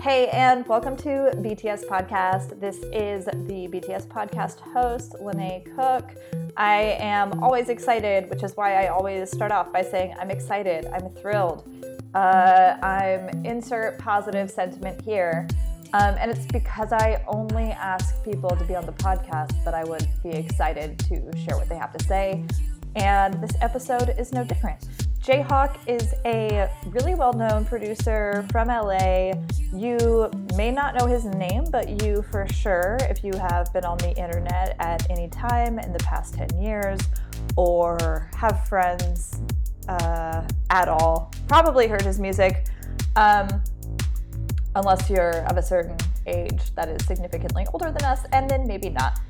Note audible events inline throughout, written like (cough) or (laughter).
Hey, and welcome to BTS Podcast. This is the BTS Podcast host, Lene Cook. I am always excited, which is why I always start off by saying I'm excited, I'm thrilled. Uh, I'm insert positive sentiment here. Um, and it's because I only ask people to be on the podcast that I would be excited to share what they have to say. And this episode is no different. Jayhawk is a really well known producer from LA. You may not know his name, but you for sure, if you have been on the internet at any time in the past 10 years or have friends uh, at all, probably heard his music. Um, unless you're of a certain age that is significantly older than us, and then maybe not.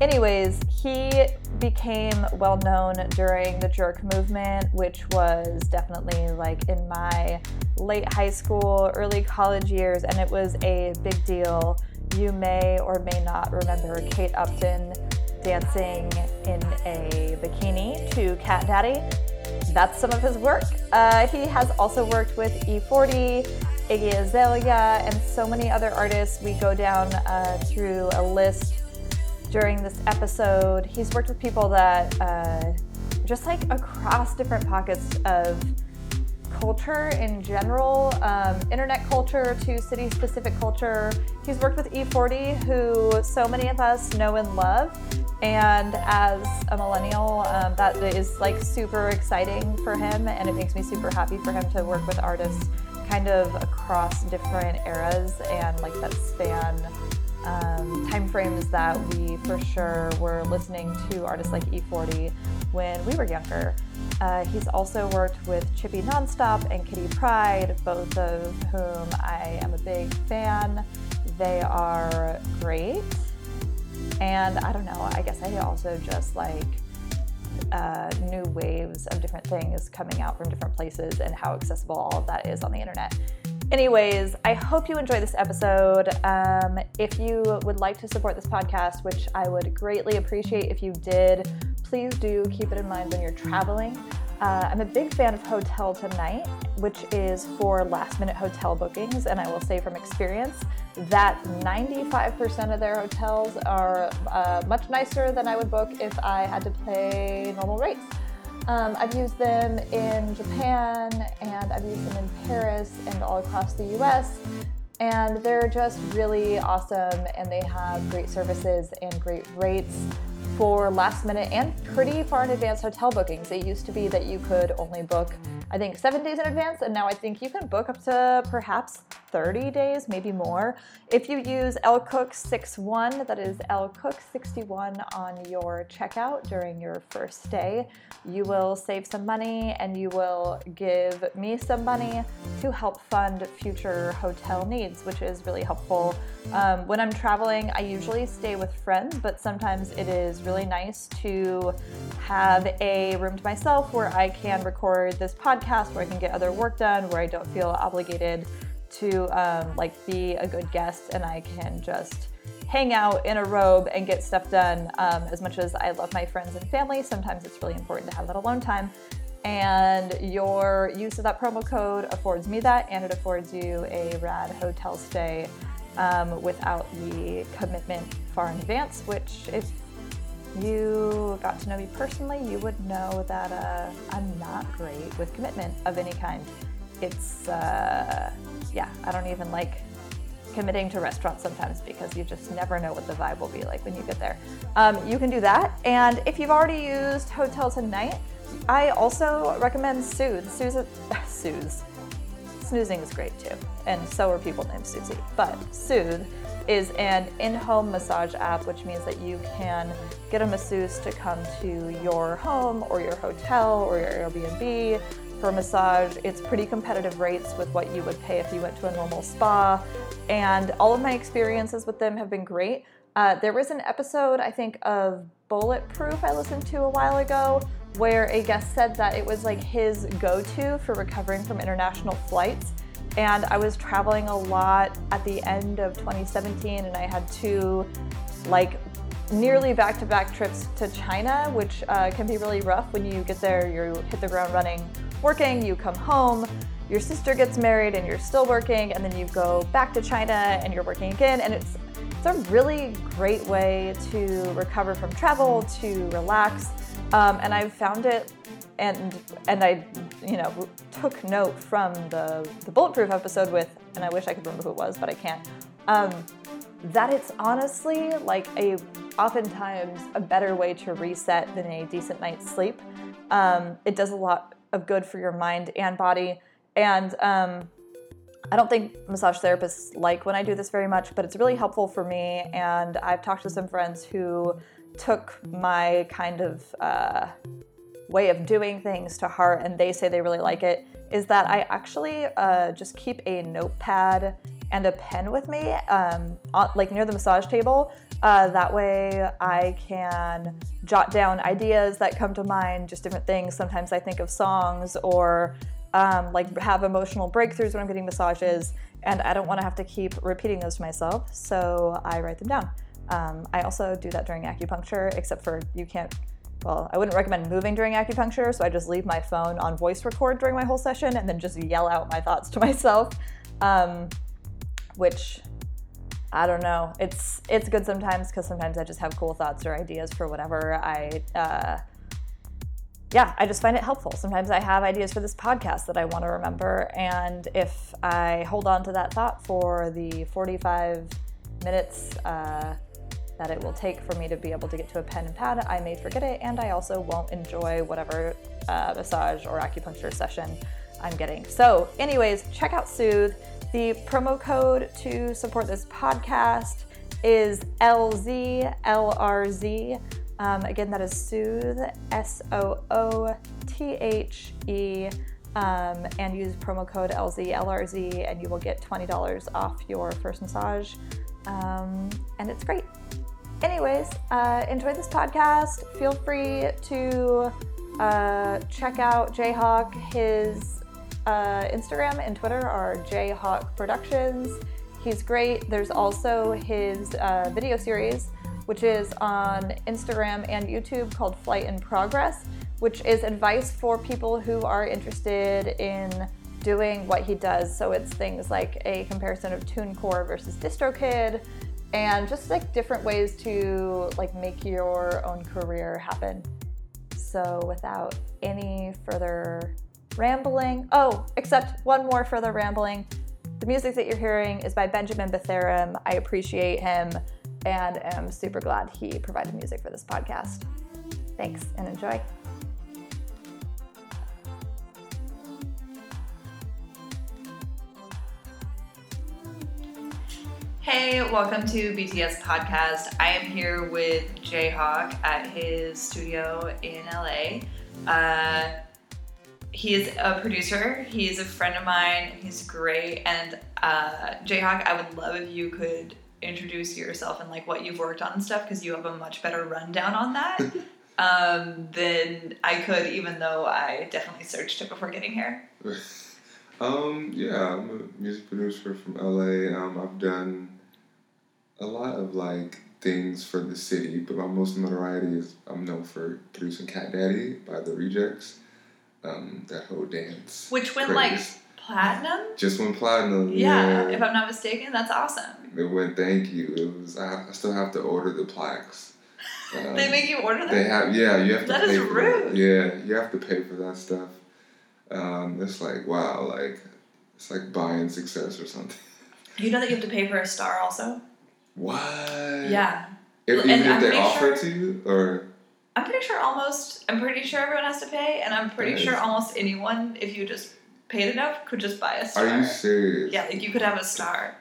Anyways, he became well known during the jerk movement, which was definitely like in my late high school, early college years, and it was a big deal. You may or may not remember Kate Upton dancing in a bikini to Cat Daddy. That's some of his work. Uh, he has also worked with E40, Iggy Azalea, and so many other artists. We go down uh, through a list during this episode. He's worked with people that uh, just like across different pockets of culture in general, um, internet culture to city specific culture. He's worked with E40, who so many of us know and love. And as a millennial, um, that is like super exciting for him, and it makes me super happy for him to work with artists kind of across different eras and like that span um, time frames that we for sure were listening to artists like E40 when we were younger. Uh, he's also worked with Chippy Nonstop and Kitty Pryde, both of whom I am a big fan. They are great. And I don't know, I guess I also just like uh, new waves of different things coming out from different places and how accessible all of that is on the internet. Anyways, I hope you enjoy this episode. Um, if you would like to support this podcast, which I would greatly appreciate if you did, please do keep it in mind when you're traveling. Uh, I'm a big fan of Hotel Tonight, which is for last minute hotel bookings. And I will say from experience that 95% of their hotels are uh, much nicer than I would book if I had to pay normal rates. Um, I've used them in Japan and I've used them in Paris and all across the US. And they're just really awesome and they have great services and great rates for last minute and pretty far in advance hotel bookings. It used to be that you could only book, I think, seven days in advance, and now I think you can book up to perhaps 30 days, maybe more. If you use lcook61, that is lcook61 on your checkout during your first stay, you will save some money and you will give me some money to help fund future hotel needs, which is really helpful. Um, when I'm traveling, I usually stay with friends, but sometimes it is really nice to have a room to myself where I can record this podcast, where I can get other work done, where I don't feel obligated to um, like be a good guest and I can just hang out in a robe and get stuff done. Um, as much as I love my friends and family, sometimes it's really important to have that alone time. And your use of that promo code affords me that, and it affords you a rad hotel stay um, without the commitment far in advance, which if you got to know me personally, you would know that uh, I'm not great with commitment of any kind. It's, uh, yeah, I don't even like committing to restaurants sometimes because you just never know what the vibe will be like when you get there. Um, you can do that. And if you've already used Hotel Tonight, I also recommend Soothe. Soothe, Soothe. Snoozing is great too, and so are people named Susie. But Soothe is an in-home massage app, which means that you can get a masseuse to come to your home or your hotel or your Airbnb for a massage. It's pretty competitive rates with what you would pay if you went to a normal spa. And all of my experiences with them have been great. Uh, there was an episode, I think, of Bulletproof I listened to a while ago where a guest said that it was like his go to for recovering from international flights. And I was traveling a lot at the end of 2017, and I had two like nearly back to back trips to China, which uh, can be really rough when you get there, you hit the ground running working, you come home, your sister gets married and you're still working, and then you go back to China and you're working again, and it's it's a really great way to recover from travel, to relax, um, and I've found it, and and I, you know, took note from the the bulletproof episode with, and I wish I could remember who it was, but I can't. Um, that it's honestly like a oftentimes a better way to reset than a decent night's sleep. Um, it does a lot of good for your mind and body, and um, I don't think massage therapists like when I do this very much, but it's really helpful for me. And I've talked to some friends who took my kind of uh, way of doing things to heart, and they say they really like it. Is that I actually uh, just keep a notepad and a pen with me, um, like near the massage table. Uh, that way, I can jot down ideas that come to mind, just different things. Sometimes I think of songs or um, like have emotional breakthroughs when I'm getting massages, and I don't want to have to keep repeating those to myself, so I write them down. Um, I also do that during acupuncture, except for you can't. Well, I wouldn't recommend moving during acupuncture, so I just leave my phone on voice record during my whole session and then just yell out my thoughts to (laughs) myself. Um, which I don't know. It's it's good sometimes because sometimes I just have cool thoughts or ideas for whatever I. Uh, yeah, I just find it helpful. Sometimes I have ideas for this podcast that I want to remember, and if I hold on to that thought for the 45 minutes uh, that it will take for me to be able to get to a pen and pad, I may forget it, and I also won't enjoy whatever uh, massage or acupuncture session I'm getting. So, anyways, check out Soothe. The promo code to support this podcast is LZLRZ. Um, again, that is Soothe, S O O T H E, um, and use promo code LZLRZ, and you will get $20 off your first massage. Um, and it's great. Anyways, uh, enjoy this podcast. Feel free to uh, check out Jayhawk. His uh, Instagram and Twitter are Jayhawk Productions. He's great. There's also his uh, video series, which is on Instagram and YouTube called Flight in Progress, which is advice for people who are interested in doing what he does. So it's things like a comparison of TuneCore versus DistroKid, and just like different ways to like make your own career happen. So without any further rambling. Oh, except one more further rambling. The music that you're hearing is by Benjamin Betharam. I appreciate him and am super glad he provided music for this podcast. Thanks and enjoy. Hey, welcome to BTS Podcast. I am here with Jayhawk at his studio in LA. Uh, he is a producer. He's a friend of mine. He's great. And uh, Jayhawk, I would love if you could introduce yourself and like what you've worked on and stuff because you have a much better rundown on that (laughs) um, than I could, even though I definitely searched it before getting here. (laughs) um, yeah, I'm a music producer from LA. Um, I've done a lot of like things for the city, but my most notoriety is I'm known for producing Cat Daddy by The Rejects um, that whole dance. Which went craze. like platinum. Just went platinum. Yeah, yeah, if I'm not mistaken, that's awesome. It went. Thank you. It was. I, I still have to order the plaques. (laughs) Um, they make you order them. They have. Yeah, you have to. That pay is rude. Yeah, you have to pay for that stuff. Um, it's like wow, like it's like buying success or something. You know that you have to pay for a star also. What? Yeah. If, even if they offer sure, it to you, or I'm pretty sure almost. I'm pretty sure everyone has to pay, and I'm pretty sure almost anyone, if you just paid enough, could just buy a star. Are you serious? Yeah, like you could have a star.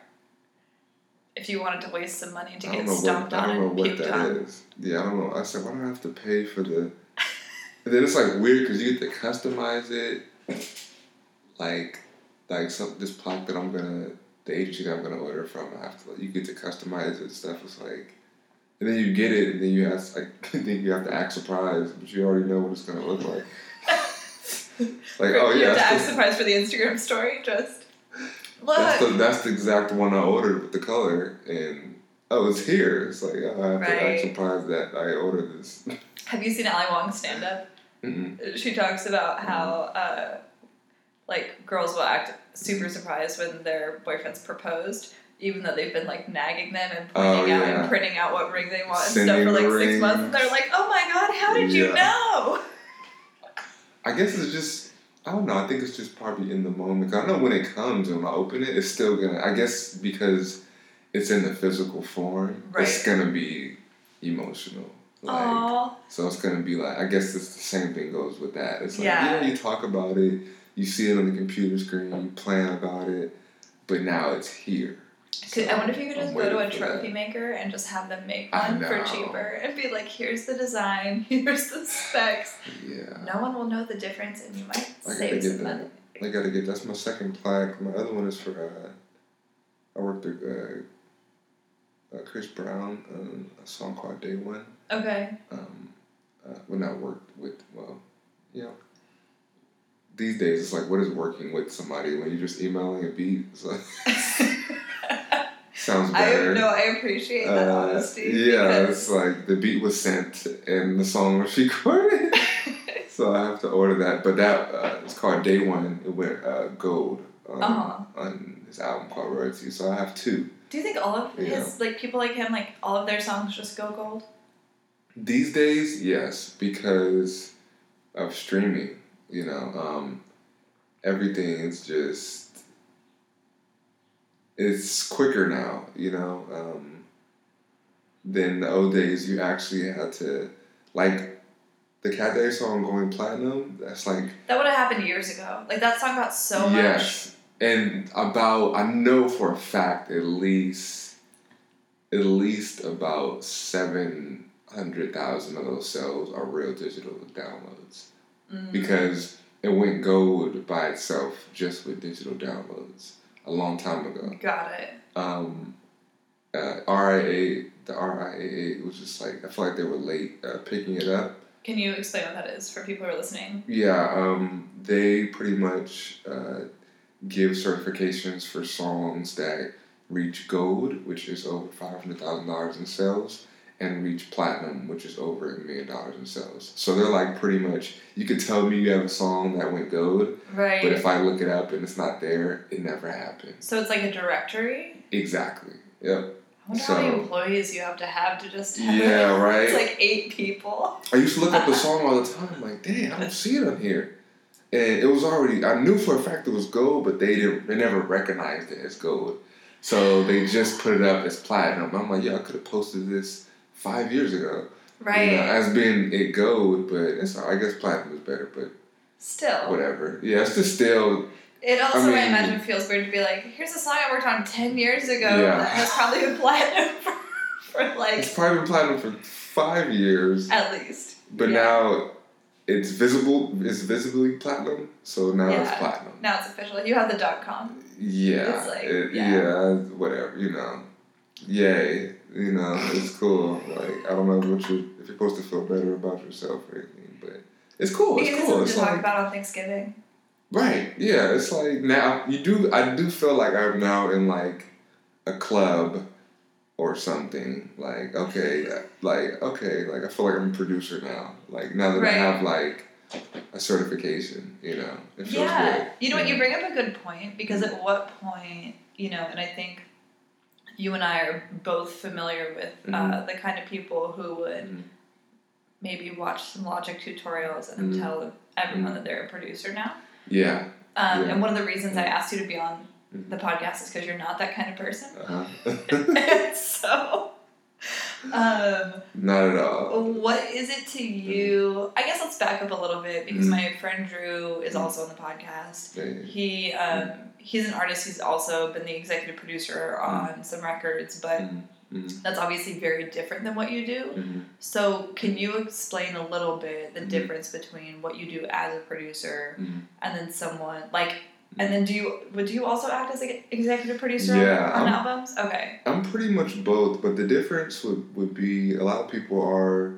If you wanted to waste some money to get stomped what, on and puked on. Is. Yeah, I don't know. I said, why do I have to pay for the? and then it's like weird because you get to customize it, (laughs) like, like some this plaque that I'm gonna the agency that I'm gonna order from. I have to. Like, you get to customize it. Stuff. It's like and then you get it, and then you have to, like (laughs) then you have to act surprised, but you already know what it's gonna look like. (laughs) like oh you yeah, have to act surprised for the Instagram story. Just look. That's the, that's the exact one I ordered with the color, and oh, it's here. It's like oh, I have right. to act surprised that I ordered this. Have you seen Ali Wong's stand up? Mm-hmm. She talks about how uh, like girls will act super surprised when their boyfriends proposed, even though they've been like nagging them and Oh, pointing out yeah. and printing out what ring they want and Sending stuff for like six months. And they're like, "Oh my god, how did you know?" I guess it's just I don't know. I think it's just probably in the moment. I know when it comes when I open it, it's still gonna. I guess because it's in the physical form, it's gonna be emotional. Like, Aww. so it's gonna be like I guess it's the same thing goes with that. It's like Yeah. know you talk about it, you see it on the computer screen, you plan about it, but now it's here. Could, I wonder if you could just go to a for that. trophy maker and just have them make one for cheaper and be like, "Here's the design. (laughs) Here's the specs." Yeah. No one will know the difference, and you might I save get some money. I gotta get that's my second plaque. My other one is for uh, I worked with uh, uh, Chris Brown on a song called Day One. Okay. Um, uh, when I worked with well, you know, these days it's like what is working with somebody when you're just emailing a beat. It's like, (laughs) sounds I better. no, I appreciate that Uh, honesty. yeah, it's like the beat was sent and the song was (laughs) recorded. (laughs) So I have to order that, but that uh, it's called Day One. It went uh, gold um, Uh-huh. on his album called Royalty. So I have two. Do you think all of his like people like him like all of their songs just go gold? These days, yes, because of streaming. You know, um, everything is just it's quicker now. You know, um, than the old days. You actually had to like the Cat Day song going platinum. That's like That would have happened years ago. Like that song got so much. yes, and about I know for a fact at least at least about seven hundred thousand of those sales are real digital downloads Mm. because it went gold by itself just with digital downloads a long time ago. Got it. Um, uh, RIA the RIAA was just like I feel like they were late uh, picking it up. Can you explain what that is for people who are listening? Yeah, um, they pretty much uh, give certifications for songs that reach gold, which is over five hundred thousand dollars in sales, and reach platinum, which is over a million dollars in sales. So they're like pretty much you could tell me you have a song that went gold, Right. but if I look it up and it's not there, it never happened. so it's like a directory. Exactly. Yep. I wonder how many employees you have to have to just have Yeah, (laughs) right. It's like eight people. I used to look up the (laughs) song all the time. Like, dang, I don't see it on here. And it was already. I knew for a fact it was gold, but they didn't. They never recognized it as gold. So they just put it up as platinum. I'm like, yeah, I could have posted this five years ago. you Right. know, as being it gold, but it's. I guess platinum is better, but Still. whatever. Yeah, it's just still. It also, I, mean- imagine, feels weird to be like, here's a song I worked on 10 years ago Yeah. that has probably been platinum (laughs) for, for like, It's probably been platinum for five years, at least. but yeah. now it's visible. It's visibly platinum. So now it's platinum. Now it's official. You have the dot com. Yeah, It's like, it- yeah. yeah, whatever, you know. Yay, you know, it's cool. Like I don't know what you if you're supposed to feel better about yourself or anything, but it's cool. Because It's cool. It's to talk like about on Thanksgiving. right, yeah. It's like now you do. I do feel like I'm now in like a club or something. Like okay, like okay, like I feel like I'm a producer now. Like now that Right. I have like a certification, you know, it feels Yeah. good. You know what? You bring up a good point because at what point, you know, and I think you and I are both familiar with uh, Mhm. the kind of people who would Mhm. maybe watch some Logic tutorials and Mhm. tell everyone that they're a producer now. Yeah. Um, Yeah. And one of the reasons I asked you to be on the podcast is because you're not that kind of person. Uh-huh. (laughs) (laughs) so, um, Not at all. what is it to you? I guess let's back up a little bit because my friend Drew is also on the podcast. He um, he's an artist. He's also been the executive producer on some records, but. Mhm. that's obviously very different than what you do. Mhm. So, can you explain a little bit the difference between what you do as a producer and then someone like? And then do you would you also act as an executive producer Yeah, on, albums? Okay. I'm pretty much both, but the difference would, would be a lot of people are.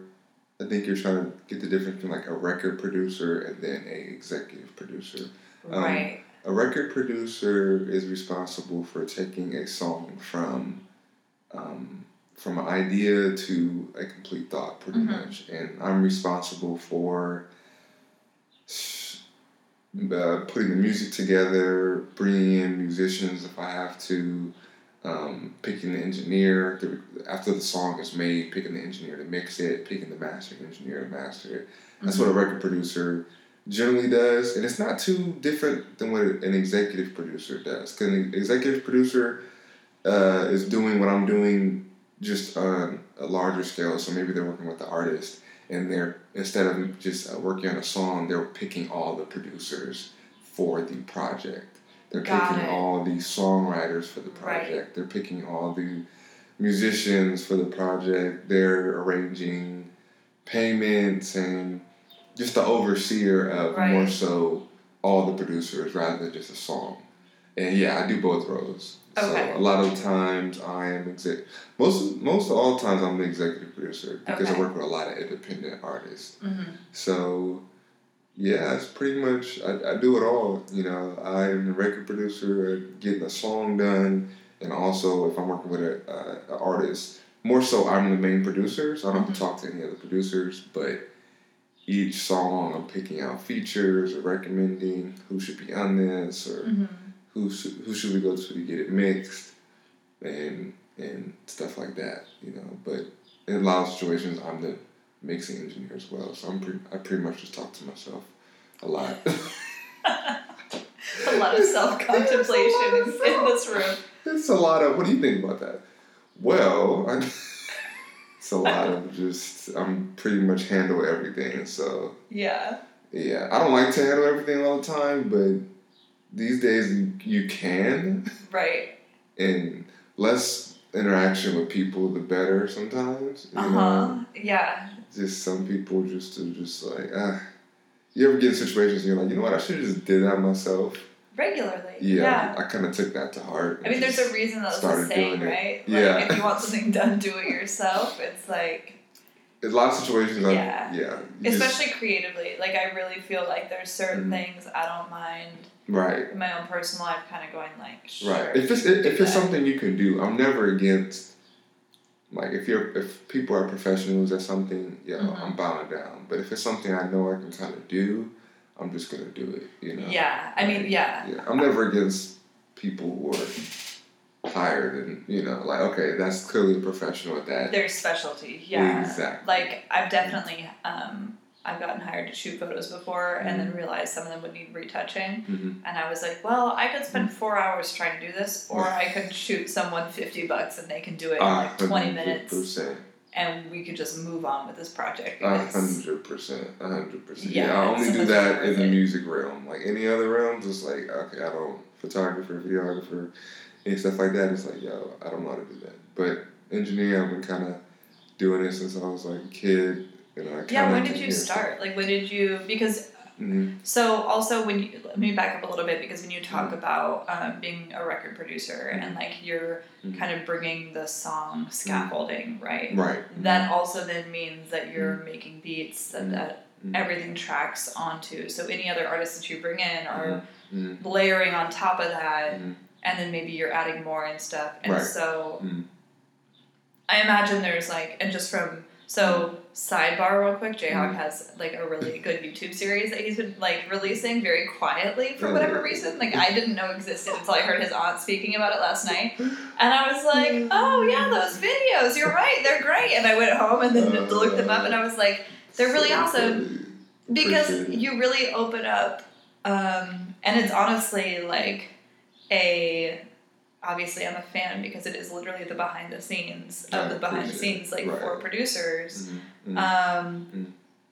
I think you're trying to get the difference between like a record producer and then a executive producer. Um, right. A record producer is responsible for taking a song from um, from an idea to a complete thought, pretty Mhm. much, and I'm responsible for uh, putting the music together, bringing in musicians if I have to, um, picking the engineer to, after the song is made, picking the engineer to mix it, picking the mastering engineer to master it. That's Mm-hmm. what a record producer generally does, and it's not too different than what an executive producer does. Because an executive producer uh, is doing what I'm doing just on a larger scale. So maybe they're working with the artist, and they're instead of just uh, working on a song, they're picking all the producers for the project. They're Got picking it. all the songwriters for the Right. project. They're picking all the musicians for the project. They're arranging payments and just the overseer of Right. more so all the producers rather than just a song. And yeah, I do both roles. Okay. So a lot of times I am exec. Most most of all times I'm the executive producer because Okay. I work with a lot of independent artists. Mhm. So yeah, it's pretty much I, I do it all. You know, I'm the record producer, getting a song done, and also if I'm working with a, a, a artist, more so I'm the main producer, so I don't have Mhm. to talk to any other producers. But each song, I'm picking out features or recommending who should be on this or Mhm. who should, who should we go to to get it mixed, and and stuff like that. You know, but in a lot of situations, I'm the mixing engineer as well. So I'm pretty, I pretty much just talk to myself a lot. (laughs) (laughs) A lot of self contemplation in, in this room. it's a lot of. What do you think about that? Well, I, it's a lot of just. I'm pretty much handle everything. So Yeah. yeah, I don't like to handle everything all the time, but these days you, you can, Right. and less interaction with people, the better. Sometimes, you Uh know. huh. Yeah. just some people just are just like ah. You ever get in situations and you're like, you know what, I should have just did that myself. Regularly. Yeah, Yeah. I kind of took that to heart. I mean, there's a reason that's started saying, right? Like, Yeah. if you want something done, do it yourself. It's like, (laughs) In a lot of situations, I, Yeah. yeah, you just- especially creatively. Like, I really feel like there's certain Mhm. things I don't mind right, in my own personal life, kind of going like, sure. right. If it's if, if it's something you can do, I'm never against. Like if you're if people are professionals at something, yeah, Mhm. I'm bowing down. But if it's something I know I can kind of do, I'm just gonna do it. You know. Yeah. I mean, yeah. Yeah, I'm never against people who are hired and you know like okay, that's clearly a professional at that. Their specialty. Yeah. Exactly. Like, I've definitely, um, I've gotten hired to shoot photos before and Mm-hmm. then realized some of them would need retouching. hmm And I was like, well, I could spend four hours trying to do this, or (laughs) I could shoot someone 50 bucks and they can do it in like 20 minutes. And we could just move on with this project. A hundred percent, a hundred percent. Yeah, I only do that in the music realm. Like any other realm, just like okay, I don't photographer, videographer, and stuff like that. It's like yo, I don't know how to do that. But engineering, I've been kind of doing it since I was like a kid. You know, I Yeah, when did you start? Like, when did you, because, Mhm. so also when you, let me back up a little bit because when you talk Mm-hmm. about um, being a record producer and like you're Mhm. kind of bringing the song scaffolding, right? Right. That also then means that you're making beats that, Mhm. that everything tracks onto. So any other artists that you bring in are layering on top of that, and then maybe you're adding more and stuff. And Right. so. I imagine there's like, and just from so sidebar real quick, Jayhawk has like a really good YouTube series that he's been like releasing very quietly for whatever reason. Like I didn't know existed until I heard his aunt speaking about it last night, and I was like, oh yeah, those videos. You're right, they're great. And I went home and then looked them up, and I was like, they're really So awesome because you really open up um, and it's honestly like a obviously i'm a fan because it is literally the behind the scenes of the behind the scenes like Right. for producers Mhm. Mhm. um, Mm.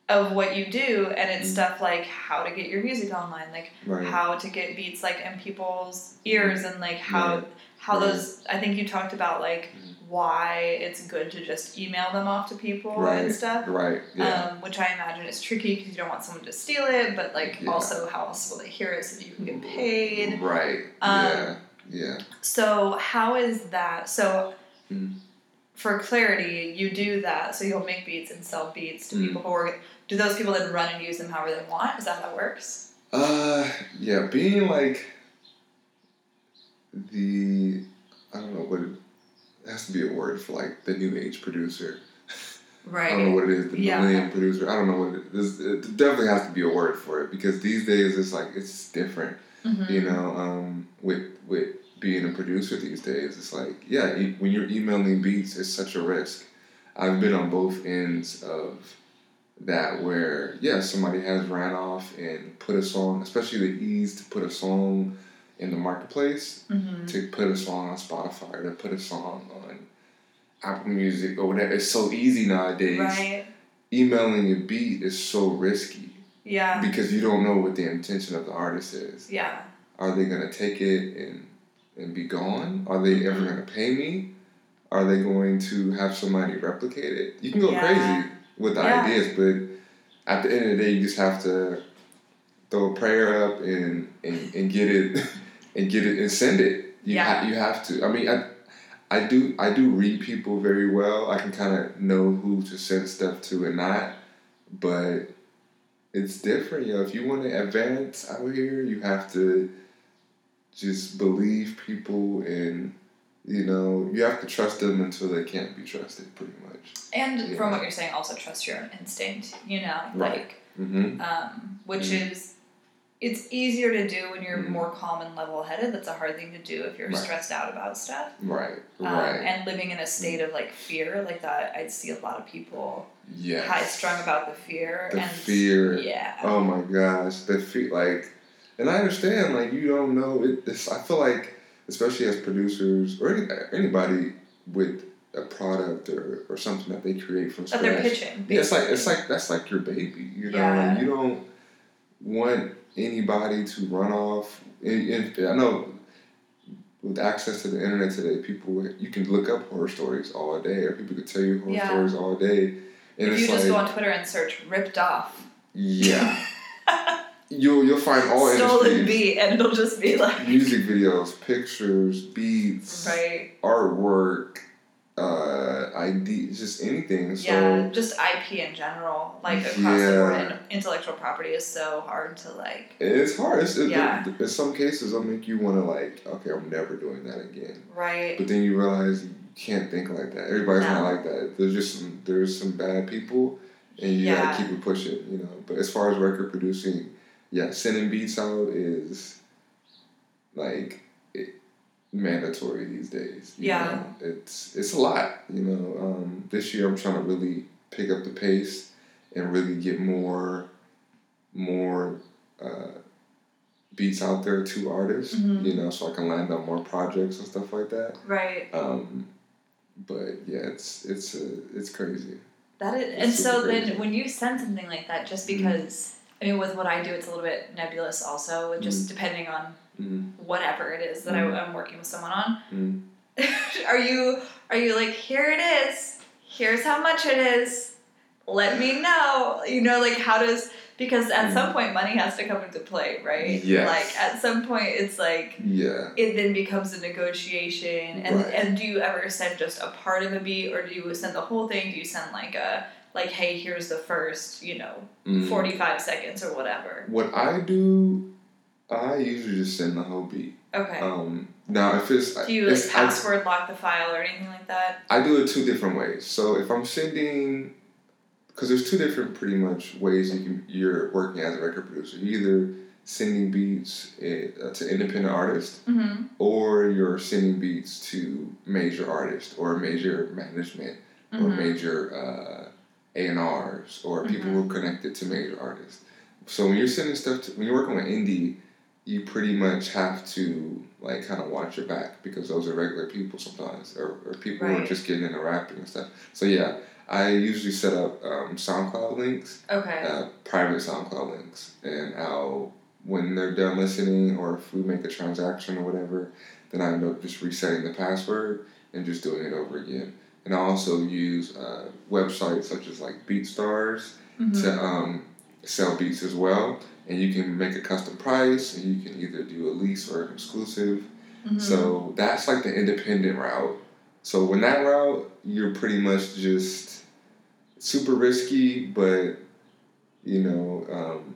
of what you do and it's Mm. stuff like how to get your music online like right. how to get beats like in people's ears and like how Right. how those i think you talked about like Mhm. why it's good to just email them off to people Right. and stuff Right. Yeah. um, which I imagine is tricky because you don't want someone to steal it, but like Yeah. also how else will they hear it so that you can get paid? Right. Um, yeah. Yeah. So how is that? So Mm. for clarity, you do that. So you'll make beats and sell beats to Mm. people who are. Do those people then run and use them however they want? Is that how it works? Uh, yeah, being like the I don't know what it, it has to be a word for like the new age producer. Right. (laughs) I don't know what it is. The Yeah. millennium producer. I don't know what it is. It definitely has to be a word for it because these days it's like it's different. Mhm. You know, um, with with being a producer these days, it's like yeah, e- when you're emailing beats, it's such a risk. I've been on both ends of that where yeah, somebody has ran off and put a song, especially the ease to put a song in the marketplace, Mhm. to put a song on Spotify or to put a song on Apple Music or whatever. It's so easy nowadays. Right. Emailing a beat is so risky Yeah. because you don't know what the intention of the artist is. Yeah. Are they gonna take it and and be gone? Are they ever gonna pay me? Are they going to have somebody replicate it? You can go Yeah. crazy with the Yeah. ideas, but at the end of the day, you just have to throw a prayer up and and, and get it (laughs) and get it and send it. You Yeah. ha- you have to. I mean, I, I do I do read people very well. I can kind of know who to send stuff to and not, but it's different, yo. If you want to advance out here, you have to just believe people and you know you have to trust them until they can't be trusted, pretty much. And from what you're saying, also trust your own instinct. You know, Right. like Mm-hmm. um, which Mhm. is it's easier to do when you're Mhm. more calm and level headed. That's a hard thing to do if you're Right. stressed out about stuff. Right. Um, Right. And living in a state of like fear, like that, I'd see a lot of people yeah high strung about the fear The and fear. Yeah. Oh my gosh, the feet like, and I understand like you don't know it. It's, I feel like especially as producers or any, anybody with a product or, or something that they create from that scratch. they're pitching. Yeah, it's like it's like that's like your baby. You know, Yeah. you don't want anybody to run off. And, and I know with access to the internet today, people you can look up horror stories all day, or people could tell you horror Yeah. stories all day. And if you just like, go on Twitter and search "ripped off," yeah, (laughs) you'll you'll find all stolen beat, and it'll just be like (laughs) music videos, pictures, beats, right. artwork, uh, ID, just anything. So yeah, just IP in general, like across the board, Yeah. and intellectual property is so hard to like. it's hard. It's, it, Yeah. In some cases, it'll make you want to like, okay, I'm never doing that again. Right. But then you realize you can't think like that. Everybody's No. not like that. There's just some there's some bad people, and you Yeah. gotta keep it pushing. You know. But as far as record producing, yeah, sending beats out is like it, mandatory these days. you Yeah. know. It's it's a lot. You know. Um, this year I'm trying to really pick up the pace and really get more more. Uh, beats out there to artists, Mhm. you know, so I can land on more projects and stuff like that. Right. Um, but yeah, it's it's uh, it's crazy. That is, It's and so super then when you send something like that, just Mhm. because I mean, with what I do, it's a little bit nebulous. Also, just depending on Mm, whatever it is that Mhm. I, I'm working with someone on. mm. (laughs) are you are you like here it is? Here's how much it is. Let me know. You know, like how does because at Mhm. some point money has to come into play, right? Yeah. Like at some point it's like Yeah. it then becomes a negotiation and Right. and do you ever send just a part of a beat or do you send the whole thing do you send like a like hey here's the first you know Mm. 45 seconds or whatever What I do, I usually just send the whole beat. okay Um, now if it's do you like it's- I- password lock the file or anything like that I do it two different ways. So if I'm sending, because there's two different pretty much ways you can you're working as a record producer. You either sending beats uh, to independent artists, mm-hmm. or you're sending beats to major artists or major management or Mhm. major uh, A&Rs or people who Mm-hmm. are connected to major artists. So when you're sending stuff to, when you're working with indie, you pretty much have to like kind of watch your back because those are regular people sometimes or, or people who are just getting into rapping and stuff. So yeah, I usually set up um, SoundCloud links, okay uh, private SoundCloud links, and I'll when they're done listening or if we make a transaction or whatever, then I end up just resetting the password and just doing it over again. And I also use uh, websites such as like BeatStars Mhm. to um, sell beats as well. And you can make a custom price, and you can either do a lease or an exclusive. Mhm. So that's like the independent route. So when that route, you're pretty much just super risky, but you know, um,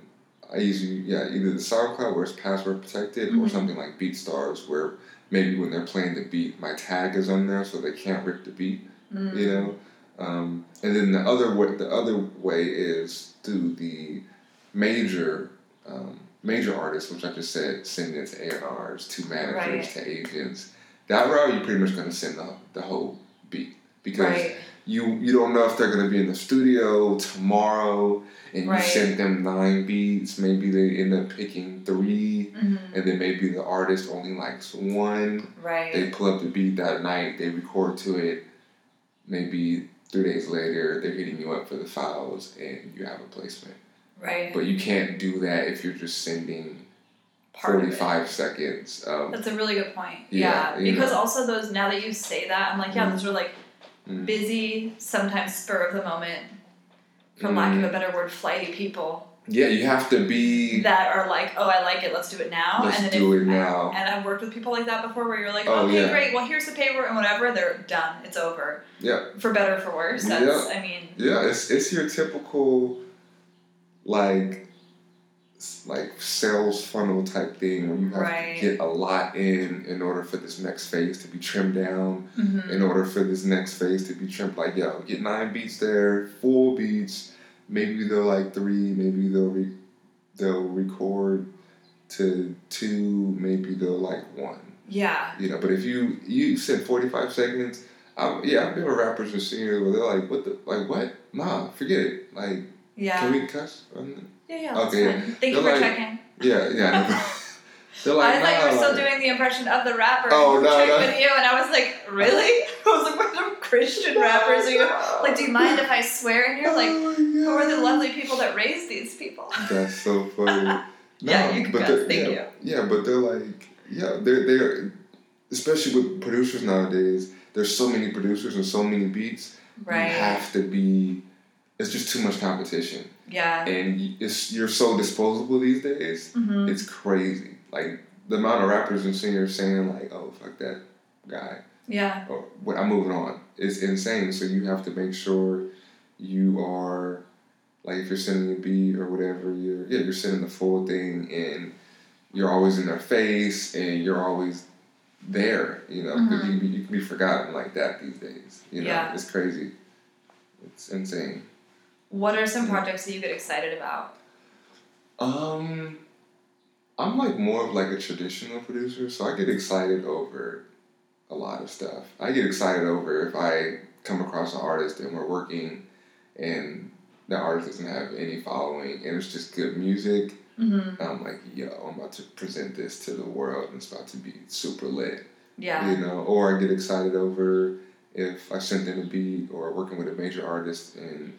I usually yeah either the SoundCloud where it's password protected or Mhm. something like BeatStars where maybe when they're playing the beat, my tag is on there so they can't rip the beat Mm. you know. Um, and then the other way, the other way is through the major um, major artists, which I just said, sending it to A&Rs, to managers, Right. to agents. That route, you're pretty much going to send the, the whole beat because Right. you you don't know if they're going to be in the studio tomorrow, and Right. you send them nine beats. Maybe they end up picking 3 Mhm. and then maybe the artist only likes one. Right. They pull up the beat that night, they record to it. Maybe three days later, they're hitting you up for the files, and you have a placement. right. But you can't do that if you're just sending Part of 45 seconds of. That's a really good point. Yeah, Yeah, because know. also those now that you say that, I'm like, yeah, Mm. those are like Mm. busy, sometimes spur of the moment, for lack Mm. of a better word, flighty people Yeah, you have to be. that are like, oh, I like it, let's do it now. Let's and then do if, it now. And I've worked with people like that before, where you're like, Oh, okay, yeah. great, well here's the paper and whatever, they're done, it's over. Yeah. For better or for worse. That's, Yeah. I mean, Yeah, it's it's your typical, like, like sales funnel type thing where you have Right. to get a lot in in order for this next phase to be trimmed down. mhm. in order for this next phase to be trimmed. Like, yo, get nine beats there, full beats. Maybe they'll like three. Maybe they'll re- they'll record to two. Maybe they'll like one. yeah, You know, but if you you said forty five seconds, I, yeah, I've been with rappers or singers where they're like, what the like what? Nah, forget it. Like, yeah. can we cuss? on yeah, yeah, Okay, fine. Thank you They're for like- checking. Yeah, yeah. (laughs) they're like, I thought you were still doing the impression of the rapper. Oh, no, no. with you, and I was like, really? (laughs) I was like, what are Christian rappers? Are you like, do you mind if I swear in here? Like, Oh who are the lovely people that raised these people? (laughs) That's so funny. (laughs) Yeah, No, you can but Thank yeah, Yeah, but they're like, yeah, they're they're especially with producers nowadays. There's so many producers and so many beats. You Right. have to be. It's just too much competition, Yeah. and it's you're so disposable these days. hmm It's crazy. Like the amount of rappers and singers saying like, "Oh fuck that guy," Yeah. or "What I'm moving on." It's insane. So you have to make sure you are like if you're sending a beat or whatever, you're yeah, you're sending the full thing and you're always in their face and you're always there, you know, because you, you can be forgotten like that these days. You know, Yeah. it's crazy. It's insane. What are some projects that you get excited about? Um, I'm like more of like a traditional producer, so I get excited over a lot of stuff. I get excited over if I come across an artist and we're working, and the artist doesn't have any following, and it's just good music. Mm-hmm. I'm like, yo, I'm about to present this to the world, and it's about to be super lit. Yeah. You know, or I get excited over if I sent in a beat or working with a major artist and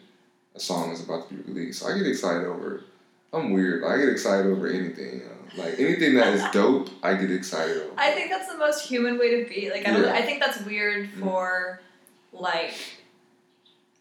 a song is about to be released. So I get excited over. I'm weird. I get excited over anything. You know? Like anything that is dope, I get excited over. I think that's the most human way to be. Like I don't. Yeah. I think that's weird Mm. for like,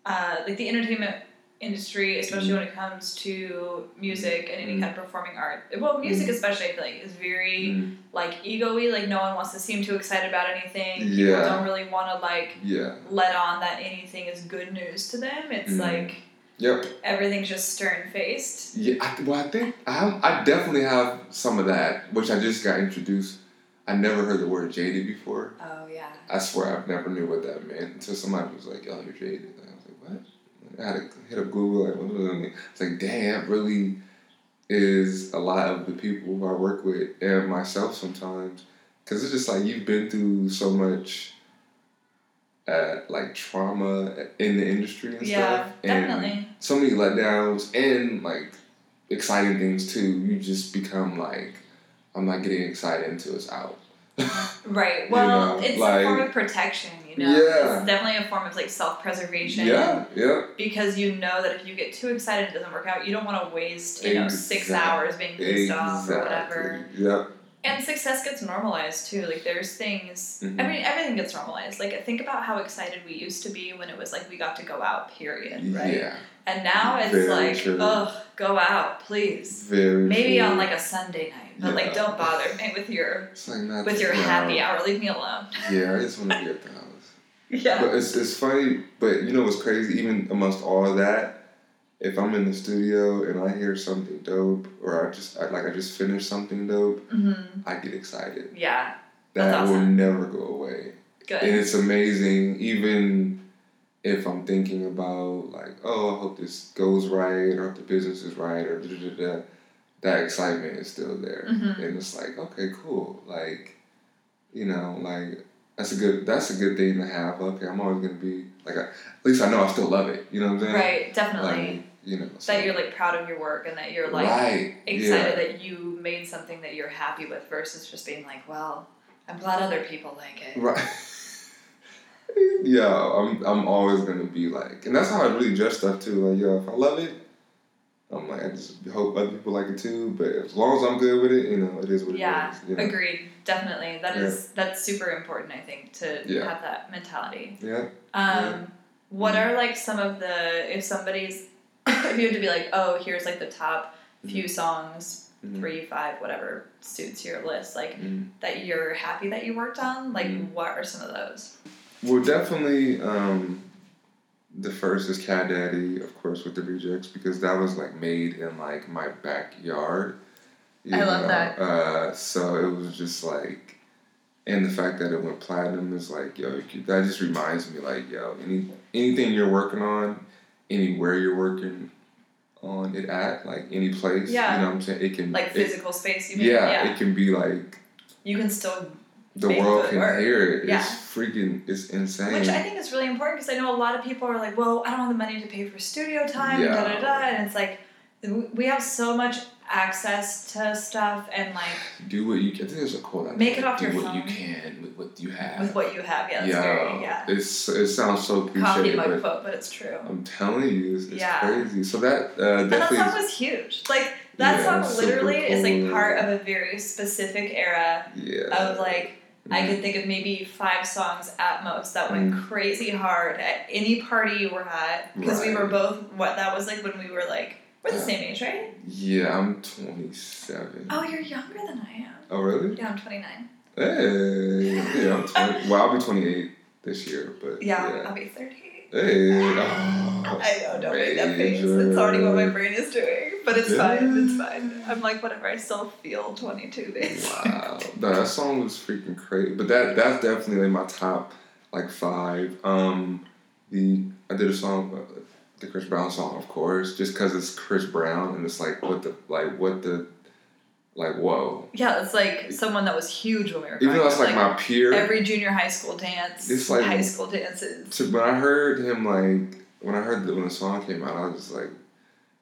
uh, like the entertainment industry, especially Mm. when it comes to music and any Mm. kind of performing art. Well, music especially, I feel like is very Mm, like ego-y. Like no one wants to seem too excited about anything. People don't really want to like yeah. let on that anything is good news to them. It's Mm. like Yep. everything's just stern faced. Yeah. I, well, I think I have, I definitely have some of that, which I just got introduced. I never heard the word jaded before. Oh yeah. I swear I've never knew what that meant until somebody was like, "Yo, you're jaded." And I was like, "What?" I had to hit up Google. Like, what does that mean? It's like, damn, that really is a lot of the people who I work with and myself sometimes, because it's just like you've been through so much, uh, like trauma in the industry and Yeah, stuff, and definitely. so many letdowns and like exciting things too. You just become like, I'm not getting excited until it's out. (laughs) Right. You Well, know, it's like- a form of protection, you know. Yeah. It's definitely a form of like self preservation. yeah, yeah. Because you know that if you get too excited and it doesn't work out, you don't want to waste, you know, six hours being pissed off or whatever. Exactly. And success gets normalized too. Like there's things Mhm. I mean, everything gets normalized. Like think about how excited we used to be when it was like we got to go out, period. Right? Yeah. And now it's Very like, true. ugh, go out, please. Very. Maybe true. on like a Sunday night. But like don't bother me with your like with your happy yeah. hour. Leave me alone. Yeah, I just want to be at the house. (laughs) Yeah. But it's it's funny. But you know what's crazy? Even amongst all of that, if I'm in the studio and I hear something dope, or I just I, like I just finished something dope, Mm-hmm. I get excited. Yeah. That That's will never go away. Good. and it's amazing even if I'm thinking about like, oh, I hope this goes right, or if the business is right, or da da da, da that excitement is still there, Mhm. and it's like, okay, cool, like, you know, like that's a good that's a good thing to have. Okay, I'm always gonna be like, I, at least I know I still love it. You know what I'm saying? Right, definitely. Like, you know, so- that you're like proud of your work and that you're like right, excited yeah. that you made something that you're happy with versus just being like, well, I'm glad other people like it. Right. (laughs) yeah, I'm I'm always gonna be like, and that's how I really judge stuff too. Like, yo, if I love it, I'm like, I just hope other people like it too. But as long as I'm good with it, you know, it is what Yeah, it is. You know? agreed. Definitely. That Yeah. is that's super important, I think, to Yeah. have that mentality. Yeah. Um, Yeah. What are like some of the if somebody's (coughs) if you had to be like, oh, here's like the top few songs, Mhm. three, five, whatever suits your list, like Mhm. that you're happy that you worked on, like Mhm. what are some of those? Well, definitely. Um, the first is Cat Daddy, of course, with the rejects because that was like made in like my backyard. you I love that. Uh, so it was just like, and the fact that it went platinum is like, yo, that just reminds me, like, yo, any anything you're working on, anywhere you're working on it at, like any place, Yeah. you know what I'm saying? It can Like it- physical space, you mean? yeah, it can be like You can still the world can work. hear it. Yeah. It's freaking, it's insane. Which I think is really important because I know a lot of people are like, well, I don't have the money to pay for studio time, Yeah. da da da. And it's like, we have so much access to stuff and like Do what you can. I think there's a quote. Make it off Do your what you can with what you have. with what you have. Yeah, that's yeah, very, yeah. It's it sounds so cliche, Coffee mug but quote, but it's true. I'm telling you, it's, it's Yeah. crazy. So that uh, And that definitely. song was huge. Like, that Yeah, song literally is like part of a very specific era yeah. of like, I Mhm. could think of maybe five songs at most that went Mm. crazy hard at any party you were at because we were both what that was like when we were like we're the same age, right? Yeah, I'm 27. Oh, you're younger than I am. Oh, really? Yeah, I'm 29. Hey, (laughs) yeah, I'm 20. well, I'll be 28 this year, but Yeah, yeah. I'll be 30. Hey, oh, I know, don't make that face. It's already what my brain is doing, but it's fine. It's fine. I'm like whatever. I still feel 22 days. Wow, (laughs) no, that song was freaking crazy. But that that's definitely like my top like five. Um, the I did a song, uh, the Chris Brown song, of course, just because it's Chris Brown and it's like what the like what the like whoa. Yeah, it's like someone that was huge when we were. Even though it's up, like, my peer, every junior high school dance, It's like- high school dances. to, when I heard him like when I heard the, when the song came out, I was just like,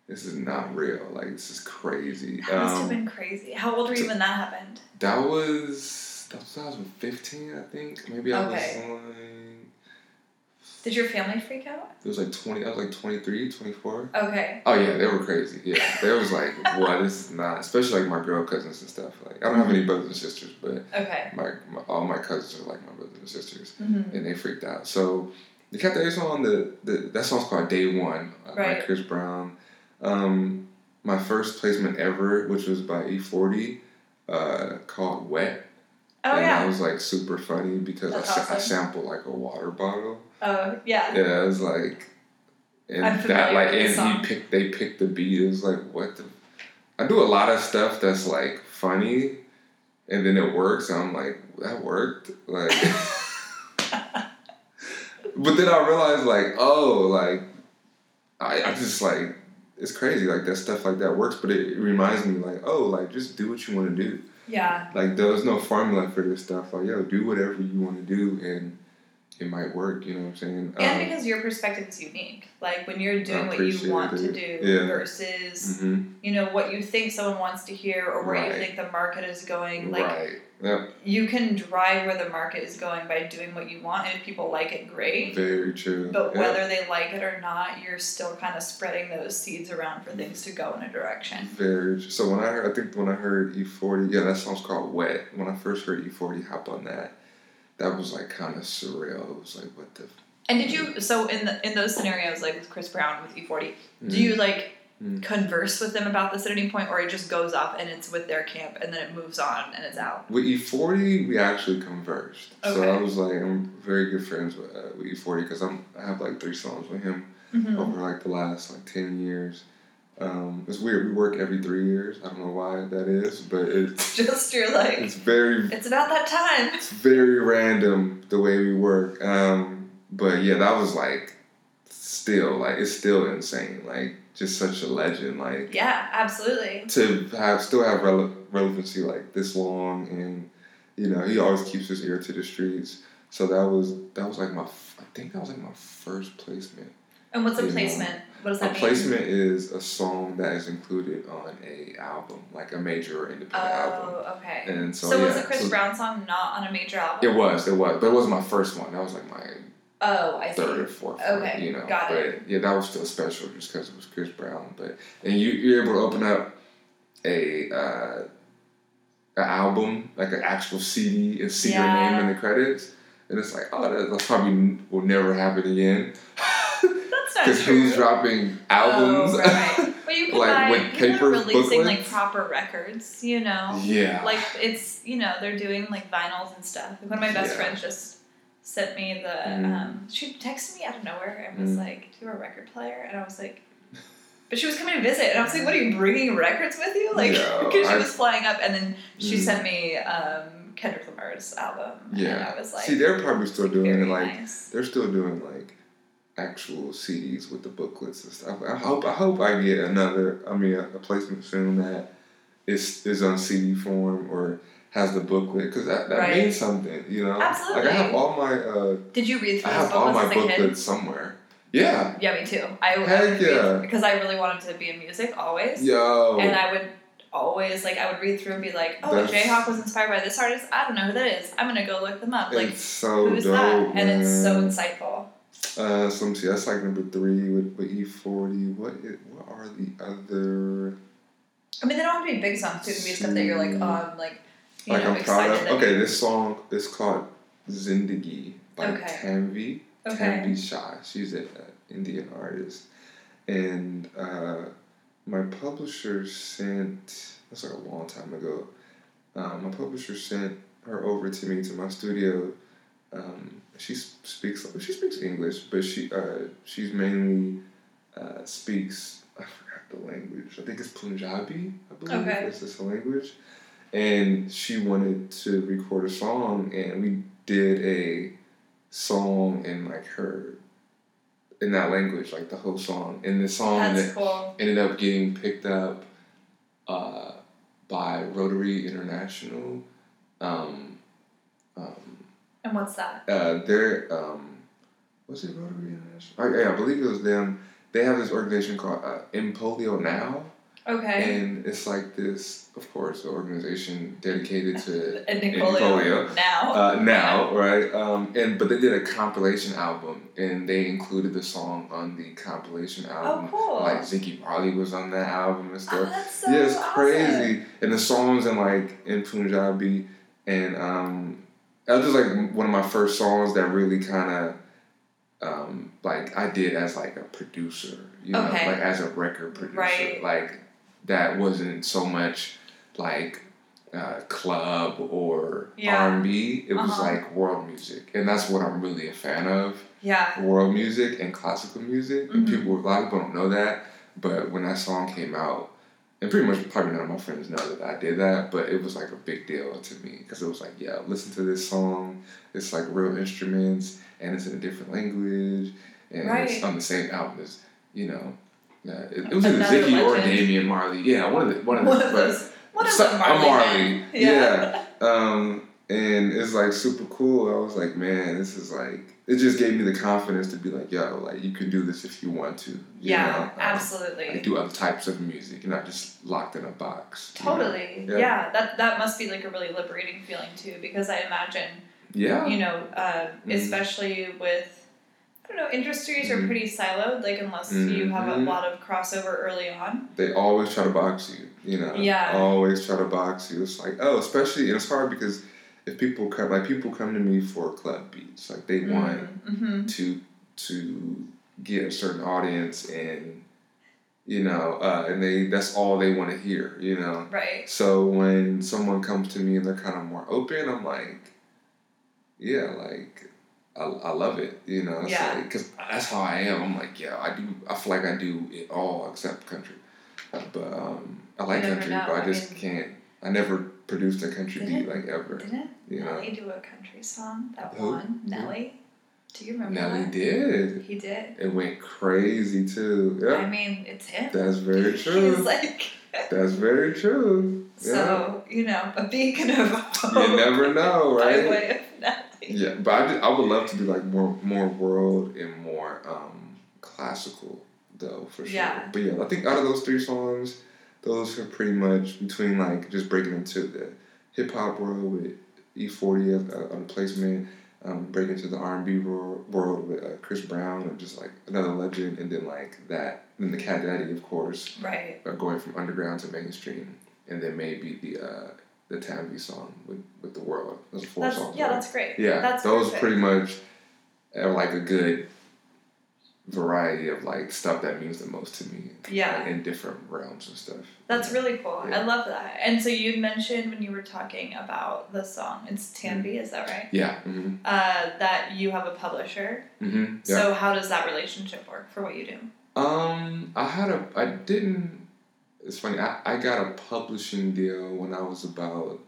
this is not real. Like this is crazy. That must have Um, been crazy. How old were you so- when that happened? that was that was 2015, I think. Maybe I Okay. was like. Did your family freak out? It was like 20, I was like 23, 24. Okay. Oh, yeah, they were crazy. Yeah. They was like, (laughs) what? This is not, especially like my girl cousins and stuff. Like, I don't have any brothers and sisters, but Okay. my, my all my cousins are like my brothers and sisters, Mm-hmm. and they freaked out. So, the Cat Daddy song, the, the, that song's called Day One uh, by Chris Brown. Um, my first placement ever, which was by E40, uh, called Wet. Oh and yeah. that was like super funny because I, sa- I sampled like a water bottle. Oh yeah. Yeah, it was like, and that like, and song. he picked, they picked the beat. It was like, what the? I do a lot of stuff that's like funny, and then it works. And I'm like, that worked. Like, (laughs) but then I realized, like, oh, like, I, I just like, it's crazy. Like that stuff like that works, but it, it reminds me, like, oh, like just do what you want to do. Yeah. Like there's no formula for this stuff. Like, yo, do whatever you want to do, and it might work. You know what I'm saying? And Um, because your perspective is unique. Like when you're doing what you want to do Yeah. versus mhm. you know what you think someone wants to hear or where you think the market is going. Like right. Yep. you can drive where the market is going by doing what you want, and if people like it, great. Very true. But Yep. whether they like it or not, you're still kind of spreading those seeds around for things to go in a direction. Very. True. So when I heard, I think when I heard E40, yeah, that song's called Wet. When I first heard E40 hop on that, that was like kind of surreal. It was like, what the. And did you so in the, in those scenarios like with Chris Brown with E40, do Mm. you like Mm. converse with them about this at any point, or it just goes off and it's with their camp and then it moves on and it's out? With E40, we actually conversed. Okay. So I was like, I'm very good friends with, uh, with E40 because I'm I have like three songs with him. Mm-hmm. over like the last like 10 years. Um, it's weird. We work every three years. I don't know why that is, but it's (laughs) Just you're like it's very it's about that time. it's very random the way we work. Um, but yeah, that was like still like it's still insane. Like just such a legend. Like Yeah, absolutely. to have still have rele- relevancy like this long, and you know he always keeps his ear to the streets. So that was that was like my I think that was like my first placement. And what's a You know, placement? What does A that mean? placement is a song that is included on a album, like a major or independent album. Oh, okay. And so, So, was yeah, the Chris so Brown song not on a major album? It was, it was, but it wasn't my first one. That was like my Oh, I see. third or fourth. Okay, one, you know. got but it. yeah, that was still special just because it was Chris Brown. But and you you're able to open up a uh, an album like an actual CD and see your name in the credits, and it's like oh that, that probably will never happen again. (laughs) That's not Because who's dropping albums? Oh, right. But you (laughs) can Like, buy with people papers, are releasing like proper records, you know. yeah. Like it's you know they're doing like vinyls and stuff. One of my best Yeah. friends just sent me the Mm. um, she texted me out of nowhere and was Mm. like, "Do you have a record player?" And I was like. But she was coming to visit, and I was like, "What are you bringing records with you?" Like, No, (laughs) because she was flying up, and then she Mm. sent me um, Kendrick Lamar's album, and Yeah. I was like, See, they're probably still doing it like nice. they're still doing like actual CDs with the booklets and stuff. I hope I hope I get another. I mean, a, a placement soon that is is on CD form or has the booklet because that, that Right. means something. You know, Absolutely. Like I have all my uh, Did you read I through those have all my booklets somewhere. Yeah, Yeah, me too. I, I Heck yeah. read because I really wanted to be in music always, yo, and I would always like I would read through and be like, oh, That's- Jayhawk was inspired by this artist. I don't know who that is. I'm gonna go look them up. Like, so who's dope, that? And it's so insightful. Uh, so let me see. That's like number three with, with E forty. What is, what are the other? I mean, they don't have to be big songs too. It can be stuff that you're like, oh, I'm like, you like know, I'm proud of. Okay, this song is called Zindagi by Okay. Tanvi. Okay. Tanvi Shah. She's an Indian artist, and uh, my publisher sent. That's like a long time ago. Um, my publisher sent her over to me to my studio. Um, she speaks she speaks English, but she uh, she's mainly uh, speaks I forgot the language. I think it's Punjabi. I believe Okay. just a language. And she wanted to record a song, and we did a song in like her in that language, like the whole song. And the song That's that cool. ended up getting picked up uh, by Rotary International. Um, um, And what's that? uh, they're um, was it Rotary International? I, yeah, I believe it was them. They have this organization called uh, End Polio Now, Okay. and it's like this, of course, organization dedicated to And (laughs) in Nicolio polio. now. uh, now, right? Um, and but they did a compilation album, and they included the song on the compilation album. oh, album. cool. Like Ziggy Marley was on that album and stuff. oh, that's so yeah, it's awesome. crazy. And the songs in like in Punjabi, and um, that was just like one of my first songs that really kind of. Um, like I did as like a producer, you know, Okay. like as a record producer, Right. like that wasn't so much like uh, club or Yeah. R and B. It was Uh-huh. like world music, and that's what I'm really a fan of: Yeah. world music and classical music. And Mhm. people, a lot of people don't know that, but when that song came out, and pretty much probably none of my friends know that I did that, but it was like a big deal to me because it was like, yeah, listen to this song. It's like real instruments, and it's in a different language, and it's on the same album as you know. Uh, it, it was either Ziggy or. Damian Marley. Yeah, one of the one of One the. of but- those. One of So- Marley. Marley, men. yeah. Um, and it's like super cool. I was like, man, this is like it just gave me the confidence to be like, yo, like you can do this if you want to. you Yeah, know? Um, absolutely. like do other types of music. You're not just locked in a box. you know? Totally. Yeah. Yeah. That that must be like a really liberating feeling too, because I imagine Yeah. you know, uh, Mhm. especially with I don't know, industries are Mhm. pretty siloed. Like unless you have a Mhm. lot of crossover early on. They always try to box you. You know. Yeah. Always try to box you. It's like oh, especially and it's hard because if people come like people come to me for club beats, like they want Mm-hmm. to to get a certain audience and you know uh, and they that's all they want to hear you know Right. so when someone comes to me and they're kind of more open i'm like yeah like i, I love it you know it's Yeah. like because that's how i am i'm like yeah i do i feel like i do it all except country but um i like country know. but i I just mean- can't i never produced a country Did beat it? like ever Didn't you know Nelly do a country song that Who? won? Nelly? Do you remember Nelly that? did. He did. It went crazy too. Yeah. I mean, it's him. that's very (laughs) true. He's like, (laughs) That's very true. Yeah. so, you know, a beacon of hope. You never know, (laughs) By right? way of Nelly. Yeah, but I, did, I would love to do like more more world and more um, classical though for sure. Yeah. But yeah, I think out of those three songs, those are pretty much between like just breaking into the hip hop world with E forty on placement, um, breaking into the R and B world, with uh, Chris Brown and just like another legend, and then like that, and the Cat Daddy of course, Right. uh, going from underground to mainstream, and then maybe the uh, the Tanvi song with with the world. Those four That's, songs. yeah, right? that's great. Yeah, That's those perfect. pretty much are like a good variety of like stuff that means the most to me. Yeah. like, in different realms and stuff. That's really cool. Yeah. I love that. And so you mentioned when you were talking about the song, it's Tanvi, is that right? Yeah. Mm-hmm. Uh, that you have a publisher. Mm-hmm. Yeah. So how does that relationship work for what you do? um, I had a. I didn't. It's funny. I, I got a publishing deal when I was about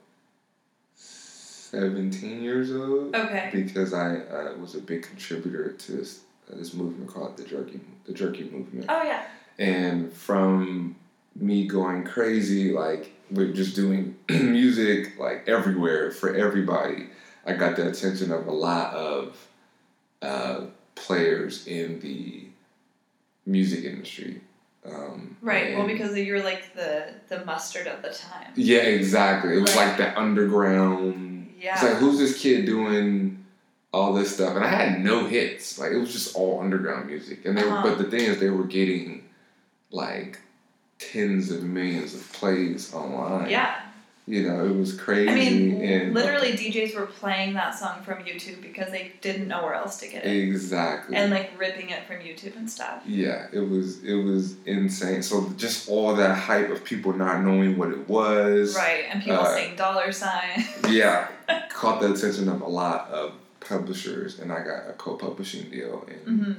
seventeen years old Okay. because I uh, was a big contributor to this this movement called the jerky the jerky movement. Oh yeah. and from me going crazy like with just doing (clears throat) music like everywhere for everybody i got the attention of a lot of uh, players in the music industry um, Right. Well, because you're like the the mustard of the time. yeah exactly it was Right. like the underground Yeah. it's like who's this kid doing all this stuff and i had no hits like it was just all underground music and they were, Uh-huh. but the thing is they were getting like tens of millions of plays online yeah. you know it was crazy I mean, and literally, DJs were playing that song from YouTube because they didn't know where else to get it, exactly and like ripping it from YouTube and stuff. yeah it was it was insane so just all that hype of people not knowing what it was Right. And people uh, saying dollar sign. yeah (laughs) caught the attention of a lot of publishers and i got a co-publishing deal and hmm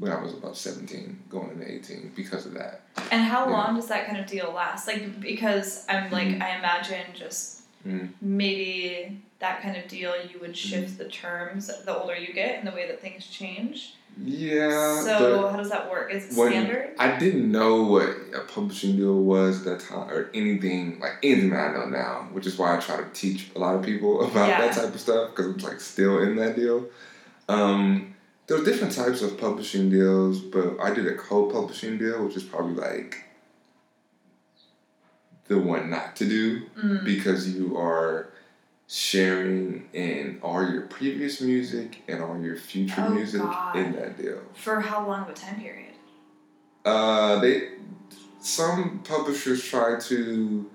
when I was about 17, going into 18 because of that. And how long does that kind of deal last? Like, because I'm like, Mhm. I imagine just Mhm. maybe that kind of deal, you would Mm-hmm. shift the terms the older you get and the way that things change. Yeah, so, how does that work? Is it standard? I didn't know what a publishing deal was at that time or anything, like anything that I know now, which is why I try to teach a lot of people (laughs) about Yeah. that type of stuff because I'm like still in that deal. Um, there were different types of publishing deals, but I did a co-publishing deal, which is probably like the one not to do. Mm. because you are sharing in all your previous music and all your future Oh, music God. in that deal. For how long of a time period? Uh, they some publishers try to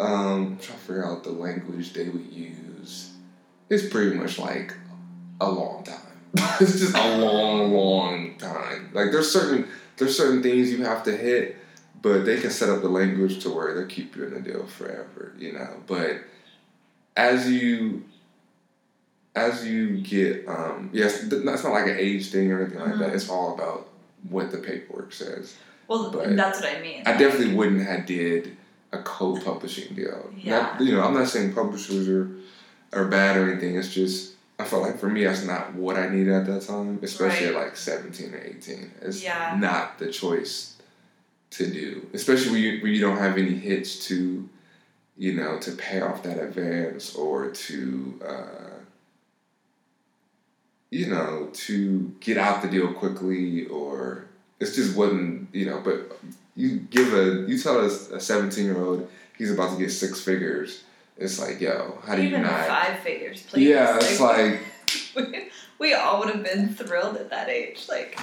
um try to figure out the language they would use. It's pretty much like a long time. (laughs) it's just a long, long time. Like there's certain there's certain things you have to hit, but they can set up the language to where they'll keep you in the deal forever, you know. But as you as you get um yes, th- it's not like an age thing or anything like that. Mhm. It's all about what the paperwork says. Well, But that's what I mean. I like- definitely wouldn't have did a co-publishing deal. Yeah. Not, you know, I'm not saying publishers are are bad or anything. It's just I felt like for me that's not what I needed at that time, especially at like 17 or 18. It's Yeah. not the choice to do, especially when you when you don't have any hits to, you know, to pay off that advance or to. Uh, you know, to get out the deal quickly, or it just wasn't, you know. But you give a, you tell a seventeen year old he's about to get six figures. It's like, yo, how do Even you not? five figures, please. yeah, it's like we, (laughs) we all would have been thrilled at that age. Like,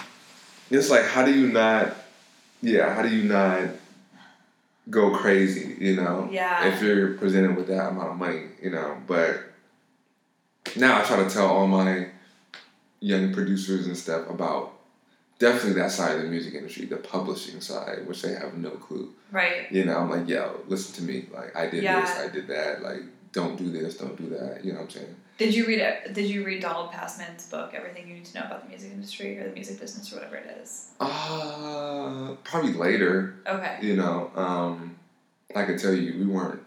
it's like how do you not? Yeah, how do you not go crazy? You know, yeah. if you're presented with that amount of money, you know. But now I try to tell all my young producers and stuff about definitely that side of the music industry, the publishing side, which they have no clue. right. You know, I'm like, yo, listen to me. Like, I did Yeah. this, I did that. Like, don't do this, don't do that. You know what I'm saying? Did you read it? Did you read Donald Passman's book, Everything You Need to Know About the Music Industry or the Music Business or whatever it is? Uh, probably later. Okay. You know, um, I could tell you, we weren't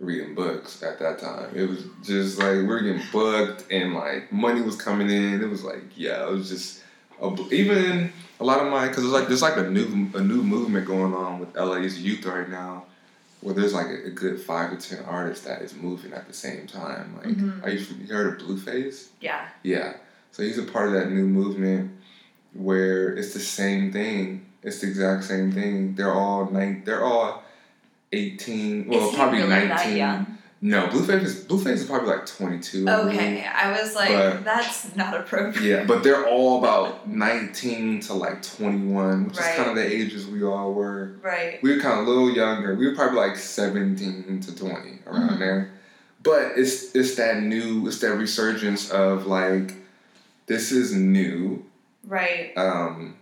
reading books at that time. It was just like we were getting booked and like money was coming in. It was like yeah, it was just a, even a lot of my because it's like there's like a new a new movement going on with LA's youth right now, where there's like a, a good five to ten artists that is moving at the same time. Like Mhm. are you, you heard of Blueface? Yeah. Yeah. So he's a part of that new movement where it's the same thing. It's the exact same thing. They're all nine. They're all eighteen. Well, probably really nineteen. No, Blueface is Blueface is probably like twenty two. Okay, I was like, But- that's not appropriate. Yeah, but they're all about nineteen to like twenty one, which Right. is kind of the ages we all were. Right. We were kind of a little younger. We were probably like seventeen to twenty around Mhm. there. But it's it's that new. It's that resurgence of like, this is new. Right. um,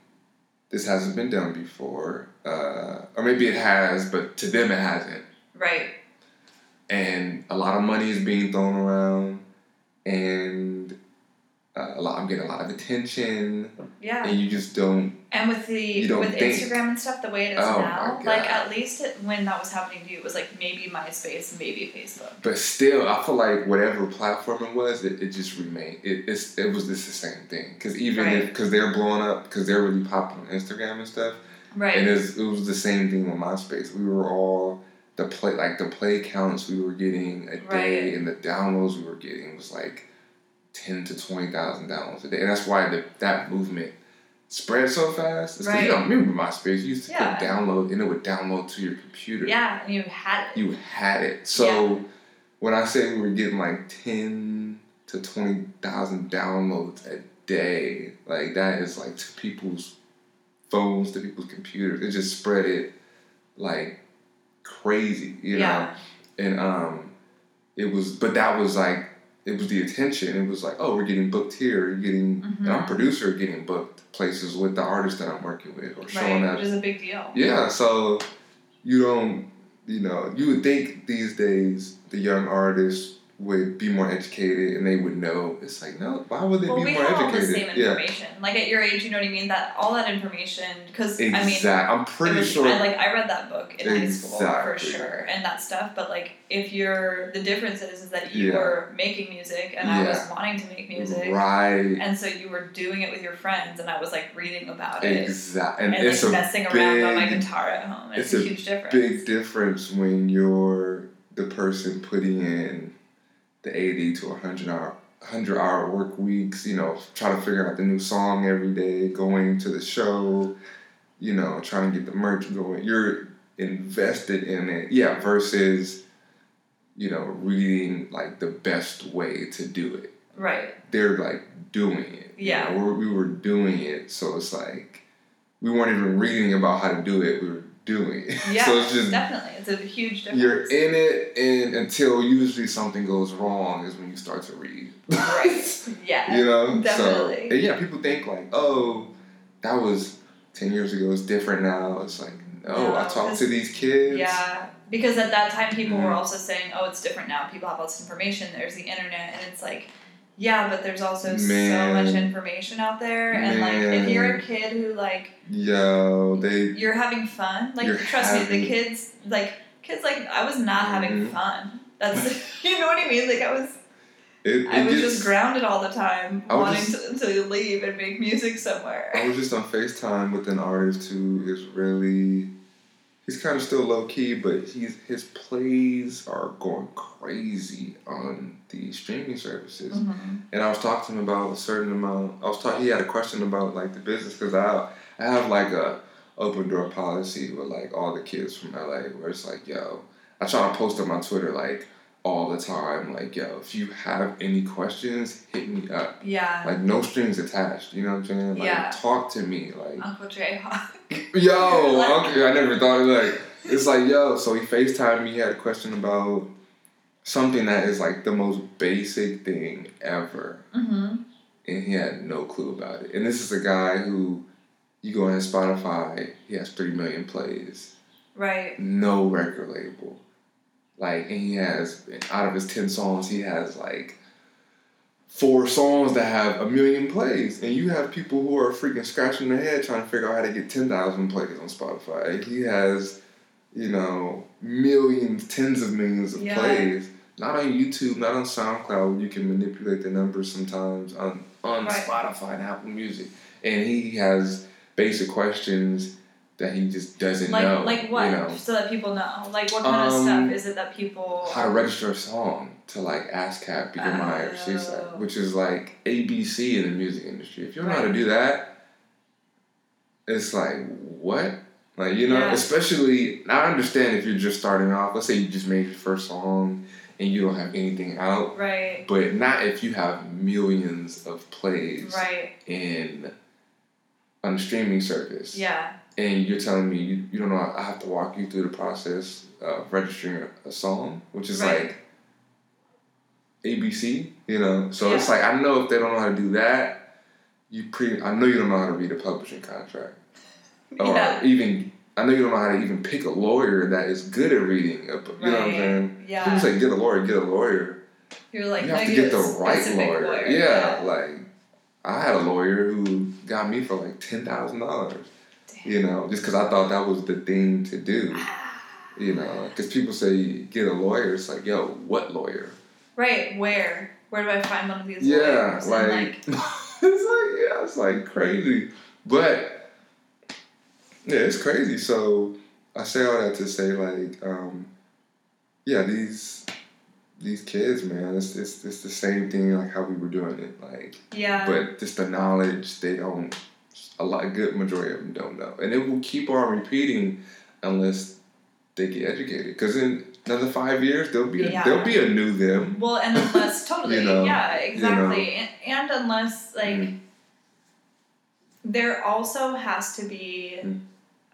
this hasn't been done before, uh, or maybe it has, but to them it hasn't. Right. And a lot of money is being thrown around, and uh, a lot. I'm getting a lot of attention, Yeah. and you just don't. And with the with think. Instagram and stuff, the way it is Oh now, like at least it, when that was happening to you, it was like maybe MySpace, maybe Facebook. But still, I feel like whatever platform it was, it, it just remained. It, it's it was just the same thing. Because even Right. if because they're blowing up, because they're really popping on Instagram and stuff. Right. And it was, it was the same thing with MySpace. We were all the play like the play counts we were getting a day Right. and the downloads we were getting was like ten to twenty thousand downloads a day. And that's why the, that movement spread so fast. It's Right. You don't remember MySpace. You used to Yeah. download and it would download to your computer. yeah, and you had it. You had it. So when I say we were getting like ten to twenty thousand downloads a day, like that is like to people's phones, to people's computers. It just spread it like crazy, you know. And um, it was, but that was like it was the attention. It was like, oh, we're getting booked here. You're getting, and I'm producer getting booked places with the artist that I'm working with or showing Right. up Which is a big deal. yeah, so you don't, you know, you would think these days the young artists would be more educated and they would know. It's like, no, why would they Well, be we more have all the educated? same yeah, information. Like at your age, you know what I mean. That all that information, because I mean, exactly. I'm pretty was, sure. I, like I read that book in high school for sure, and that stuff. But like, if you're the difference is, is that you Yeah. were making music, and I was wanting to make music, right. and so you were doing it with your friends, and I was like reading about it Exactly. and, And, it's like a messing around on my big- guitar at home. It's, it's a a huge difference. big difference when you're the person putting in the 80 to 100 hour 100 hour work weeks you know trying to figure out the new song every day going to the show you know trying to get the merch going you're invested in it yeah versus you know reading like the best way to do it right. they're like doing it. you Yeah. know, we're, we were doing it, so it's like we weren't even reading about how to do it. We were doing. Yeah. (laughs) so it's just definitely, it's a huge difference. you're in it, and until usually something goes wrong is when you start to read. (laughs) Right. Yeah. you know. definitely. So and yeah, people think like, oh, that was ten years ago. It's different now. It's like no, No, I talk to these kids. Yeah, because at that time people were Mhm. also saying, "Oh, it's different now. People have all this information. There's the internet," and it's like, yeah, but there's also so much information out there, and like if you're a kid who like Yo, they you're having fun, like trust me, the kids like kids like I was not having Mhm. fun. That's (laughs) you know what I mean. Like I was it, I was gets- just grounded all the time, wanting to, to leave and make music somewhere. I was just on FaceTime with an artist who is really he's kind of still low key, but he's his plays are going crazy on the streaming services. Mhm. And I was talking to him about a certain amount. I was talking. He had a question about like the business because I I have like a open door policy with like all the kids from LA where it's like yo I try to post on my Twitter like all the time like yo if you have any questions hit me up Yeah, like no strings attached. You know what I'm saying? Like Yeah. talk to me. Like Uncle Jayhawk. (laughs) yo, (laughs) Like- uncle. I never thought of like it's like yo. So he Facetimed me. He had a question about something that is like the most basic thing ever, hmm and he had no clue about it. And this is a guy who you go on his Spotify. He has three million plays. Right. No record label. Like, and he has out of his ten songs, he has like four songs that have a million plays, and you have people who are freaking scratching their head trying to figure out how to get ten thousand plays on Spotify. He has you know, millions, tens of millions of Yeah. plays. Not on YouTube, not on SoundCloud. You can manipulate the numbers sometimes on on Right. Spotify and Apple Music. And he has basic questions that he just doesn't Like know. like what? You know, So that people know. Like what kind of Um, stuff is it that people how to register a song to like ASCAP, BMI, or Oh. Which is like ABC in the music industry. If you don't know how to do that, it's like what? Like you know, Yeah. especially I understand if you're just starting off. Let's say you just made your first song and you don't have anything out, Right. but not if you have millions of plays Right. in on a streaming service Yeah. And you're telling me you, you don't know I have to walk you through the process of registering a, a song, which is Right. like ABC, you know. So it's like I know if they don't know how to do that, you pre I know you don't know how to read a publishing contract. Or even I know you don't know how to even pick a lawyer that is good at reading a, you know what I'm saying? Yeah. People say get a lawyer, get a lawyer. You're like you no, have to you get the right specific lawyer. Yeah, like I had a lawyer who got me for like ten thousand dollars. You know, just because I thought that was the thing to do. You know, because people say get a lawyer. It's like, yo, what lawyer? Right. Where? Where do I find one of these Yeah, lawyers? like, like (laughs) it's like yeah, it's like crazy. But yeah, it's crazy. So I say all that to say like, um, yeah, these these kids, man, it's, it's it's the same thing like how we were doing it, like. yeah. but just the knowledge they don't a lot a good majority of them don't know and it will keep on repeating unless they get educated because in another five years there'll be a, Yeah. there'll be a new them Well, and unless (laughs) totally, You know, yeah, you exactly, and, and unless like Mhm. there also has to be Mm.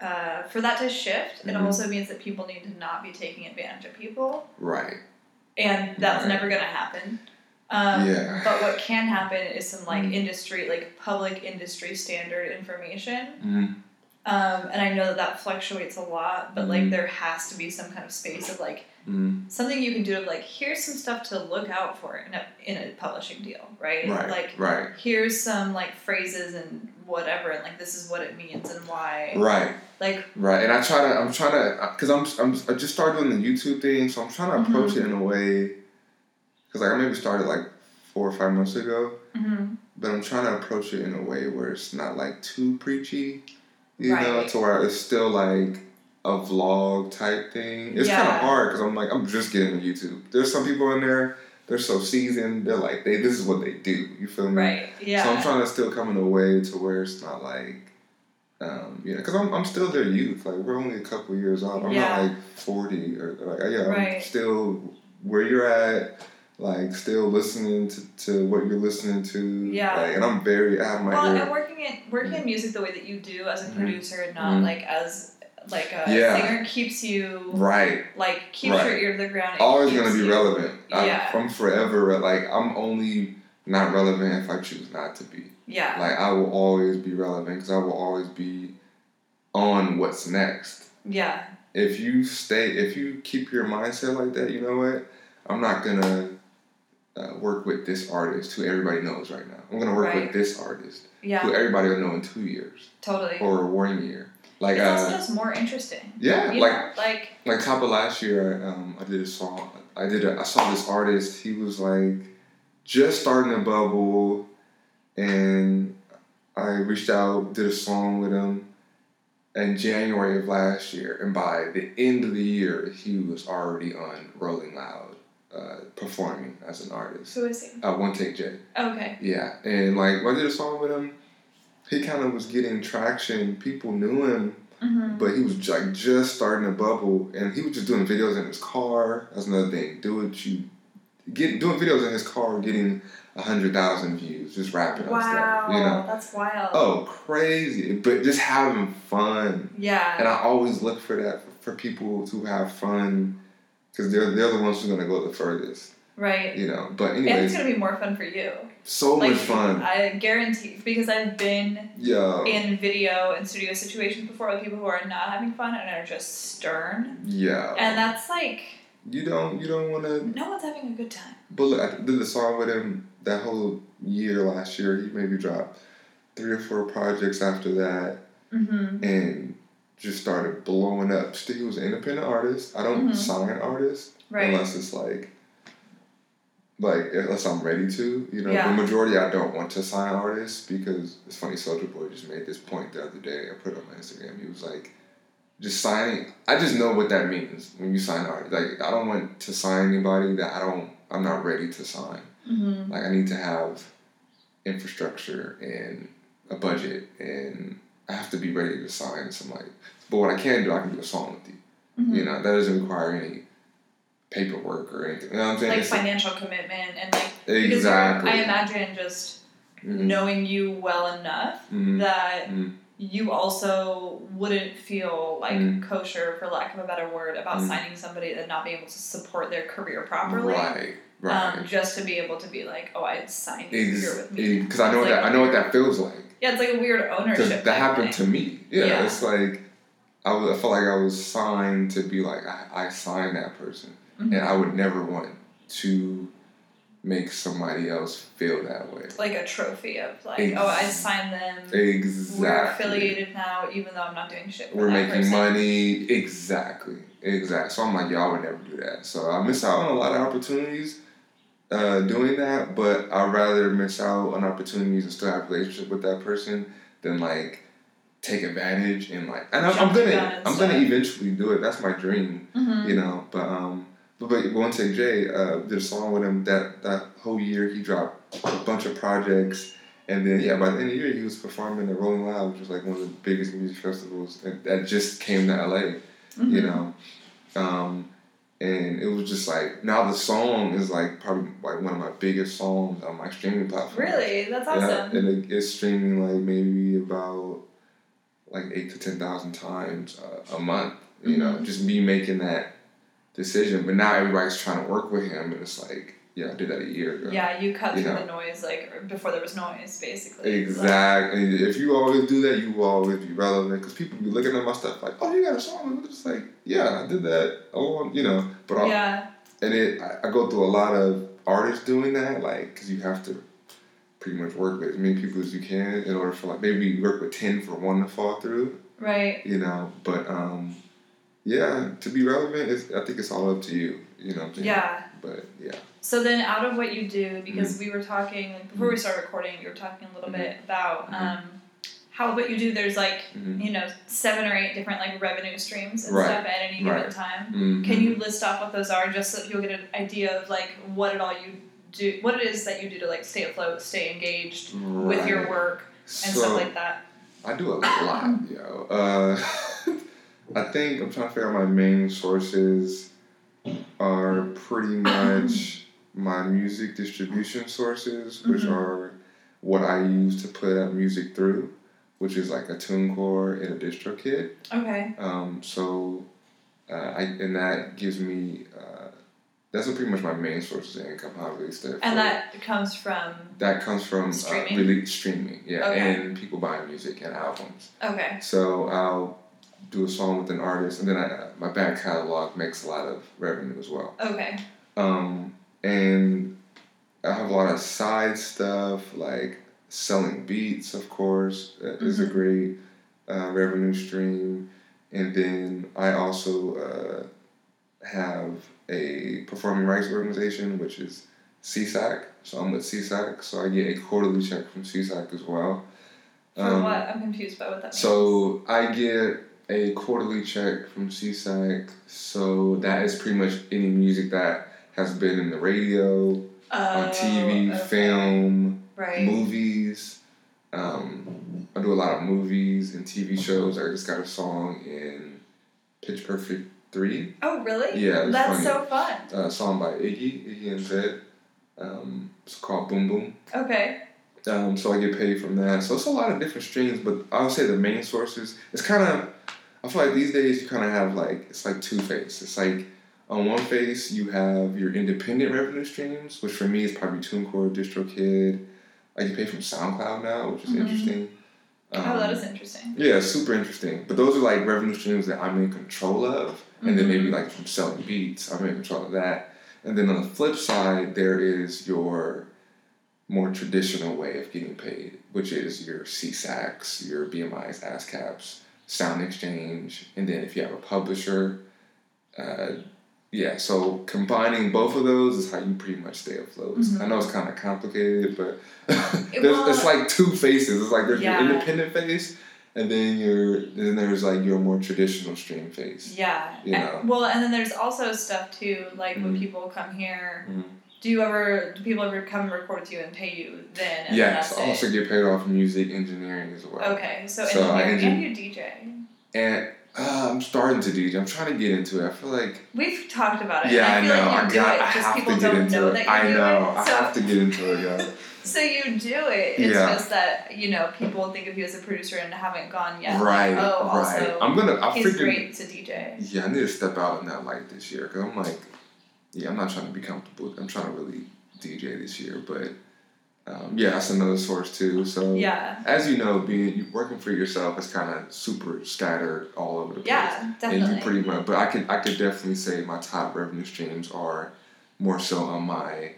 uh, for that to shift. It Mhm. also means that people need to not be taking advantage of people, right and that's Right. never going to happen. Um, Yeah. But what can happen is some like Mm. industry, like public industry standard information. mm Um, and I know that that fluctuates a lot, but like Mhm. there has to be some kind of space of like mm something you can do of like here's some stuff to look out for in a in a publishing deal, right? right Like right here's some like phrases and whatever, and like this is what it means and why. right Like right and i try to i'm trying to because I'm, I'm i just started doing the youtube thing so i'm trying to approach Mm-hmm. it in a way because like i maybe started like four or five months ago mhm, but I'm trying to approach it in a way where it's not like too preachy, you know, to where it's still like a vlog type thing. It's kind of hard because I'm like I'm just getting to YouTube. There's some people in there they're so seasoned. They're like they this is what they do. You feel me? right, yeah, So I'm trying to still come in a way to where it's not like. Um, you know, because I'm, I'm still their youth. Like we're only a couple years off. I'm Yeah. not like forty or like yeah. I'm Right. still where you're at like still listening to, to what you're listening to. Yeah. Like, and I'm very I have my well, ear. and working in working in music the way that you do as a Mhm. producer and not Mhm. like as like a Yeah. singer keeps you right. like keeps Right. your ear to the ground. Always gonna be you- relevant. Yeah. I, I'm forever like I'm only not relevant if I choose not to be. Yeah, Like I will always be relevant because I will always be on what's next. yeah, If you stay, if you keep your mindset like that, you know what? I'm not gonna uh, work with this artist who everybody knows right now. I'm gonna work Right. with this artist yeah, who everybody will know in two years totally. or one year. Like it's also uh, just more interesting. yeah, You like know? like like top of last year, um, I did a song. I did. A, I saw this artist. He was like just starting to bubble, and I reached out, did a song with him in January of last year, and by the end of the year, he was already on Rolling Loud, uh, performing as an artist. who is he? Uh, One Take J. Okay, Yeah, and like when I did a song with him, he kind of was getting traction. People knew him hmm but he was like just starting to bubble, and he was just doing videos in his car. That's another thing. Do what you get doing videos in his car, getting a hundred thousand views, just rapping on wow, stuff. You know, that's wild. oh crazy, but just having fun. yeah, And I always look for that for people to have fun, because they're they're the ones who are gonna go the furthest. right. You know. But And it's gonna be more fun for you. so like much fun. I guarantee because I've been Yeah. in video and studio situations before with people who are not having fun and are just stern. Yeah. And that's like you don't you don't want to no one's having a good time. But look, I did the song with him that whole year last year. He maybe dropped three or four projects after that, Mm-hmm. and just started blowing up. Still, he was an independent artist. I don't Mhm. sign artists Right. unless it's like, like unless I'm ready to. You know, Yeah. the majority I don't want to sign artists because it's funny. Soulja Boy just made this point the other day. I put it on my Instagram. He was like, just signing. I just know what that means when you sign artists. Like I don't want to sign anybody that I don't. I'm not ready to sign. Mm-hmm. Like I need to have infrastructure and a budget and I have to be ready to sign somebody. But what I can do, I can do a song with you. Mm-hmm. You know, that doesn't require any paperwork or anything. You know what I'm saying? Like It's- financial commitment and like exactly. I imagine just Mhm. knowing you well enough Mhm. that Mhm. you also wouldn't feel like Mm. kosher, for lack of a better word, about Mm. signing somebody and not being able to support their career properly. Right. Right. Um, just to be able to be like, oh, I signed you here with me. Because I know what like that I know what that feels like. Yeah, it's like a weird ownership. That happened to me. Yeah, Yeah. it's like I, was, I felt like I was signed to be like I, I signed that person, Mhm. and I would never want to make somebody else feel that way. like a trophy of like, Ex- oh, I signed them. Exactly. We're affiliated now, even though I'm not doing shit. We're making person. money. Exactly. Exactly. So I'm like, y'all would never do that. So I miss out on a lot of opportunities uh, doing that, but I'd rather miss out on opportunities and still have a relationship with that person than like take advantage and like and I'm, I'm Jump the gun gonna I'm gonna eventually do it. That's my dream, Mhm. you know. But um but but one take Jay uh, did a song with him that that whole year he dropped a bunch of projects and then yeah by the end of the year he was performing at Rolling Loud which was like one of the biggest music festivals and that just came to LA Mhm. you know. Um, and it was just like now the song is like probably like one of my biggest songs on my streaming platform. Really, that's Yeah, awesome. and it, it's streaming like maybe about like eight to ten thousand times uh, a month. You know, Mhm. just me making that decision. But now everybody's trying to work with him, and it's like, yeah, I did that a year ago. Yeah, you cut You through know. the noise like before there was noise, basically. Exactly. If you always do that, you will always be relevant. Because people be looking at my stuff like, "Oh, you got a song?" And it's like, "Yeah, I did that." Oh, you know. But I'll, yeah, and it, I, I go through a lot of artists doing that, like, because you have to pretty much work with as many people as you can in order for like maybe you work with ten for one to fall through, right. you know. But um, yeah, to be relevant, is I think it's all up to you. You know I'm? Yeah. But yeah. So then, out of what you do, because Mm-hmm. we were talking before we started recording, you were talking a little bit about Mhm. um, how what you do. There's like Mhm. you know seven or eight different like revenue streams and Right. stuff at any given Right. time. Can you list off what those are, just so you'll get an idea of like what it all you do, what it is that you do to like stay afloat, stay engaged with your work and so, stuff like that. I do a lot, yo. Uh, (laughs) I think I'm trying to figure out my main sources are pretty much my music distribution sources, which Mhm. are what I use to put out music through, which is like a TuneCore and a DistroKid. Okay. Um, so, uh, I and that gives me uh, that's pretty much my main sources of income. How I release that. And that comes from that comes from Streaming? Uh, really streaming, yeah, Okay. and people buying music and albums. okay. So I'll do a song with an artist, and then I, my back catalog makes a lot of revenue as well. Okay. Um, and I have a lot of side stuff like selling beats, of course, uh, is a Mhm. great uh, revenue stream. And then I also uh, have a performing rights organization, which is SESAC. So I'm with SESAC, so I get a quarterly check from SESAC as well. For Um, what? I'm confused by what that means. so I get a quarterly check from SESAC. So that is pretty much any music that has been in the radio, on TV, Oh, okay. film, Right. movies. Um, I do a lot of movies and TV shows. I just got a song in Pitch Perfect 3, Oh, really? Yeah, That's funny. so fun. a song by Iggy, Iggy and Zedd. Um, it's called Boom Boom. Okay. Um, so I get paid from that. So it's a lot of different streams, but I would say the main sources. It's kind of, I feel like these days you kind of have like it's like two faces. It's like on one face you have your independent revenue streams, which for me is probably TuneCore, DistroKid. Like you pay from SoundCloud now, which is Mhm. interesting. oh, that Um, interesting. yeah, super interesting. But those are like revenue streams that I'm in control of. And then maybe Mhm. like from selling beats, I'm in control of that. And then on the flip side, there is your more traditional way of getting paid, which is your SESACs, your BMIs, ASCAPs, SoundExchange, and then if you have a publisher, uh, yeah. So combining both of those is how you pretty much stay afloat. Mhm. I know it's kind of complicated, but (laughs) It- there's, well- it's like two faces. It's like there's Yeah. your independent face, and then your then there's like your more traditional stream face. Yeah. You And- know. well, and then there's also stuff too, like when Mhm. people come here. Mhm. Do you ever? Do people ever come and record with you and pay you then? And Yes, I also get paid off music engineering as well. Okay, so, So I engi- and you DJ. And uh, I'm starting to DJ. I'm trying to get into it. I feel like We've talked about it. yeah, I I know. like I got. it, I have people to get into know it. I know. it. I have to get into it, yeah. (laughs) so you do it. It's Yeah. just that you know people think of you as a producer and haven't gone yet. Right, Like, oh, right. also I'm gonna. I he's figured. great to DJ. Yeah, I need to step out in that light this year because I'm like, yeah, I'm not trying to be comfortable. I'm trying to really DJ this year, but um, yeah, that's another source too. So Yeah. as you know, being working for yourself is kind of super scattered all over the place. Yeah, And you pretty much, but I could I could definitely say my top revenue streams are more so on my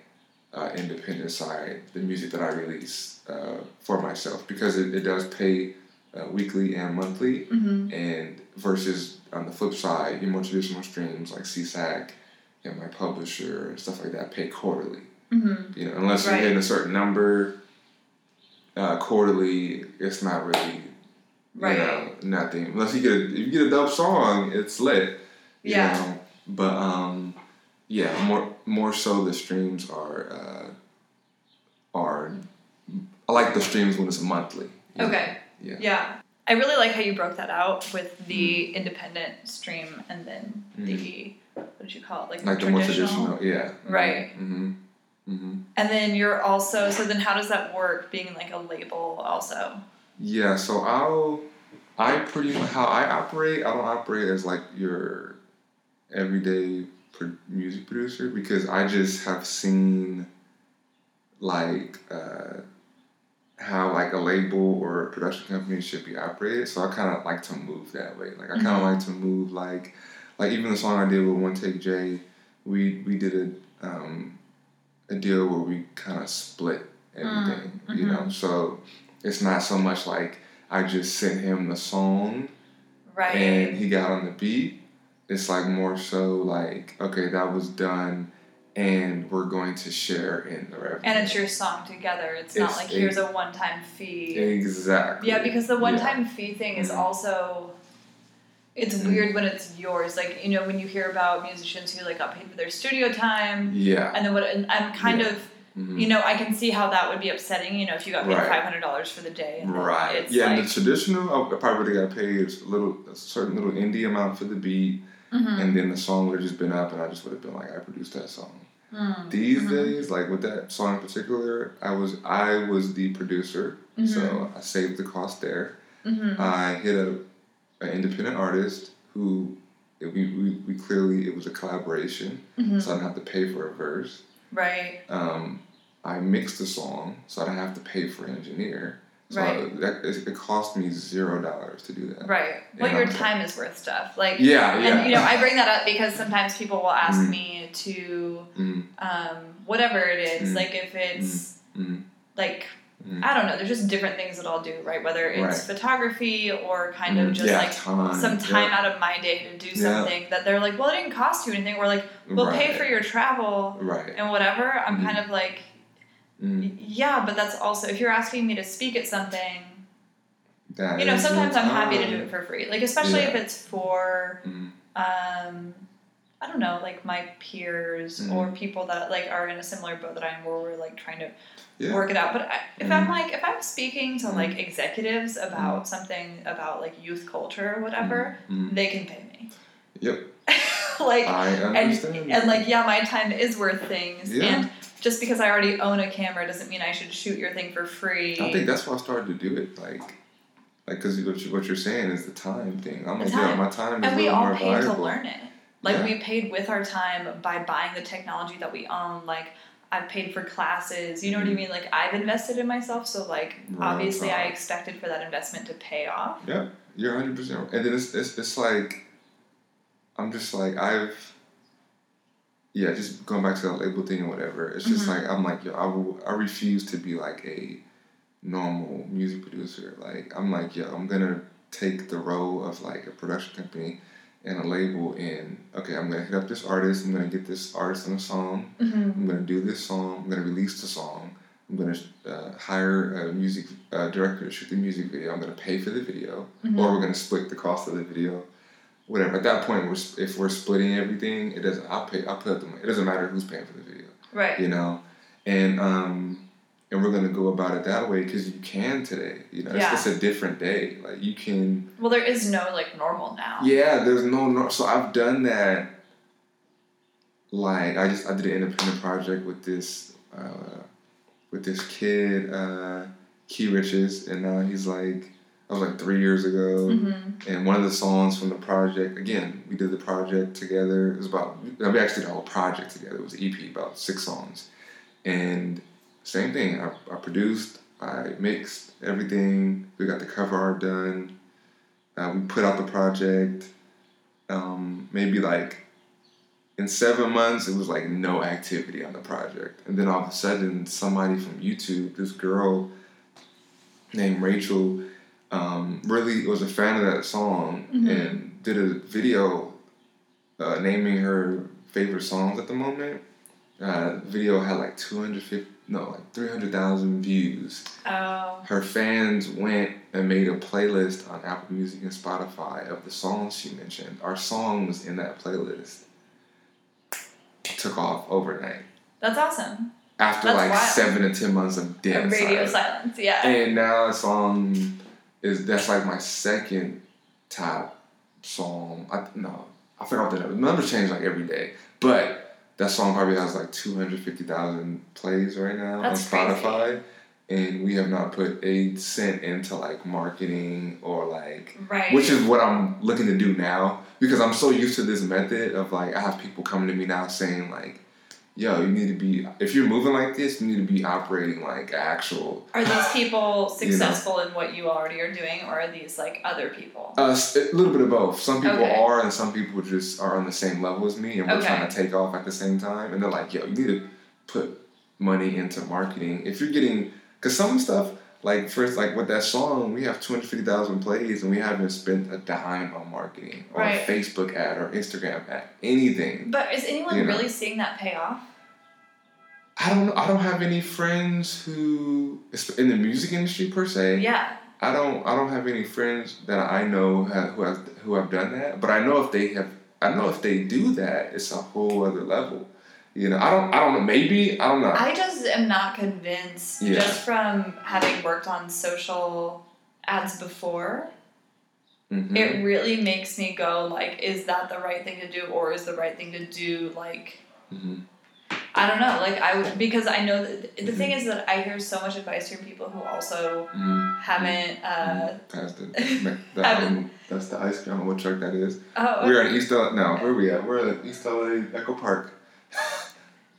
uh, independent side, the music that I release uh, for myself because it, it does pay uh, weekly and monthly, hmm and versus on the flip side, your more traditional streams like SESAC and my publisher and stuff like that pay quarterly. hmm You know, unless you're Right. hitting a certain number uh, quarterly, it's not really Right. you know, nothing. Unless you get a, if you get a dope song, it's lit. you Yeah. know. But um, yeah, more more so the streams are uh, are I like the streams when it's monthly. you know. Okay. Yeah. Yeah. I really like how you broke that out with the independent stream and then Mm. the what did you call it? Like, Like the more traditional, yeah. Right. Mm-hmm. Mm-hmm. And then you're also so then how does that work being like a label also? Yeah, so I'll I pretty much how I operate. I don't operate as like your everyday pro- music producer because I just have seen like uh, how like a label or a production company should be operated. So I kind of like to move that way. Like I kind of Mhm. like to move like like even the song I did with One Take J, we we did a um, a deal where we kind of split everything. Mm, You know, so it's not so much like I just sent him the song Right. and he got on the beat. It's like more so like, okay, that was done and we're going to share in the revenue. and it's your song together. It's, not like here's a one time fee. Exactly. Yeah, because the one Yeah. time fee thing is Mhm. also it's Mhm. weird when it's yours. Like, you know, when you hear about musicians who like got paid for their studio time Yeah. and then what and I'm kind Yeah. of Mhm. you know, I can see how that would be upsetting, you know, if you got paid Right. five hundred dollars for the day and Right. it's Yeah, like and the traditional, I probably would have got paid a little, a certain little indie amount for the beat, Mhm. and then the song would have just been up, and I just would have been like, I produced that song. Mm. These Mhm. days, like with that song in particular, I was I was the producer, so I saved the cost there. I hit a an independent artist who it, we, we, we clearly it was a collaboration, Mhm. so I didn't have to pay for a verse. Right. Um, I mixed the song, so I didn't have to pay for an engineer. So Right. that, it, it cost me zero dollars to do that. Right. Well, And your I'm- time is worth stuff. Like Yeah, yeah. and you know, I bring that up because sometimes people will ask Mhm. me to Mm, um, whatever it is, Mhm. like if it's mm, like mm. I don't know, there's just different things that I'll do, right? Whether it's Right. photography or kind of Mm, just yeah, like time, some time yeah. out of my day to do Yeah. something that they're like, well, it didn't cost you anything. We're like, we'll pay for your travel Right. and whatever. I'm Mhm. kind of like, Mm, yeah, but that's also if you're asking me to speak at something, that you know, sometimes I'm happy to do it for free. Like especially if it's for Mm, um I don't know, like my peers Mhm. or people that like are in a similar boat that I am, where we're like trying to yeah. work it out. But I, if Mhm. I'm like, if I'm speaking to like executives about something about like youth culture or whatever, Mm, they can pay me. Yep. (laughs) like, I and understand. and like, yeah, my time is worth things. Yeah. And just because I already own a camera doesn't mean I should shoot your thing for free. I think that's why I started to do it. Like, like because what, you, what you're saying is the time thing. I'm like, yeah, my time is and a we all more paid valuable. to learn it. Like Yeah. we paid with our time by buying the technology that we own. Like I've paid for classes. You know what I Mhm. mean? Like I've invested in myself. So like Real obviously I expected for that investment to pay off. Yeah, you're 100 percent. And then it's, it's it's like, I'm just like I've. Yeah, just going back to that label thing or whatever. It's just Mhm. like I'm like yo, I, will, I refuse to be like a normal music producer. Like I'm like yo, I'm gonna take the role of like a production company and a label and okay, I'm gonna hit up this artist, I'm gonna get this artist on a song, Mm-hmm. I'm gonna do this song, I'm gonna release the song, I'm gonna uh, hire a music uh, director to shoot the music video, I'm gonna pay for the video, Mm-hmm. or we're gonna split the cost of the video. Whatever. At that point, we're, if we're splitting everything, it doesn't. I'll pay. I'll put up the money. It doesn't matter who's paying for the video Right. you know and um and we're gonna go about it that way because you can today you know Yeah. it's, it's a different day like you can Well, there is no like normal now. yeah there's no, no so i've done that like i just i did an independent project with this uh with this kid uh key riches and now he's like that was like three years ago Mm-hmm. and one of the songs from the project, again, we did the project together. It was about, we actually did the whole project together. It was an EP, about six songs. And same thing, I, I produced, I mixed everything. We got the cover art done. Uh, we put out the project. Um, maybe like in seven months, it was like no activity on the project. And then all of a sudden, somebody from YouTube, this girl named Rachel, um, really was a fan of that song Mhm. and did a video uh, naming her favorite songs at the moment. Uh, video had like 250, no, like 300,000 views. Oh. Her fans went and made a playlist on Apple Music and Spotify of the songs she mentioned. Our song was in that playlist. Took off overnight. That's awesome. After That's like wild. seven to ten months of dead radio silence. silence. Yeah. And now that song is that's like my second top song. I no, I forgot the number. The numbers change like every day, but that song probably has like two hundred fifty thousand plays right now That's on Spotify. And we have not put a cent into like marketing or like, right. which is what I'm looking to do now because I'm so used to this method of like I have people coming to me now saying like, "Yo, you need to be if you're moving like this, you need to be operating like actual Are these (sighs) people You know. successful in what you already are doing, or are these like other people? Uh, a little bit of both. Some people Okay. are, and some people just are on the same level as me, and we're Okay. trying to take off at the same time. And they're like, "Yo, you need to put money into marketing. If you're getting, because some stuff, like first, like with that song, we have two hundred fifty thousand plays, and we haven't spent a dime on marketing or Right. a Facebook ad or Instagram ad, anything. But is anyone You know. really seeing that pay off? I don't know. I don't have any friends who in the music industry per se. Yeah. I don't I don't have any friends that I know have, who have who have done that, but I know if they have I know if they do that, it's a whole other level. You know, I don't I don't know. Maybe I don't know. I just am not convinced, Yeah. just from having worked on social ads before. Mhm. It really makes me go like, is that the right thing to do, or is the right thing to do like Mhm. I don't know, like I would because I know that the thing is that I hear so much advice from people who also Mhm. haven't. Uh, Past the, the (laughs) um, that's the ice cream. I don't know what truck that is. oh, We're in East LA. No, where are we at? We're at East LA Echo Park. (laughs)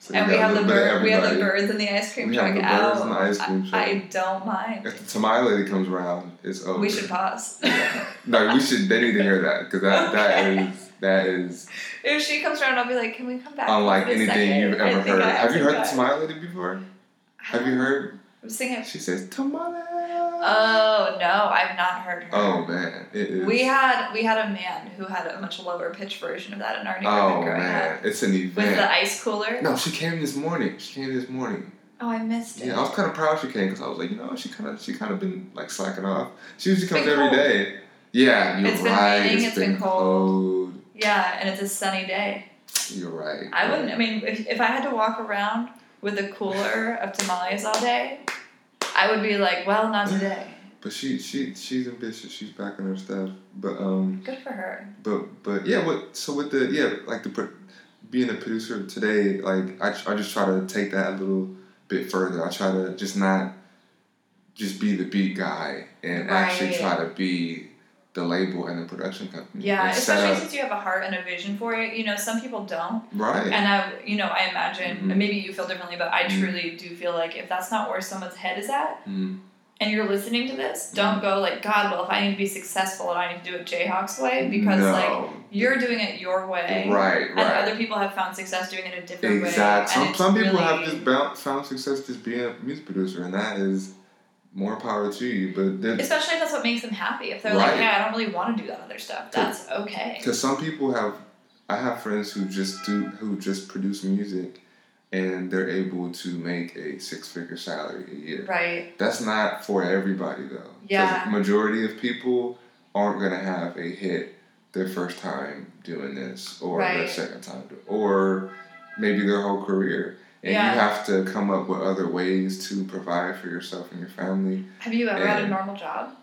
So and we have the little bit of bird. We have the birds in the ice cream We truck have the out. birds and the ice cream I, truck. I don't mind. If the tamale lady comes around, it's over. We should pause. (laughs) No, we should. They need to hear that because that that Okay. is that is if she comes around, I'll be like, "Can we come back?" unlike anything second? you've ever think heard. I Have you heard Tamale Lady before? Have you heard? Sing it. She says Tamale. Oh no, I've not heard her. Oh man, it is. We had we had a man who had a much lower pitch version of that in our neighborhood Oh growing man, up. it's an event. With the ice cooler. No, she came this morning. She came this morning. Oh, I missed it. Yeah, I was kind of proud she came because I was like, you know, she kind of she kind of been like slacking off. She usually comes been every day. Yeah, you're It's been right. raining, it's it's been been cold. cold. Yeah, and it's a sunny day. You're right. I wouldn't. I mean, if, if I had to walk around with a cooler of tamales all day, I would be like, well, not today. But she she she's ambitious. She's backing her stuff. But um. Good for her. but but yeah what so with the yeah like the being a producer today like I, I just try to take that a little bit further i try to just not just be the beat guy and actually try to be the label and the production company Yeah, especially up- since you have a heart and a vision for it. You know, some people don't. right And I, you know, I imagine, Mhm. maybe you feel differently, but I Mhm. truly do feel like if that's not where someone's head is at, mm, and you're listening to this, don't Mm-hmm. go like, God, well, if I need to be successful and I need to do it Jayhawk's way, because no. like you're doing it your way, right and right other people have found success doing it a different way. exactly some, some people really- have just found success just being a music producer and that is more power to you. But then- Especially if that's what makes them happy. If they're Right. like, hey, I don't really want to do that other stuff, that's okay. Because some people have, I have friends who just do, who just produce music, and they're able to make a six-figure salary a year. Right. That's not for everybody though. Yeah. Majority of people aren't gonna have a hit their first time doing this, or their second time, or maybe their whole career. And Yeah. you have to come up with other ways to provide for yourself and your family. Have you ever had a normal job?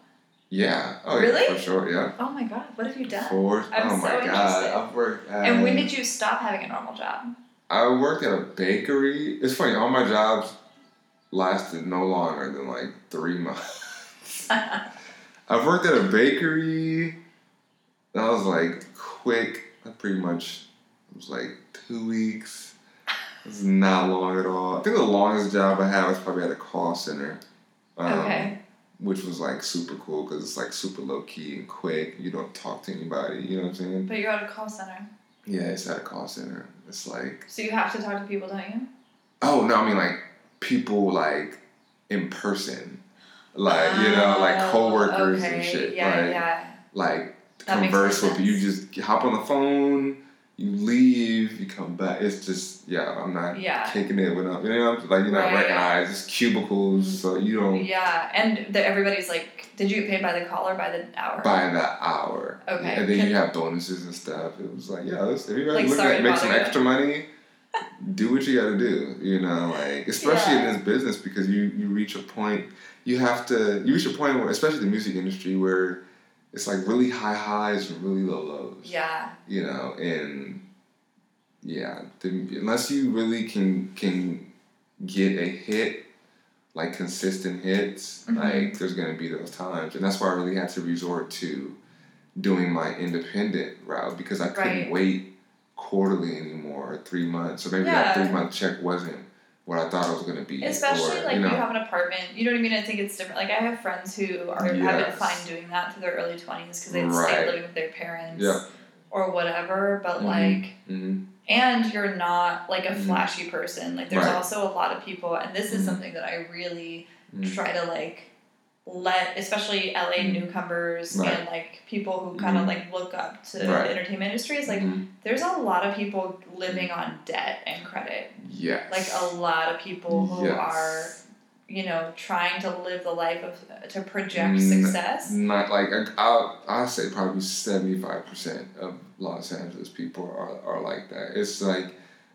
Yeah. Oh Really? yeah, for sure. Yeah. Oh my god, what have you done? For I'm oh my so god, interested. I've worked. At, And when did you stop having a normal job? I worked at a bakery. It's funny, all my jobs lasted no longer than like three (laughs) months. (laughs) I've worked at a bakery. That was like quick. I pretty much it was like two weeks. It was not long at all. I think the longest job I had was probably at a call center. Um, okay. Which was like super cool because it's like super low key and quick. You don't talk to anybody. You know what I'm saying? But you're at a call center. Yeah, it's at a call center. It's like So you have to talk to people, don't you? Oh no, I mean like people like in person, like you know, like Oh, coworkers okay. and shit. Yeah, like yeah. like That converse with you. Just hop on the phone. You leave. You come back. It's just yeah. I'm not Yeah. kicking it with them. You know, like you're not Right. recognized. It's cubicles, so you don't Yeah, and the, everybody's like, did you get paid by the call or by the hour? by the hour. Okay. And then you have bonuses and stuff. It was like yeah, let's, if you're Like, sorry at make some extra money. do what you got to do, you know, like especially Yeah. in this business because you you reach a point you have to you reach a point where especially the music industry where it's like really high highs and really low lows, Yeah. you know, and yeah, the, unless you really can can get a hit like consistent hits, Mhm. like there's gonna be those times, and that's why I really had to resort to doing my independent route because I couldn't Right. wait quarterly anymore, or three months, or maybe Yeah. that three month check wasn't what I thought it was gonna be. Especially or, like you you, have an apartment. You know what I mean? I think it's different. Like I have friends who are have been fine doing that through their early twenties because they stayed Right. living with their parents Yeah. or whatever. But Mhm. like, mhm. and you're not like a Mhm. flashy person. Like there's Right. also a lot of people, and this is Mhm. something that I really Mhm. try to like let especially LA Mhm. newcomers Right. and like people who kind of Mhm. like look up to Right. the entertainment industry is like Mhm. there's a lot of people living on debt and credit yes, like a lot of people who Yes. are you know trying to live the life of to project success Not like I, I'll say probably seventy five percent of Los Angeles people are, are like that. It's like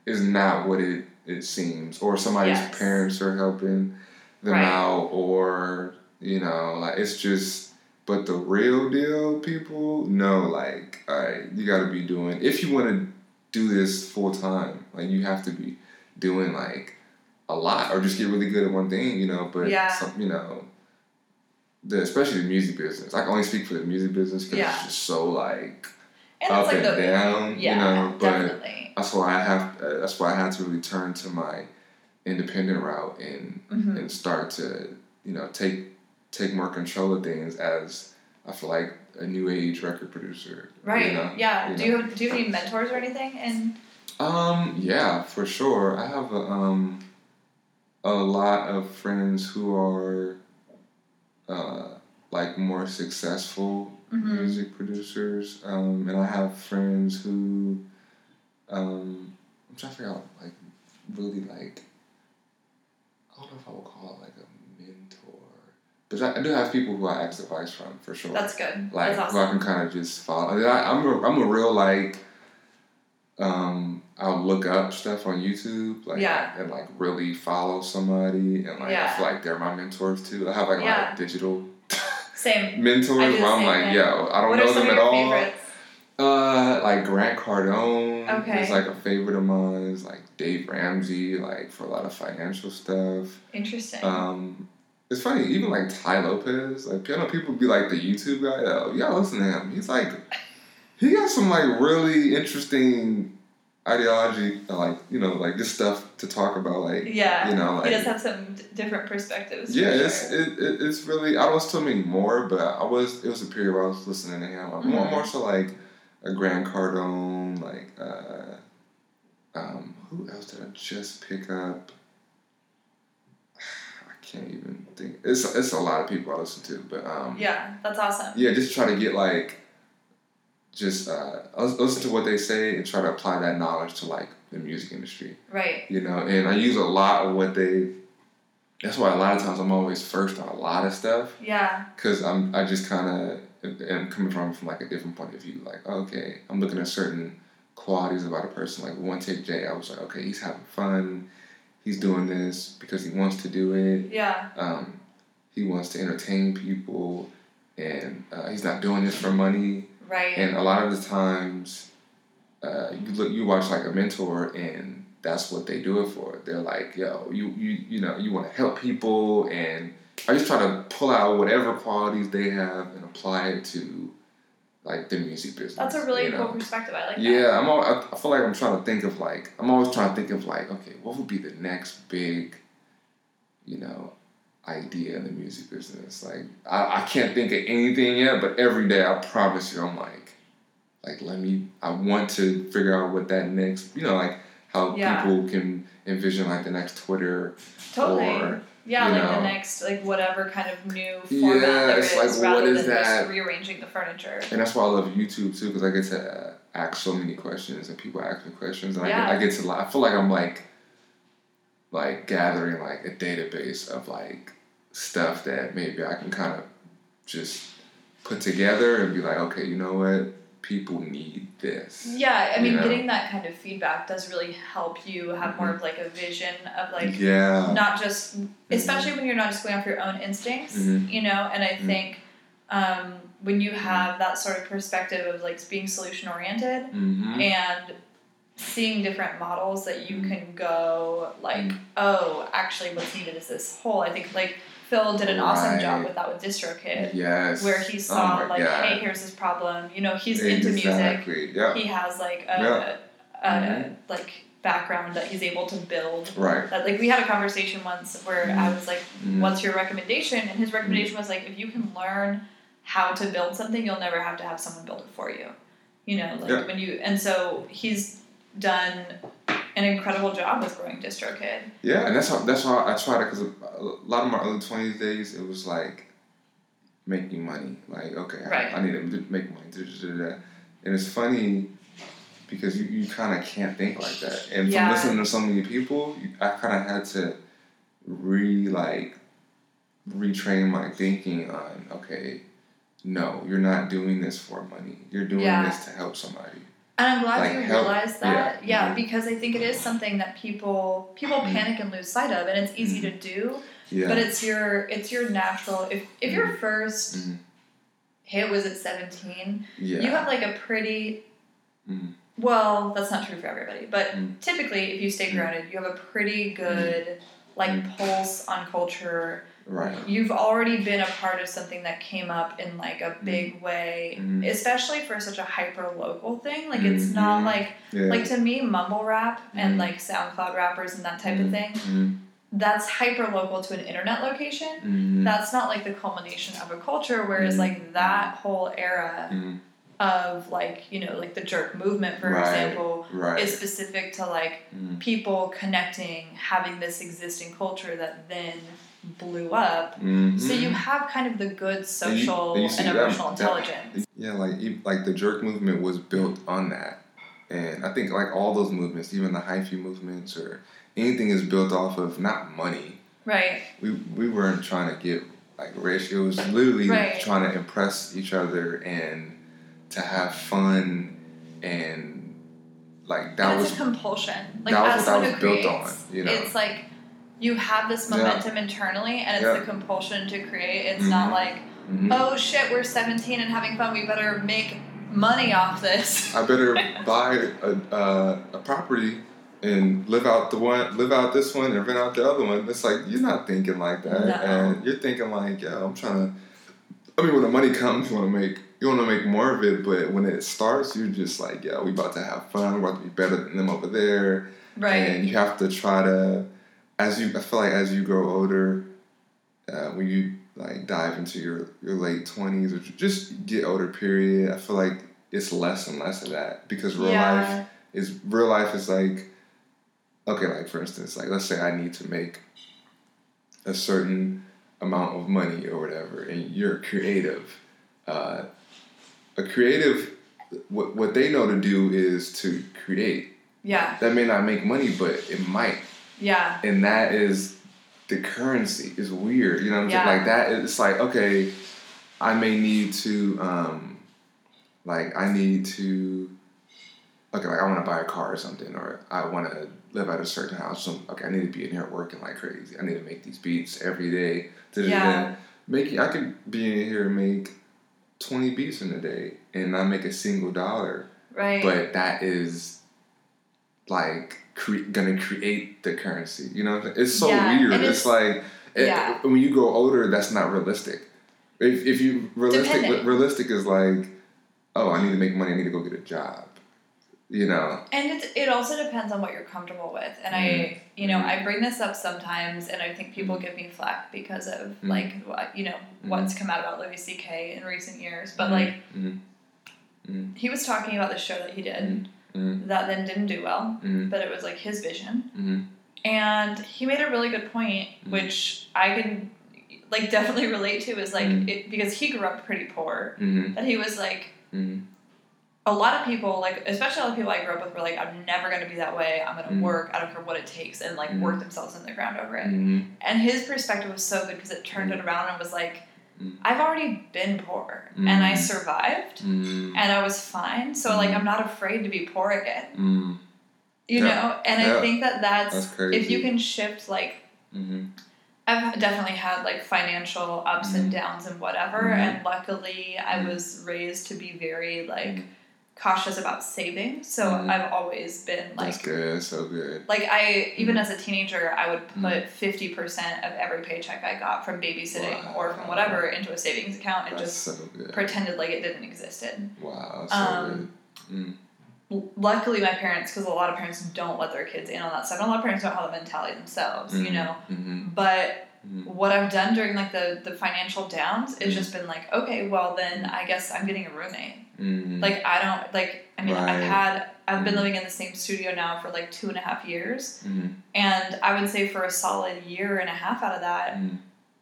it's not what it, it seems, or somebody's Yes. parents are helping them Right. out, or you know, like it's just. But the real deal, people know, like, all right, you got to be doing. If you want to do this full time, like you have to be doing like a lot, or just get really good at one thing, you know. But Yeah. some, you know, the especially the music business. I can only speak for the music business because Yeah. it's just so like and up like and the down, yeah you know. But definitely that's why I have. Uh, that's why I had to really turn to my independent route and Mhm. and start to you know take take more control of things as I feel like a new age record producer. right You know? yeah you do you have, do you have any mentors or anything and Um, yeah, for sure. I have a, um, a lot of friends who are uh, like more successful Mhm. music producers, um, and I have friends who um, I'm trying to figure out like really like I don't know if I would call it like a but I, I do have people who I ask advice from for sure that's good like that's who I can kind of just follow. I mean, I'm a, I'm a real like um I'll look up stuff on YouTube like Yeah. and like really follow somebody and like I feel like they're my mentors too. I have like a lot of digital same (laughs) mentors I do the where I'm like, thing. yo, I don't what know them at all. favorites Uh, like Grant Cardone Okay. is like a favorite of mine. Like Dave Ramsey, like for a lot of financial stuff. interesting Um, it's funny, even like Tai Lopez, like you know, people be like the YouTube guy. Oh, y'all listen to him. He's like, he got some like really interesting ideology, like you know, like this stuff to talk about. Like, yeah you know, like he does have some d- different perspectives yeah, for it's sure. it, it, it's really. I don't listen to him anymore, but I was. It was a period where I was listening to him. Like, More Mhm. more so like a Grant Cardone, like uh, um, who else did I just pick up? Can't even think. It's it's a lot of people I listen to, but um, Yeah, that's awesome. yeah, just try to get like, just uh, listen to what they say and try to apply that knowledge to like the music industry. Right. You know, and I use a lot of what they. That's why a lot of times I'm always first on a lot of stuff Yeah. because I'm I just kind of am coming from from like a different point of view. Like okay, I'm looking at certain qualities about a person. Like one take Jay, I was like, okay, he's having fun. He's doing this because he wants to do it. Yeah. Um, he wants to entertain people, and uh, he's not doing this for money. Right. And a lot of the times, uh, you look, you watch like a mentor, and that's what they do it for. They're like, yo, you you you know, you want to help people, and I just try to pull out whatever qualities they have and apply it to, like the music business. that's a really you cool perspective. I like that. Yeah, I'm. All, I, I feel like I'm trying to think of like I'm always trying to think of like okay, what would be the next big, you know, idea in the music business? Like I, I can't think of anything yet, but every day I promise you, I'm like, like let me. I want to figure out what that next, you know, like how Yeah. people can envision like the next Twitter Totally. or Yeah, you like the next, like whatever kind of new Yeah, format there it's is, like, rather is than that? just rearranging the furniture. And that's why I love YouTube too, because I get to ask so many questions, and people ask me questions, and Yeah. I, get, I get to. I feel like I'm like, like gathering like a database of like stuff that maybe I can kind of just put together and be like, okay, you know what, people need this. Yeah, I mean, You know? getting that kind of feedback does really help you have more of like a vision of like yeah. not just, especially when you're not just going off your own instincts, Mhm. you know. And I Mhm. think um, when you have that sort of perspective of like being solution oriented Mm-hmm. and seeing different models that you can go like, oh, actually, what's needed is this whole. I think like Phil did an awesome job with that with DistroKid. Yes. Where he Oh saw my like, God. hey, here's this problem. You know, he's into music. Yeah. He has like a, Yeah. a Mhm. like background that he's able to build. Right. That like we had a conversation once where I was like, Mhm. "What's your recommendation?" And his recommendation was like, if you can learn how to build something, you'll never have to have someone build it for you. You know, like Yeah. when you and so he's done an incredible job with growing DistroKid. Yeah, and that's how that's how I tried it because a lot of my early twenties days it was like making money. Like okay, I- Right. I, need to make money. And it's funny because you, you kind of can't think like that. And Yeah. from listening to so many people, I kind of had to re like retrain my thinking on okay, no, you're not doing this for money. You're doing Yeah. this to help somebody. And I'm glad Like you help- realized that. yeah. Yeah, Mhm. because I think it is something that people people Mhm. panic and lose sight of, and it's easy to do. Yeah. But it's your it's your natural. If if your Mhm. 1st Mhm. hit was at seventeen, yeah. you have like a pretty. Well, that's not true for everybody, but typically, if you stay grounded, you have a pretty good like pulse on culture. Right. You've already been a part of something that came up in like a Mm-hmm. big way, Mhm. especially for such a hyper local thing. Like it's not Mhm. like Yeah. like to me, mumble rap and like SoundCloud rappers and that type of thing. That's hyper local to an internet location. Mhm. That's not like the culmination of a culture. Whereas Mhm. like that whole era Mhm. of like you know like the jerk movement, for Right. example, Right. is specific to like people connecting, having this existing culture that then blew up. Mhm. So you have kind of the good And you- social and you and, see that- emotional that- intelligence. Yeah, like like the jerk movement was built on that, and I think like all those movements, even the hyphy movements or anything, is built off of not money. Right. We we weren't trying to get like rich. It was literally Right. trying to impress each other and to have fun and like that and was compulsion. Like that was what that was built creates, on, you know. it's like you have this Yeah. momentum internally, and it's Yeah. the compulsion to create. It's not Mhm. like, Mhm. oh shit, we're seventeen and having fun. We better make money off this. I better (laughs) buy a, a, a property and live out the one, live out this one, and rent out the other one. It's like you're not thinking like that, No. and you're thinking like, yeah, I'm trying to. I mean, when the money comes, you want to make you want to make more of it, but when it starts, you're just like, yeah, we about to have fun. We're about to be better than them over there, Right. and you have to try to, as you, I feel like as you grow older, uh, when you like dive into your your late twenties or just get older, period, I feel like it's less and less of that because real life is real life is like okay like for instance like let's say i need to make a certain amount of money or whatever, and you're creative. Uh, a creative, what what they know to do is to create. Yeah. That may not make money, but it might, Yeah. and that is the currency. Is weird, you know what I'm Yeah. saying? Like that. It's like okay, I may need to, um, like I need to. Okay, like I want to buy a car or something, or I want to live at a certain house. So, okay, I need to be in here working like crazy. I need to make these beats every day. To Yeah. make I could be in here and make twenty beats in a day and not make a single dollar. Right. But that is like cre- gonna create the currency. You know, what I'm saying? it's so Yeah, weird. It's, it's- like it- yeah. when you grow older, that's not realistic. If if you realistic realistic is like, oh, I need to make money. I need to go get a job. You know. And it, it also depends on what you're comfortable with. And I, you know, I bring this up sometimes, and I think people give me flack because of Mhm. like, what, you know, Mm-hmm. what's come out about Louis C.K. in recent years. But Mhm. like, he was talking about the show that he did Mhm. that then didn't do well, Mhm. but it was like his vision. Mhm. And he made a really good point, Mhm. which I can like definitely relate to, is like, Mhm. it, because he grew up pretty poor, Mhm. that he was like, a lot of people, like especially all the people I grew up with, were like, "I'm never gonna be that way. I'm gonna Mm. work. I don't care what it takes," and like Mm. work themselves in the ground over it. Mhm. And his perspective was so good because it turned it around and was like, Mm. "I've already been poor Mm. and I survived Mhm. and I was fine. So like Mm. I'm not afraid to be poor again." Mhm. You Yeah. know, and I think that that's, That's if you can shift like. Mhm. I've definitely had like financial ups and downs and whatever, Mhm. and luckily I was raised to be very like. Cautious about saving. So Mhm. I've always been like That's good. That's so good. Like I, even Mhm. as a teenager, I would Mm-hmm. put fifty percent of every paycheck I got from babysitting or from Wow. whatever into a savings account and That's just so pretended like it didn't existed. Wow. So Um, good. Mm. Luckily, my parents, because a lot of parents don't let their kids in on that stuff, and a lot of parents don't have the mentality themselves, you know. Mhm. But Mhm. what I've done during like the the financial downs is Mhm. just been like, okay, well then I guess I'm getting a roommate. Mhm. Like I don't like. I mean, I've had I've been Mhm. living in the same studio now for like two and a half years. Mhm. And I would say for a solid year and a half out of that.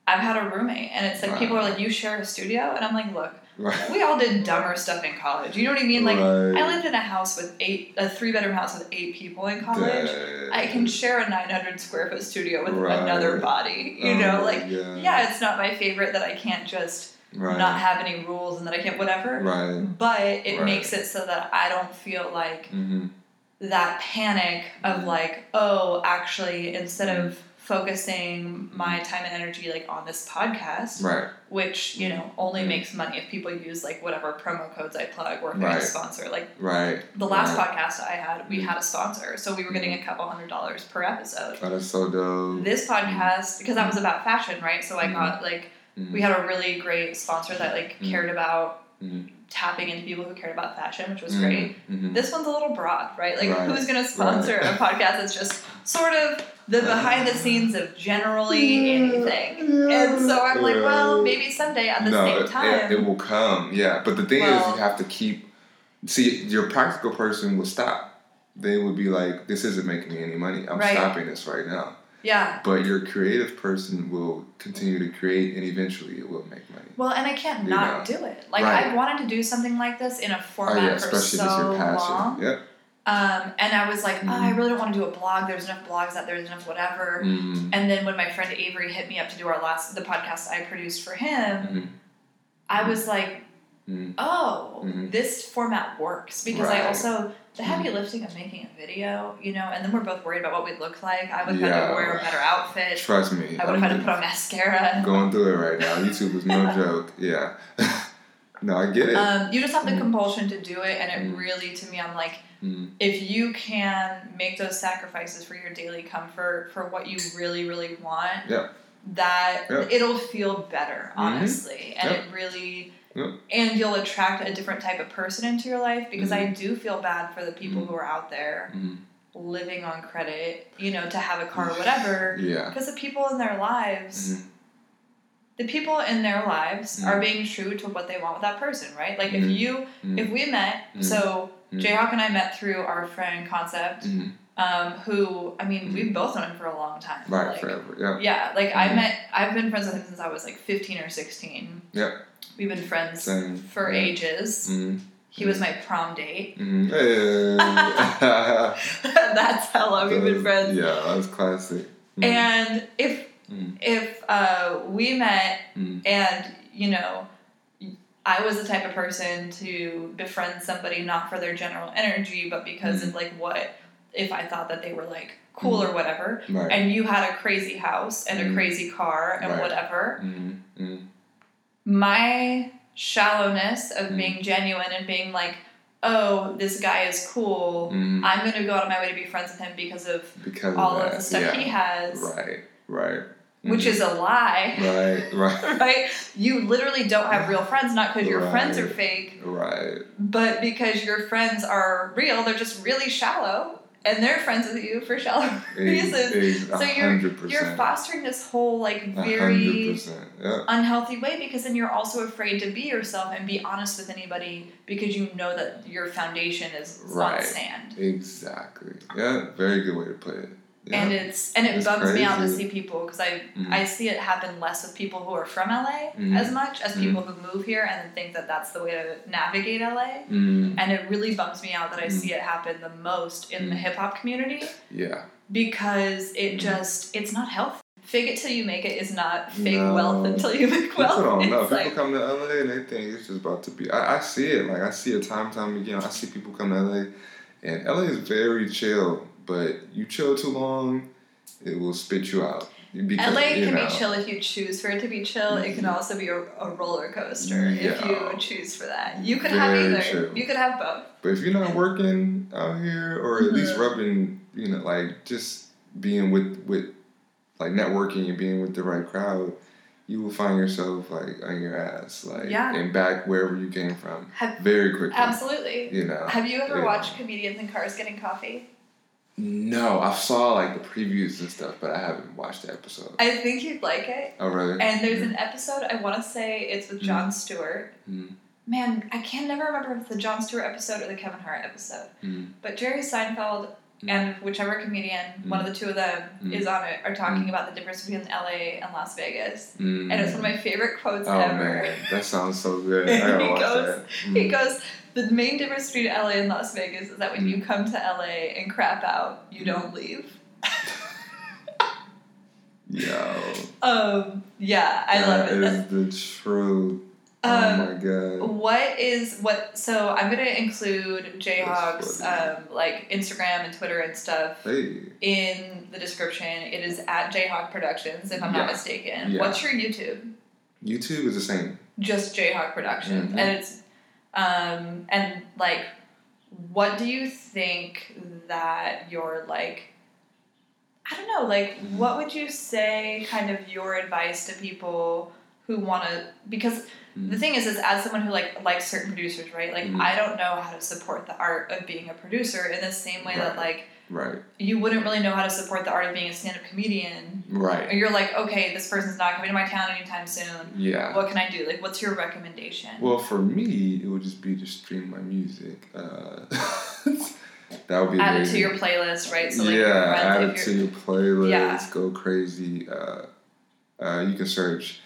I've had a roommate. And it's like Wow. people are like, you share a studio? And I'm like, look, Right. we all did dumber stuff in college. You know what I mean? Like, Right. I lived in a house with eight, a three bedroom house with eight people in college. I can share a 900 square foot studio with Right. another body. You Oh know, like, God. yeah, it's not my favorite that I can't just Right. not have any rules and that I can't, whatever. Right. But it Right. makes it so that I don't feel like Mm-hmm. that panic of mm-hmm. like, oh, actually, instead mm-hmm. of focusing my time and energy like on this podcast, Right. which you know only Mhm. makes money if people use like whatever promo codes I plug or if I Right. a sponsor. Like Right. the last Right. podcast I had, we mm-hmm. had a sponsor, so we were getting a couple hundred dollars per episode. Oh, that's so dope. This podcast, because that was about fashion, right? So I got like Mhm. we had a really great sponsor that like Mhm. cared about Mhm. tapping into people who cared about fashion, which was Mhm. great. Mhm. This one's a little broad, right? Like, Right. who's going to sponsor a podcast that's just sort of the behind the scenes of generally anything? And so I'm like, well, maybe someday at the no, same it- time. It, it will come, yeah. But the thing is, you have to keep. See, your practical person will stop. They would be like, "This isn't making me any money. I'm Right. stopping this right now." Yeah. But your creative person will continue to create, and eventually, it will make money. Well, and I can't You not know. do it. Like, Right. I wanted to do something like this in a Oh format yeah, for so your passion. long. Yep. Um, and I was like, oh, I Mhm. really don't want to do a blog. There's enough blogs out there. There's enough whatever. Mm-hmm. And then when my friend Avery hit me up to do our last the podcast I produced for him, Mhm. I was like, Mhm. oh, Mhm. this format works because I also the heavy Mm-hmm. lifting of making a video, you know, and then we're both worried about what we look like. I would have had Yeah. to wear a better outfit. Trust me. I would have had to put on mascara. (laughs) going through it right now. YouTube is no (laughs) joke. Yeah. (laughs) no, I get it. Um, you just have the Mhm. compulsion to do it, and it Mhm. really, to me, I'm like, Mhm. if you can make those sacrifices for your daily comfort, for what you really, really want, Yep. that Yep. it'll feel better, honestly, and Yep. it really. Yep. And you'll attract a different type of person into your life because I Mhm. do feel bad for the people Mhm. who are out there Mhm. living on credit, you know, to have a car or whatever. Yeah. Because the people in their lives, Mhm. the people in their lives are Mhm. being true to what they want with that person, right? Like if Mhm. you, if we met, so Mhm. Jayhawk and I met through our friend Concept. Um, who I mean we've both known him for a long time. Mm-hmm. Right, like, forever. Yeah. Yeah, like I Mhm. met I've been friends with him since I was like fifteen or sixteen. Yeah. We've been friends Same. for Yeah. ages. Mm-hmm. He was my prom date. Mm-hmm. Hey. (laughs) That's how long we've been friends. Yeah, that's classic. And if if uh, we met and you know I was the type of person to befriend somebody not for their general energy, but because of like what if I thought that they were like cool or whatever, Right. and you had a crazy house and a Mhm. crazy car and Right. whatever, Mhm. Mhm. my shallowness of Mhm. being genuine and being like, oh, this guy is cool. Mhm. I'm gonna go out of my way to be friends with him because of Because all of, of the stuff yeah. he has, Right. Right. which is a lie. Right. (laughs) Right. right? You literally don't have real friends, not because your friends are fake, Right. but because your friends are real. They're just really shallow, and they're friends with you for shallow reasons. (laughs) So you're you're fostering this whole like very. Yeah. unhealthy way because then you're also afraid to be yourself and be honest with anybody because you know that your foundation is on Right. sand. Exactly. Yeah. Very good way to put it. Yeah. And it's and it It's bums me out to see people because I Mhm. I see it happen less with people who are from LA Mhm. as much as Mhm. people who move here and think that that's the way to navigate LA. Mm, And it really bums me out that I Mhm. see it happen the most in the hip hop community yeah. because it just it's not healthy. Fake it till you make it is not fake No. wealth until you (laughs) make wealth. People don't know. It's People like- come to LA and they think it's just about to be. I, I see it. Like I see it time time again. I see people come to LA, and LA is very chill. But you chill too long, it will spit you out. Because, LA can know, be chill if you choose for it to be chill. It can Mhm. also be a, a roller coaster if you choose for that. You could have either. chill. You could have both. But if you're not working out here, or at least Mhm. rubbing, you know, like just being with with like networking and being with the right crowd, you will find yourself like on your ass, like Yeah. and back wherever you came from Have, very quickly. absolutely. You know. Have you ever Yeah. watched comedians in cars getting coffee? No, I saw like the previews and stuff, but I haven't watched the episode. I think you'd like it. oh really? And there's an mm-hmm. episode, I want to say it's with Jon mm-hmm. Stewart. Mm. Man, I can never remember if it's the Jon Stewart episode or the Kevin Hart episode. Mm. But Jerry Seinfeld Mm. and whichever comedian, one of the two of them, is on it, are talking about the difference between LA and Las Vegas. And it's one of my favorite quotes Oh ever. man, that sounds so good. (laughs) I gotta He watch goes- that. He goes, the main difference between LA and Las Vegas is that when you come to LA and crap out, you don't leave. (laughs) Yo, Um, yeah, I love it. That That's- the truth. Um, oh my god. What is what? So I'm gonna include Jayhawk's um, like Instagram and Twitter and stuff Hey, in the description. It is at Jayhawk Productions, if I'm not mistaken. Yeah. What's your YouTube? YouTube is the same. Just Jayhawk Productions, Mhm. and it's um and like, what do you think that your like? I don't know. Like, Mhm. what would you say? Kind of your advice to people who want to because the thing is is as someone who like likes certain producers right like Mhm. i don't know how to support the art of being a producer in the same way that like Right, you wouldn't really know how to support the art of being a stand-up comedian or right. you're like okay this person's not coming to my town anytime soon Yeah. what can i do like what's your recommendation Well, for me, it would just be to stream my music. Uh, (laughs) that would be add it to your playlist right so like yeah, add it to your playlist. Yeah. Go crazy. Uh, uh, you can search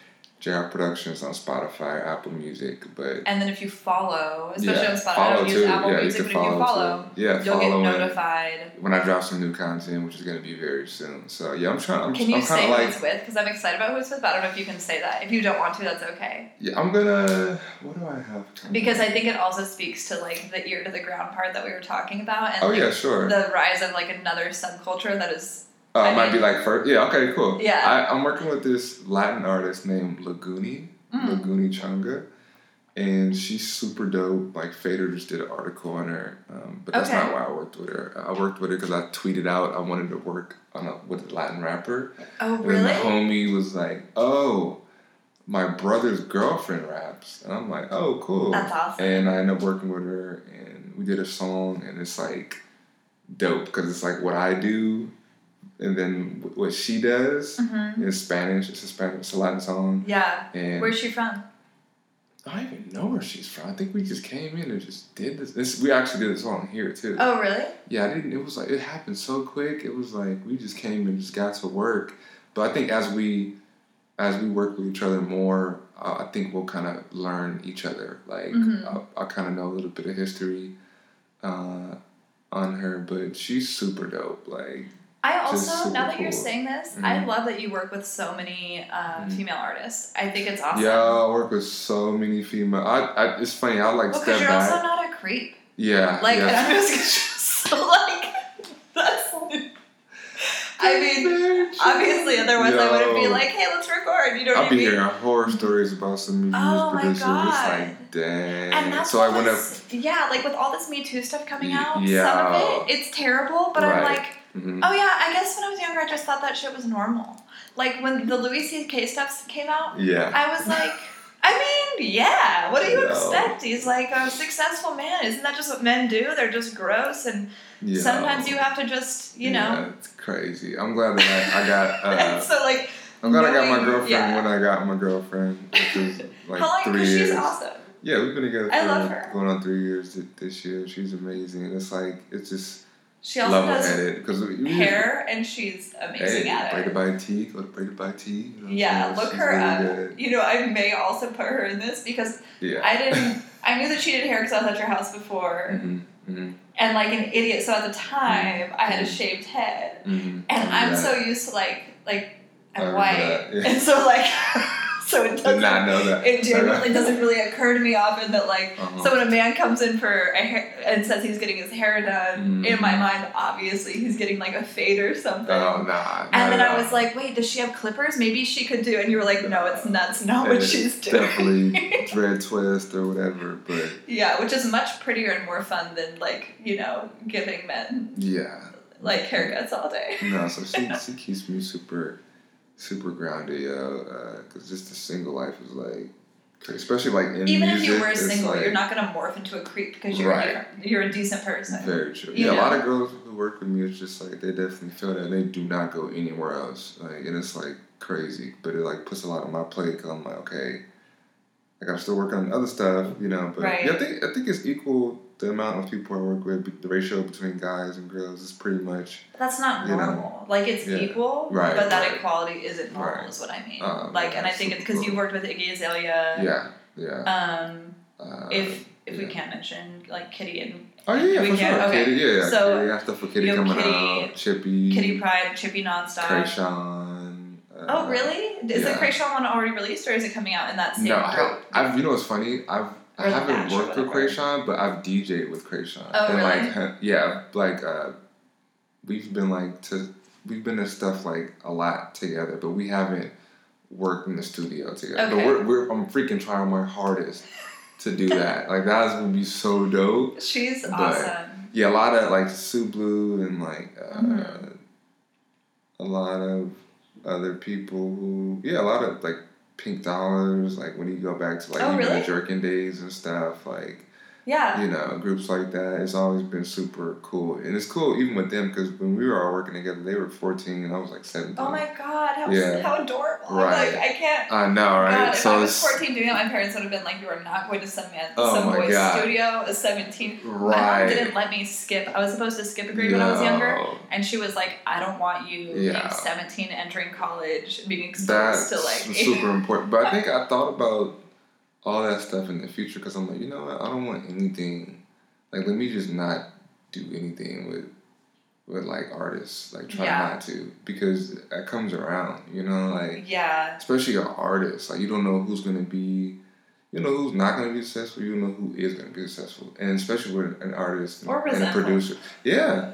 JR Productions on Spotify, Apple Music, but and then if you follow especially yeah, on spotify i don't too. use apple yeah, music but if you follow. follow too. Yeah, you'll get follow it notified when I drop some new content, which is gonna be very soon. So yeah, I'm trying. I'm, can you I'm say kind who like it's with because i'm excited about who it's with but i don't know if you can say that if you don't want to that's okay yeah. I'm gonna. What do I have? Because? I think it also speaks to like the ear to the ground part that we were talking about, and Oh like, yeah, sure. the rise of like another subculture that is Uh, I might be like first. Yeah. Okay. Cool. Yeah. I, I'm working with this Latin artist named La Goony, Mm. La Goony Chonga, and she's super dope. Like Fader just did an article on her, um, but that's Okay. not why I worked with her. I worked with her because I tweeted out I wanted to work on a with a Latin rapper, oh and really then the homie was like, "Oh, my brother's girlfriend raps," and I'm like, "Oh, cool." that's awesome. And I ended up working with her, and we did a song, and it's like dope because it's like what I do, and then what she does hmm in Spanish. It's a Spanish, it's a Latin song, Yeah, and where's she from? I don't even know where she's from. I think we just came in and just did this. This we actually did this song here too. Oh, really? Yeah, I didn't. It was like it happened so quick. It was like we just came and just got to work. But I think as we as we work with each other more, uh, I think we'll kind of learn each other. Like Mhm. I'll, I'll kind of know a little bit of history uh, on her, but she's super dope. Like I also, now that you're cool. saying this, I Mhm. love that you work with so many uh, Mhm. female artists. I think it's awesome. yeah, I work with so many female. I, I it's funny. I like Well, step you're back. also not a creep. yeah, Like, yeah. (laughs) I'm just so like, that's. (laughs) I mean, obviously, otherwise I wouldn't be like, hey, let's record. You know what I'll I be mean? hearing horror stories about some music Oh producers. It's like, dang. And that's so I went up. Yeah, like with all this Me Too stuff coming out, yeah. some of it, it's terrible, but I'm like, mhm. oh yeah, I guess when I was younger, I just thought that shit was normal. Like when the Louis C.K. stuff came out, Yeah. I was like, I mean, yeah, what do you No. expect? He's like a successful man. Isn't that just what men do? They're just gross, and yeah. sometimes you have to just, you know. Yeah, it's crazy. I'm glad that I, I got. (laughs) Uh, so, like, I'm glad I got my girlfriend yeah. when I got my girlfriend, which was (laughs) like how long? three years. she's awesome. Yeah, we've been together I for love her. going on three years this year. She's amazing. It's like it's just She also level does headed because hair, and she's amazing Hey, at it. braided by T. Go to braided by T. You know Yeah, look her really up. good. You know, I may also put her in this because Yeah. I didn't. (laughs) I knew that she did hair because I was at your house before, hmm hmm and like an idiot. So at the time, I had a Mhm. shaved head, hmm and I'm yeah. so used to like like I'm white, yeah. and so like (laughs) (laughs) so it doesn't. not know that. It genuinely doesn't really occur to me often that like Uh-huh. so when a man comes in for a hair and says he's getting his hair done, Mhm. in my mind obviously he's getting like a fade or something. Oh nah. and then I was like, wait, does she have clippers? Maybe she could do. And you were like, no, it's that's not what she's doing. Definitely (laughs) dread twist or whatever, but Yeah, which is much prettier and more fun than like you know giving men yeah. like haircuts all day. No, so she (laughs) she keeps me super, super grounded, yo. Uh, because just the single life is like, especially like in Even music. if you were single, like, you're not gonna morph into a creep because you're Right. a you're a decent person. Very true. you Yeah, a lot of girls who work with me, it's just like they definitely feel that they do not go anywhere else. Like, and it's like crazy, but it like puts a lot on my plate because I'm like, okay, I gotta still working on other stuff, you know. But Right. yeah, I think I think it's equal. The amount of people I work with, the ratio between guys and girls is pretty much But that's not You know. normal. Like it's Yeah. equal, Right, but that right. equality isn't normal. Right. Is what I mean. Um, like, and I think it's because you worked with Iggy Azalea. yeah, yeah. Um, Uh, if if we can't mention like Kitty and Oh yeah, we for can- sure. okay. Kitty, yeah, yeah. So, Kitty, I got stuff for Kitty have coming Kitty- out. Chippy, Kitty Pryde, Chippy Nonstop. Kreayshawn. Uh, Oh really? Is yeah. the Kreayshawn one already released, or is it coming out in that same No, I? I've you know what's funny? I've I haven't worked with. Kreayshawn, but I've DJed with Kreayshawn. Oh, and really? like yeah, like uh, we've been like to we've been to stuff like a lot together, but we haven't worked in the studio together. But Okay. we're, we're I'm freaking trying my hardest to do (laughs) that. like that's gonna be so dope. She's But- awesome. Yeah, a lot of like Sue Blue and like uh, Mhm. a lot of other people who yeah, a lot of like Pink Dollaz, like when you go back to like Oh, even really? the Jerkin days and stuff, like Yeah. you know groups like that. It's always been super cool, and it's cool even with them because when we were all working together, they were fourteen and I was like seventeen. Oh my god, how, Yeah. how adorable. Right. Like I can't I know, right? God, if so I was it's 14 doing it, my parents would have been like, "You are not going to send me at Oh some boy's God. studio." At 17, my mom didn't let me skip. I was supposed to skip a grade when I was younger, and she was like, "I don't want you Yeah. being 17, entering college, being exposed That's to like." super (laughs) important. But I think I thought about all that stuff in the future because I'm like, you know what? I don't want anything. Like, let me just not do anything with with like artists. Like, try Yeah. not to because that comes around. You know, like yeah, especially an artist. Like, you don't know who's gonna be. You know who's not gonna be successful. You know who is gonna be successful, and especially with an artist and, Or and a producer. Yeah,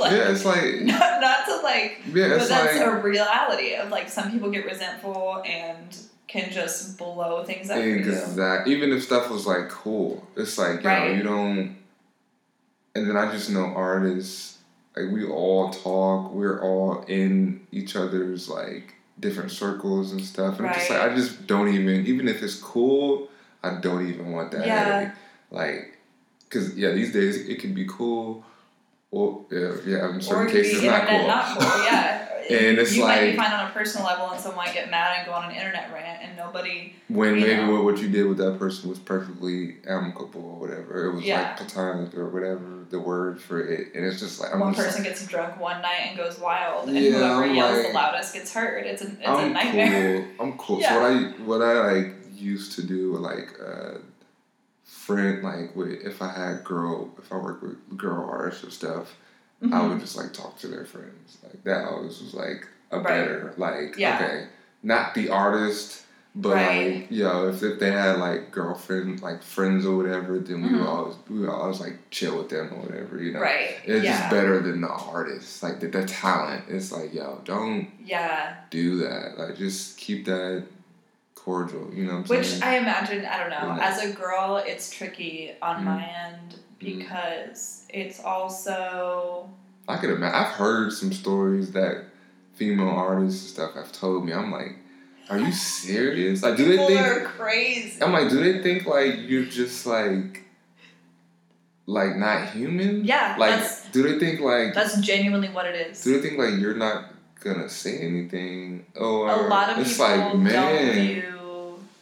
like, (laughs) yeah. It's like (laughs) not, not to like, yeah, but that's like a reality of like some people get resentful and can just blow things up. Exactly. Even if stuff was like cool, it's like you know you don't. And then I just know artists like we all talk. We're all in each other's like different circles and stuff. And I'm just like Right. I just don't even even if it's cool, I don't even want that. Yeah. Like, cause yeah, these days it can be cool. Or yeah, yeah in certain cases not cool. not cool. Yeah, (laughs) And it's like. you might be fine on a personal level, and someone might get mad and go on an internet rant, and nobody. when maybe know. what, what you did with that person was perfectly amicable or whatever. It was Yeah. like platonic or whatever the word for it. And it's just like I'm one just person gets drunk one night and goes wild, and Yeah, whoever I'm yells like- the loudest gets hurt. It's a it's a I'm nightmare. cool. (laughs) I'm cool. Yeah. So what I what I like used to do like uh friend like with if I had girl if I worked with girl artists or stuff, I Mhm. would just like talk to their friends. Like that always was like a Right. better like Yeah. okay. Not the artist but Right. like yo, if, if they had like girlfriend like friends or whatever, then we would Mhm. always we would always like chill with them or whatever, you know. Right. It's yeah. just better than the artist. Like the, the talent. It's like, yo, don't Yeah. do that. Like just keep that cordial. You know what I'm Which saying? I imagine, I don't know, Yeah. as a girl, it's tricky on Mhm. my end. Mm-hmm. because it's also. I could imagine. I've heard some stories that female artists and stuff have told me. I'm like, are you serious? Like, do they People think? are crazy. I'm like, do they think like you're just like, like not human? Yeah, Like, do they think like? that's genuinely what it is. Do they think like you're not gonna say anything? Or a lot of it's people like, don't man, view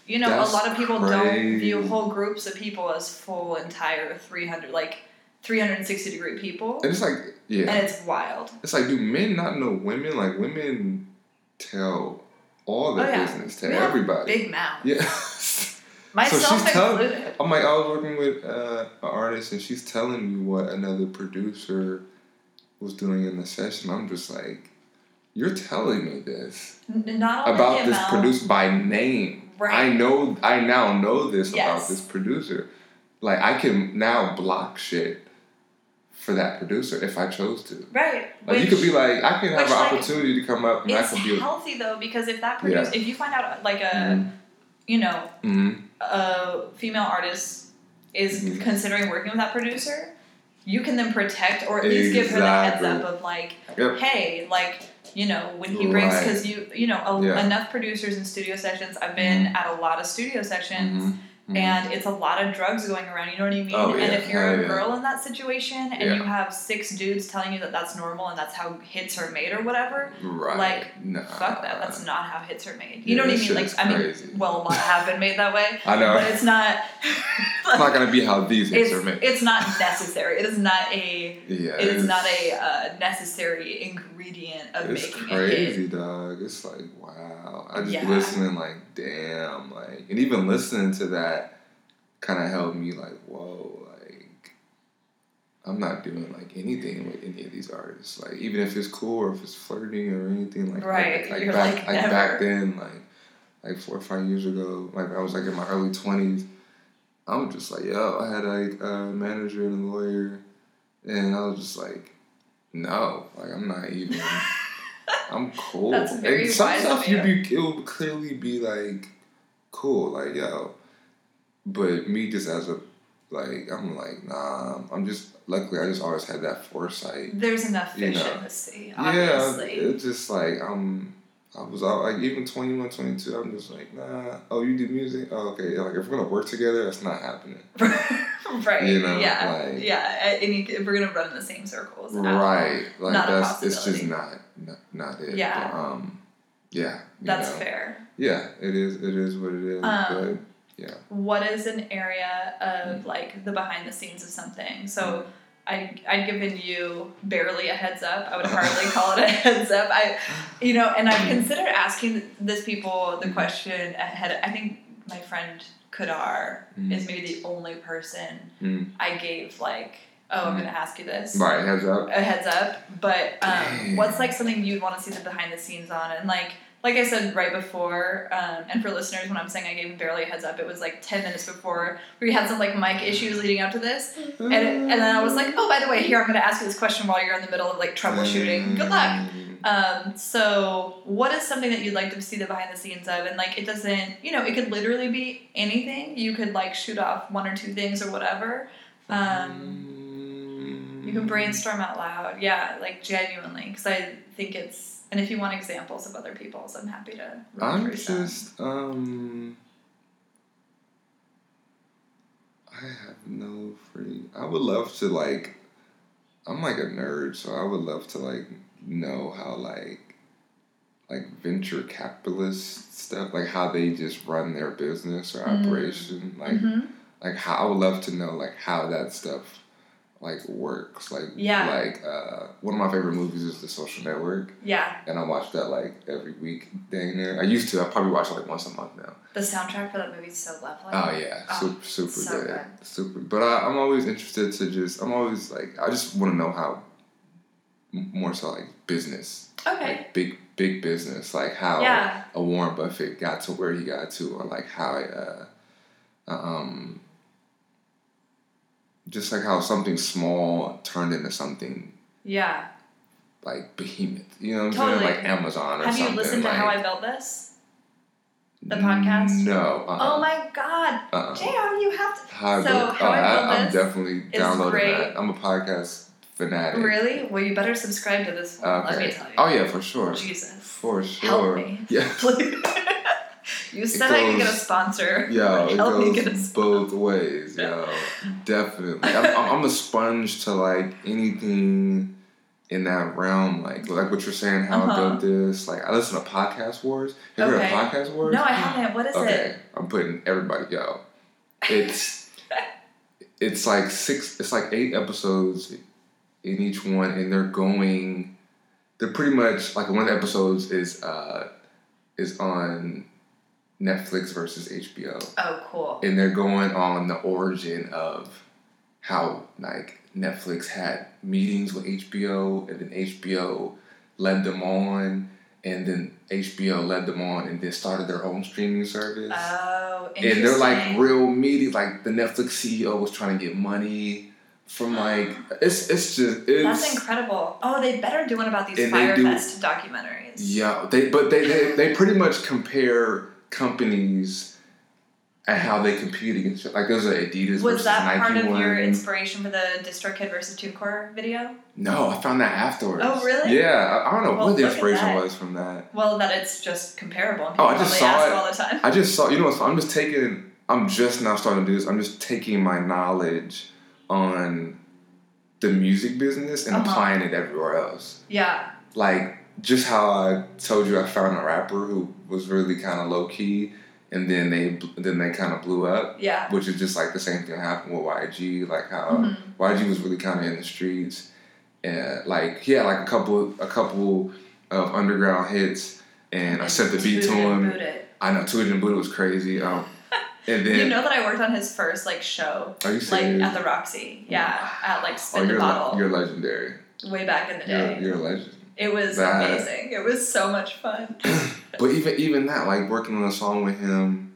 you know that's a lot of people don't view whole groups of people as full entire 300 like 360 degree people and it's like, yeah. and it's wild It's like, do men not know women? Like, women tell all their Oh, yeah. business to We everybody. big mouth yeah. (laughs) myself she's telling- included I'm like, I was working with uh, an artist, and she's telling me what another producer was doing in the session. I'm just like, you're telling me this N- not only about this amount, producer by name. Right. I know. I now know this Yes. about this producer. Like, I can now block shit for that producer if I chose to. right Like you could be like, I can have an like, opportunity to come up and I it's could be. healthy though because if that producer if you find out like a you know Mm-hmm. a female artist is Mhm. considering working with that producer, you can then protect or at least give her the heads up of like, Yep. hey, like you know when he brings Right. because you you know a, Yeah. enough producers in studio sessions. I've been at a lot of studio sessions. Mhm. Mhm. And it's a lot of drugs going around, you know what I mean? Oh, and if you're Oh, a yeah. girl in that situation and Yeah. you have six dudes telling you that that's normal and that's how hits are made or whatever, Right. like, nah. fuck that. That's not how hits are made. You Yeah, know what I mean? Like, I mean, well, a lot have been made that way, (laughs) I know. but it's not. (laughs) it's not gonna be how these hits are made. it's not necessary. It is not a. yeah. It is not a uh, necessary ingredient of It's making crazy, dog. It's like wow. I just Yeah. listening, like damn, like, and even listening to that kind of helped me, like, whoa, like, I'm not doing like anything with any of these artists. Like, even if it's cool or if it's flirting or anything, like, Right, Like, like back, like, like back then, like, like four or five years ago, like I was like in my early twenties. I'm just like, yo, I had like a manager and a lawyer, and I was just like, no, like I'm not even. (laughs) I'm cool. That's very and some stuff you. be it would clearly be like cool, like yo. But me just as a like I'm like nah. I'm just luckily I just always had that foresight. There's enough You fish know. in the sea, Yeah, it's just like I'm. I was out like even 21, 22, I'm just like nah. Oh, you do music? Oh, okay. Like if we're gonna work together, that's not happening. (laughs) right. You know, yeah. like- yeah. And you, if we're gonna run in the same circles. Right. all. Right. Like Not that's it's just not not, not it. Yeah. But, um. Yeah. That's know. fair. Yeah, it is. It is what it is. Um, but What is an area of like the behind the scenes of something? So I I'd given you barely a heads up. I would hardly call it a (laughs) heads up. I you know, and I've considered asking this people the question ahead. I think my friend Kadar Mhm. is maybe the only person Mm. I gave like, oh, I'm gonna ask you this. right, heads up. a heads up. But um, what's like something you'd want to see the behind the scenes on? And like like I said right before, um, and for listeners, when I'm saying I gave barely a heads up, it was like ten minutes before we had some like mic issues leading up to this, and it, and then I was like, oh, by the way, here I'm going to ask you this question while you're in the middle of like troubleshooting. Good luck. Mm. Um, so what is something that you'd like to see the behind the scenes of? And like it doesn't, you know, it could literally be anything. You could like shoot off one or two things or whatever. Um, you can brainstorm out loud. Yeah, like genuinely, because I think it's. And if you want examples of other people's, I'm happy to. I'm just um. I have no free. I would love to like. I'm like a nerd, so I would love to like know how like like venture capitalist stuff, like how they just run their business or Mm. operation. Like Mhm. like how I would love to know like how that stuff like works. Like Yeah. like uh, one of my favorite movies is The Social Network, Yeah, and I watch that like every week. Dang near. I used to. I probably watch it like once a month now. the soundtrack for that movie is so lovely. Oh yeah, Oh, super super so good. good. super. But I, I'm always interested to just. I'm always like I just want to know how. More so like business, Okay. like big big business, like how Yeah. a Warren Buffett got to where he got to, or like how uh, um, just like how something small turned into something Yeah. like behemoth. You know what I'm saying? Like Amazon or Have something. Have you listened to like, How I Built This? The podcast? No. Uh-uh. Oh my god. uh-uh. You have to. How So, built, How oh, I uh, am definitely downloading great. that. I'm a podcast fanatic. Really? Well, you better subscribe to this one. Let me tell you. Oh yeah, for sure. Jesus. For Help sure. me. Yeah. (laughs) (laughs) you said I could get a sponsor. Yeah, (laughs) it goes get a both ways, Yeah, Definitely. I'm, I'm, a sponge to like anything in that realm, like like what you're saying, how I Uh-huh. built this. Like I listen to Podcast Wars. Have you Okay. heard of Podcast Wars? No, I haven't. What is okay, it? I'm putting everybody. Yo, it's (laughs) it's like six. It's like eight episodes in each one, and they're going. They're pretty much like one of the episodes is uh is on Netflix versus HBO, Oh, cool. and they're going on the origin of how like Netflix had meetings with HBO, and then HBO led them on, and then HBO led them on, and then started their own streaming service. Oh, interesting. and they're like real meaty. Like the Netflix CEO was trying to get money from (gasps) like it's it's just it's That's incredible. Oh, they better do one about these they do- Fyre Fest documentaries. yeah. They but they, they they pretty much compare companies and how they compete against like there's a Adidas Was that Nike part of one. your inspiration for the DistroKid versus TuneCore video? no, I found that afterwards. Oh, really? Yeah, I, I don't know Well, what the inspiration was from that. Well, that it's just comparable. Oh, I just saw ask it. all the time. I just saw, you know fun? I'm just taking, I'm just now starting to do this. I'm just taking my knowledge on the music business and Uh-huh. applying it everywhere else. Yeah. Like, just how I told you I found a rapper who was really kind of low key and then they then they kind of blew up, Yeah. which is just like the same thing happened with YG. Like, how Mhm. YG was really kind of in the streets. And like, he had like a couple, a couple of underground hits. And I sent the beat to him. I know Toot It and Boot It was crazy. Um, (laughs) and then You know that I worked on his first like show, are you like at the Roxy. Yeah, at like oh, the you're, Bottle, le- you're legendary. way back in the You're, day. you're a legend. It was That- amazing. It was so much fun. (clears throat) But even even that, like working on a song with him,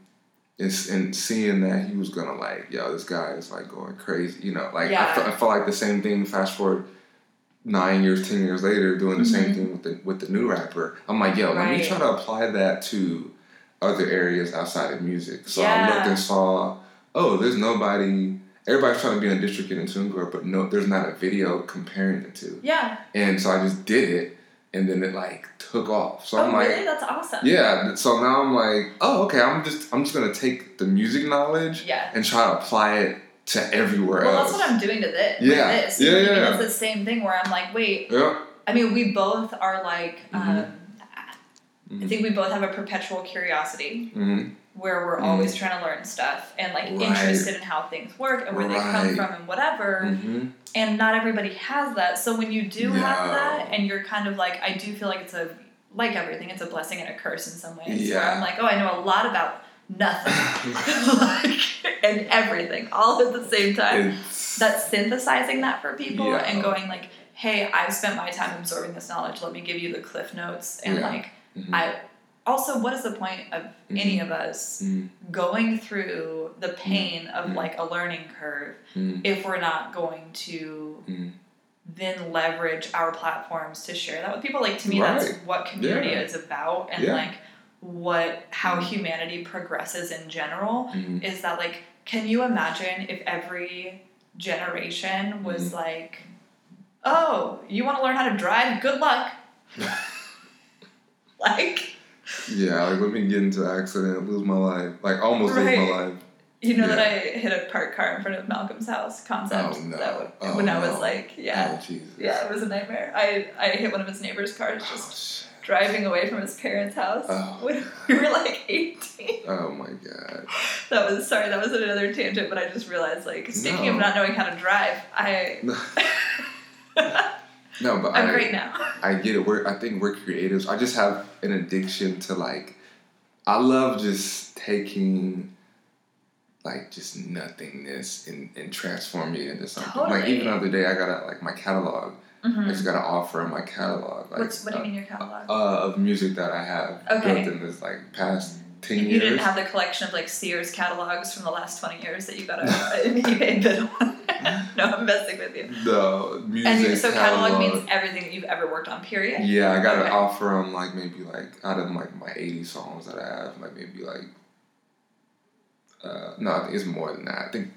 is and seeing that he was gonna like, yo, this guy is like going crazy. You know, like I, Yeah. fe- I felt like the same thing. Fast forward nine years, ten years later, doing the same Mhm. thing with the with the new rapper. I'm like, yo, let me try to apply that to other areas outside of music. So I looked and saw, oh, there's nobody. Everybody's trying to be on DistroKid and TuneCore, but no, there's not a video comparing the two. Yeah. And so I just did it, and then it like took off. So oh, I'm like, really? That's awesome. yeah. So now I'm like, oh, okay. I'm just I'm just gonna take the music knowledge Yeah. and try to apply it to everywhere Well, else. that's what I'm doing to this. Yeah. This. Yeah, what I mean? yeah. It's the same thing where I'm like, wait. yeah. I mean, we both are like. Um, I Mhm. think we both have a perpetual curiosity hmm where we're Mhm. always trying to learn stuff and like Right. interested in how things work and where they come from and whatever. hmm And not everybody has that. So when you do have that and you're kind of like, I do feel like it's a, like everything, it's a blessing and a curse in some ways. Where Yeah. I'm like, oh, I know a lot about nothing. (laughs) like, and everything all at the same time. It's That's synthesizing that for people Yeah. and going like, hey, I've spent my time absorbing this knowledge. Let me give you the cliff notes. And Yeah. like, mhm, I also, what is the point of any of us mhm, going through the pain of Mhm. like a learning curve mhm, if we're not going to then leverage our platforms to share that with people? Like to me, that's what community Yeah. is about, and Yeah. like what how humanity progresses in general mhm. is that like can you imagine if every generation was Mm-hmm. like oh you want to learn how to drive good luck (laughs) (laughs) like Yeah, like let me get into an accident, lose my life, like almost Right. lose my life. you know that i hit a parked car in front of malcolm's house concept Oh, no. that would, Oh, when i was like yeah Oh, Jesus. yeah it was a nightmare i i hit one of his neighbor's cars Oh, just shit. driving away from his parents' house Oh, (laughs) when we were like 18. Oh my god. That was sorry, that was another tangent, but I just realized like speaking No. of not knowing how to drive, I (laughs) (laughs) No, but I'm I, great now. (laughs) I get it. We're I think we're creatives. I just have an addiction to like I love just taking like just nothingness and, and transforming it into something. Like even the other day I got a, like my catalog. I Mhm. just got an offer on my catalog. Like What's what do uh, you mean your catalog? uh, of music that I have Okay. built in this like past ten you years. You didn't have the collection of like Sears catalogs from the last twenty years that you got a (laughs) an eBay bid on. (laughs) no, I'm messing with you. the music And so catalog, catalog means everything that you've ever worked on. Period. Yeah, I got Okay. an offer on like maybe like out of like my eighty songs that I have, like maybe like uh no, I think it's more than that. I think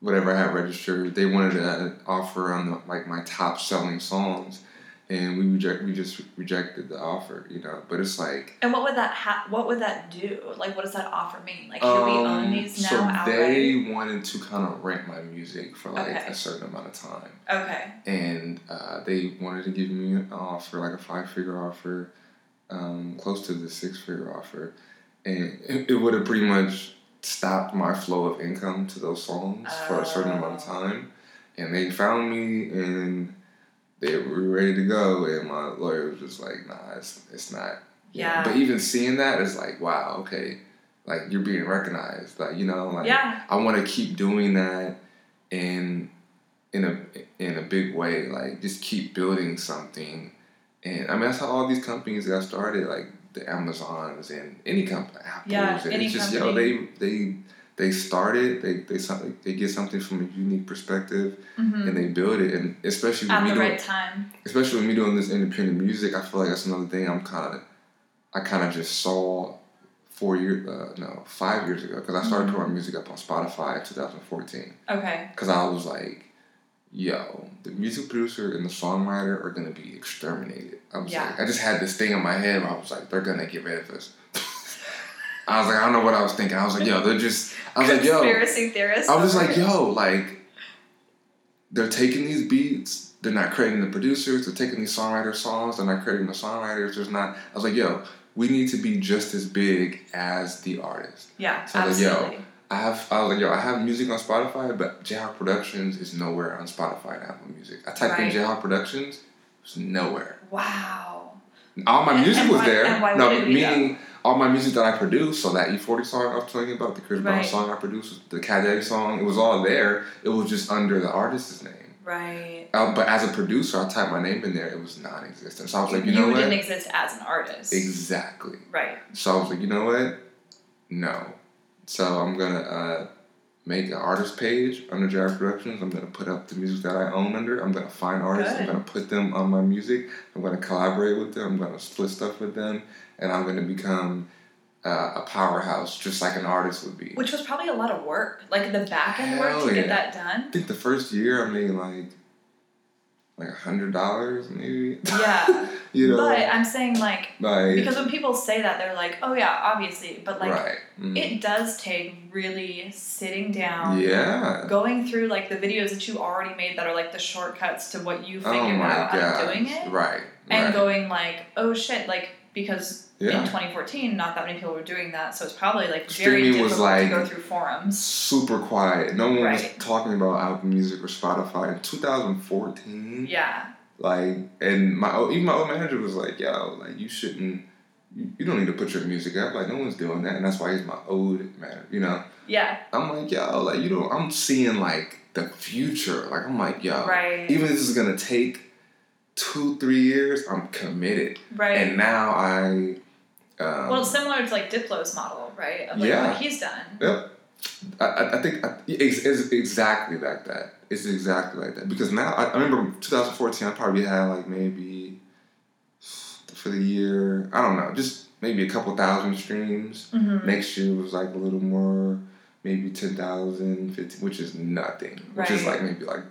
whatever I have registered, they wanted an offer on the, like my top selling songs, and we reject we just rejected the offer, you know. But it's like And what would that ha- What would that do? Like, what does that offer mean? Like, here we own um, these now so outright. they wanted to kind of rent my music for like Okay. a certain amount of time. Okay. and uh, they wanted to give me an offer, like a five figure offer, um, close to the six figure offer, and it, it would have pretty much stopped my flow of income to those songs for a certain amount of Oh. time. And they found me, and they were ready to go, and my lawyer was just like, "Nah, it's it's not." Yeah. But even seeing that is like, wow, okay, like you're being recognized, like you know, like yeah. I want to keep doing that in in a in a big way. Like just keep building something. And I mean that's how all these companies got started, like the Amazons and any company, Apple's. Yeah, and any it's just yo, they they they started, they they they get something from a unique perspective hmm and they build it. And especially with At me the doing right time. especially with me doing this independent music, I feel like that's another thing I'm kind of, I kind of just saw four years, uh, no, five years ago, because I started Mhm. putting my music up on Spotify in 2014. Okay. Because I was like, yo, the music producer and the songwriter are gonna be exterminated. I was Yeah. like, I just had this thing in my head where I was like, they're gonna get rid of us. I was like, I don't know what I was thinking. I was like, yo, they're just. I was like, yo, Conspiracy theorists. I was just like, yo, like they're taking these beats, they're not creating the producers, they're taking these songwriter songs, they're not creating the songwriters, there's not I was like, yo, we need to be just as big as the artist. Yeah, So I was like, yo, absolutely. I have I was like, yo, I have music on Spotify, but Jayhawk Productions is nowhere on Spotify and Apple Music. I typed Right. in Jayhawk Productions, it's nowhere. Wow. All my And- music and was why- there. no, would it be meaning all my music that I produced, so that E40 song I was telling you about, the Chris Brown song I produced, the Cat Daddy song, it was all there. It was just under the artist's name. Right. Uh, but as a producer, I typed my name in there. It was non-existent. So I was like, you, you know what? You didn't exist as an artist. exactly. Right. So I was like, you know what? No. So I'm gonna uh, make an artist page under Jared Productions. I'm gonna put up the music that I own under. I'm gonna find artists. Good. I'm gonna put them on my music. I'm gonna collaborate with them. I'm gonna split stuff with them, and I'm gonna become uh, a powerhouse, just like an artist would be. Which was probably a lot of work. Like the back end work Hell to get that done. I think the first year I made like like a hundred dollars maybe. Yeah. (laughs) you know, But I'm saying like like because when people say that they're like, Oh yeah, obviously but like right. Mm. it does take really sitting down yeah. going through like the videos that you already made that are like the shortcuts to what you Oh figured my out god. doing it Right. and right. going like oh shit like because in 2014 not that many people were doing that so it's probably like very Streaming was difficult like- to go through forums super quiet. No one Right. was talking about Apple Music or Spotify in 2014. yeah Like, and my old- even my old manager was like, "Yo, like you shouldn't, you, you don't need to put your music up. Like no one's doing that." And that's why he's my old manager. You know, yeah I'm like, yo, like you don't. I'm seeing like the future. Like I'm like, yo, right even if this is gonna take two, three years, I'm committed. right And now I. Um, well it's similar to like diplo's model right of like Yeah. what he's done Yep. I, I, think I, it's, it's exactly like that. It's exactly like that because now I, I remember 2014. I probably had like maybe for the year. I don't know, just maybe a couple thousand streams. mm-hmm. Next year was like a little more, maybe 10,000, 15, which is nothing. Right. Which is like maybe like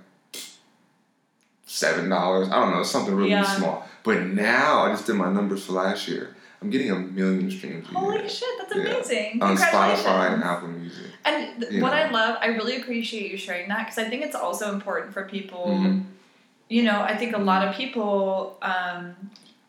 seven dollars. I don't know, something really Yeah. small. But now I just did my numbers for last year. I'm getting a million streams holy shit that's Yeah. amazing on. Spotify and Apple Music. And th- what know. I love, I really appreciate you sharing that because I think it's also important for people. Mhm. You know, I think a lot of people, um,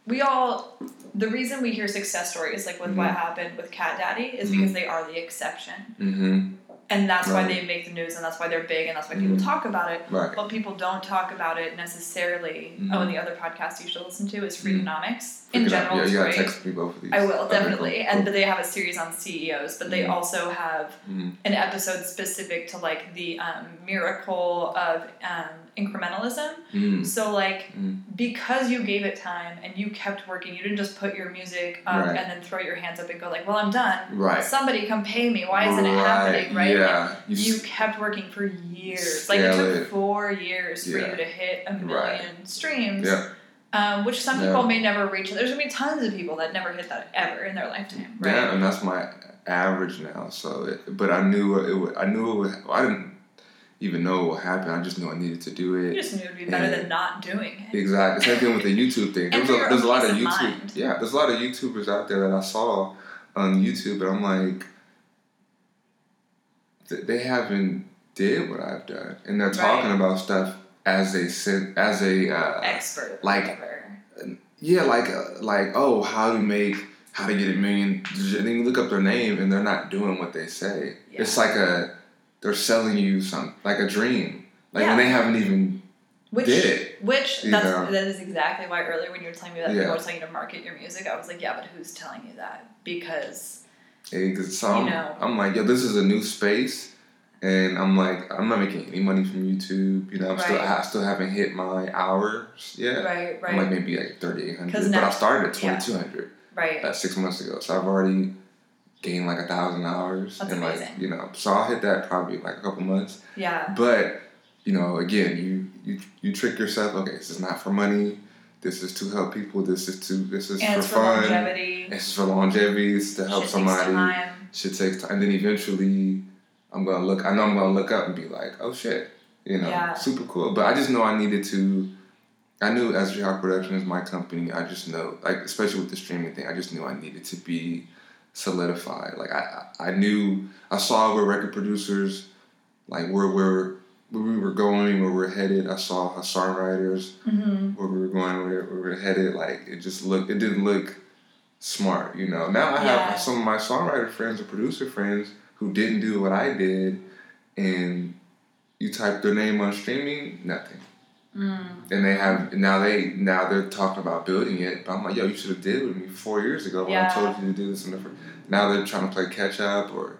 we all the reason we hear success stories like with what Mhm. happened with Cat Daddy is Mhm. because they are the exception. Mm-hmm. And that's why they make the news and that's why they're big and that's why people Mhm. talk about it. Right. But people don't talk about it necessarily. Mhm. Oh, and the other podcast you should listen to is. Freakonomics. In general, yeah, you gotta text me both of these. I will Okay, definitely, cool, and cool. but they have a series on CEOs, but they Mhm. also have Mhm. an episode specific to like the um, miracle of um, incrementalism. Mm. So like Mm. because you gave it time and you kept working, you didn't just put your music up Right. and then throw your hands up and go like, "Well, I'm done. Right. Somebody come pay me. Why isn't it happening?" Right? Yeah. Like, you s- kept working for years. Like it took it. four years for you to hit a million Right. streams. Yeah. Um, which some Yeah. people may never reach. There's gonna be tons of people that never hit that ever in their lifetime, right? Yeah, and that's my average now. So, it, but I knew it would. I knew it would. Well, I didn't even know what happened. I just knew I needed to do You it. just knew it'd be better And- than not doing it. Exactly. Same thing with the YouTube thing. (laughs) And There's a, there's a lot of YouTube. mind. Yeah, there's a lot of YouTubers out there that I saw on YouTube, but I'm like, they haven't did what I've done, and they're talking Right. about stuff as a as a uh, Expert, like- whatever. Yeah, like uh, like oh, how to make how to get a million. And then you look up their name and they're not doing what they say. It's like a they're selling you some like a dream. Like Yeah. and they haven't even Which, did it. which that's, know? that is exactly why earlier when you were telling me that Yeah. people were telling you to market your music, I was like, yeah, but who's telling you that? Because Ex- So You I'm, know. I'm like, yo, this is a new space, and I'm like, I'm not making any money from YouTube. You know, I'm still I still haven't hit my hours yet. right, right. I'm like maybe like thirty eight hundred, but I started at yeah. twenty two hundred. right. That's six months ago. So I've already gained like a thousand hours. That's and amazing. like you know, so I'll hit that probably like a couple months. Yeah, But, you know, again, you you you trick yourself, okay, this is not for money, this is to help people, this is to this is and for it's fun. longevity. This is for longevity, is to help Shit somebody. Takes time. Shit takes time. And then eventually I'm gonna look I know I'm gonna look up and be like, oh shit. You know, Yeah. super cool. But I just know I needed to I knew SGR Production is my company. I just know, like, especially with the streaming thing, I just knew I needed to be solidified. Like, I, I knew, I saw where record producers, like, where, where, where we were going, where we are headed. I saw how songwriters, Mm-hmm. where we were going, where, where we were headed. Like, it just looked, it didn't look smart, you know. Now I Yeah. have some of my songwriter friends or producer friends who didn't do what I did, and you type their name on streaming, nothing Mm. and they have now they now they're talking about building it. But I'm like, yo, you should have did it with me four years ago when Yeah. I told you to do this. And now they're trying to play catch up, or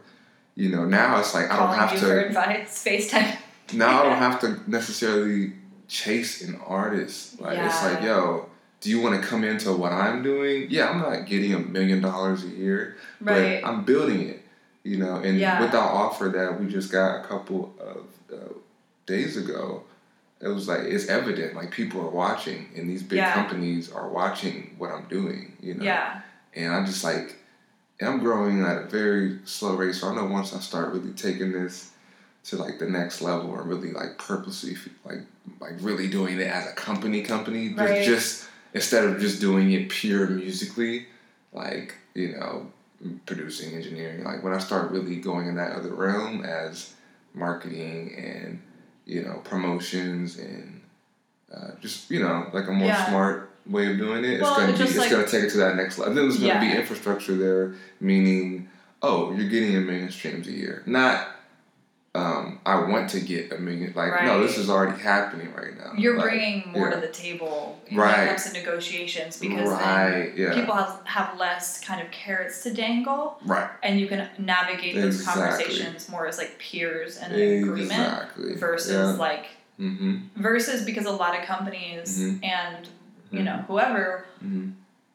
you know, now it's like I don't Calling have you for to. advice, FaceTime. (laughs) Now I don't (laughs) have to necessarily chase an artist. Like it's like, yo, do you want to come into what I'm doing? Yeah, I'm not getting a million dollars a year, Right. but I'm building it. You know, and Yeah. with our offer that we just got a couple of uh, days ago, it was like it's evident like people are watching and these big Yeah. companies are watching what I'm doing, you know. Yeah. And I'm just like I'm growing at a very slow rate. So I know once I start really taking this to like the next level and really like purposely like like really doing it as a company company, just- Right. just instead of just doing it pure musically, like, you know, producing, engineering, like when I start really going in that other realm as marketing and you know promotions and uh, just you know like a more Yeah. smart way of doing it. Well, it's gonna be it's like- gonna take it to that next level. Then there's gonna Yeah. be infrastructure there, meaning oh you're getting a million streams a year, not. Um, I want to get a million. Like no, this is already happening right now. You're Like, bringing more yeah. to the table when Right. it comes to negotiations because then right, yeah, people have, have less kind of carrots to dangle right, and you can navigate those Exactly. conversations more as like peers and an agreement exactly. versus like mm-hmm. versus because a lot of companies Mhm. and you know whoever hmm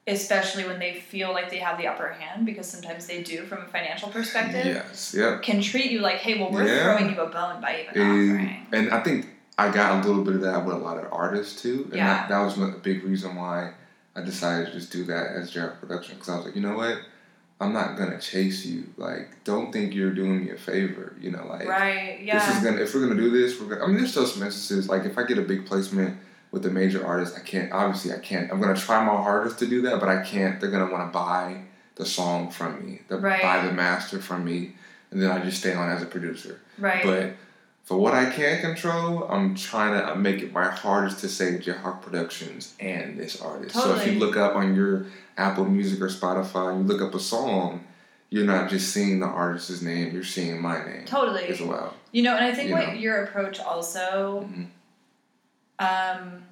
especially when they feel like they have the upper hand because sometimes they do from a financial perspective Yes, yep. can treat you like hey well we're Yeah. throwing you a bone by even And, offering and I think I got a little bit of that with a lot of artists too. And Yeah. that, that was a big reason why I decided to just do that as Jared Production because I was like, you know what? I'm not gonna chase you. Like, don't think you're doing me a favor. You know, like right this is gonna. If we're gonna do this, we're gonna. I mean, there's still some instances like if I get a big placement with a major artist, I can't. Obviously, I can't. I'm gonna try my hardest to do that, but I can't. They're gonna want to buy the song from me, the, Right. buy the master from me, and then I just stay on as a producer. right But for what I can control, I'm trying to make it my hardest to say Jayhawk Productions and this artist. Totally. So if you look up on your Apple Music or Spotify, you look up a song, you're not just seeing the artist's name, you're seeing my name Totally. as well. You know, and I think You what know. your approach also, Mhm. Um,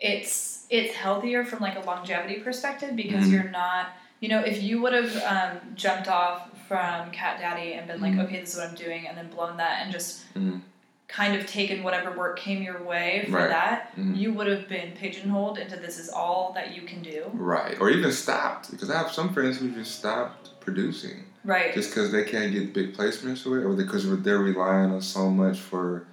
it's it's healthier from like a longevity perspective because Mhm. you're not. You know, if you would have um, jumped off from Cat Daddy and been like, Mhm. okay, this is what I'm doing, and then blown that and just Mhm. kind of taken whatever work came your way for Right. that, Mhm. you would have been pigeonholed into this is all that you can do. Right. Or even stopped. Because I have some friends who just stopped producing. Right. just because they can't get big placements or because they're relying on so much for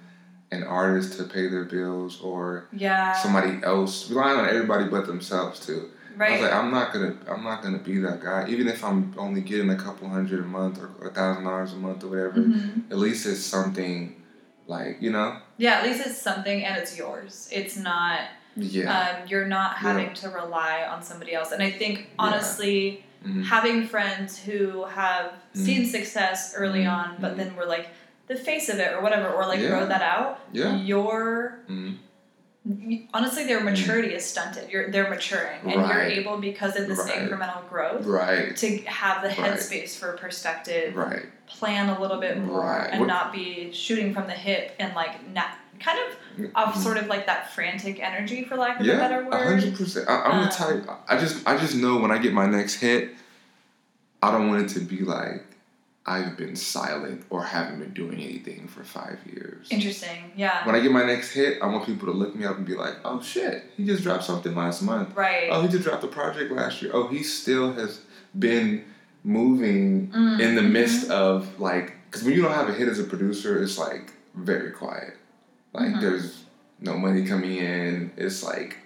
an artist to pay their bills, or yeah. somebody else relying on everybody but themselves too. Right. I was like, I'm not gonna, I'm not gonna be that guy. Even if I'm only getting a couple hundred a month or a thousand dollars a month or whatever, Mhm. at least it's something, like you know, Yeah, at least it's something and it's yours. It's not yeah, um, you're not Yeah. having to rely on somebody else. And I think Yeah. honestly, Mhm. having friends who have Mhm. seen success early Mhm. on, but Mhm. then were like the face of it or whatever, or like Yeah. rode that out. yeah, Your Mhm. honestly, their maturity is stunted. You're they're maturing, and you're able because of this Right. incremental growth right, to have the Right. headspace for perspective, right, plan a little bit more, Right. and What- not be shooting from the hip and like not kind of off Mhm. sort of like that frantic energy, for lack of a Yeah, better a word. hundred percent. I- I'm Um, the type. I just, I just know when I get my next hit, I don't want it to be like I've been silent or haven't been doing anything for five years. Interesting. Yeah. When I get my next hit, I want people to look me up and be like, "Oh shit, he just dropped something last month. Right. Oh, he just dropped a project last year. Oh, he still has been moving Mm, in the mhm. midst of like, because when you don't have a hit as a producer, it's like very quiet. Like Mhm. there's no money coming in. It's like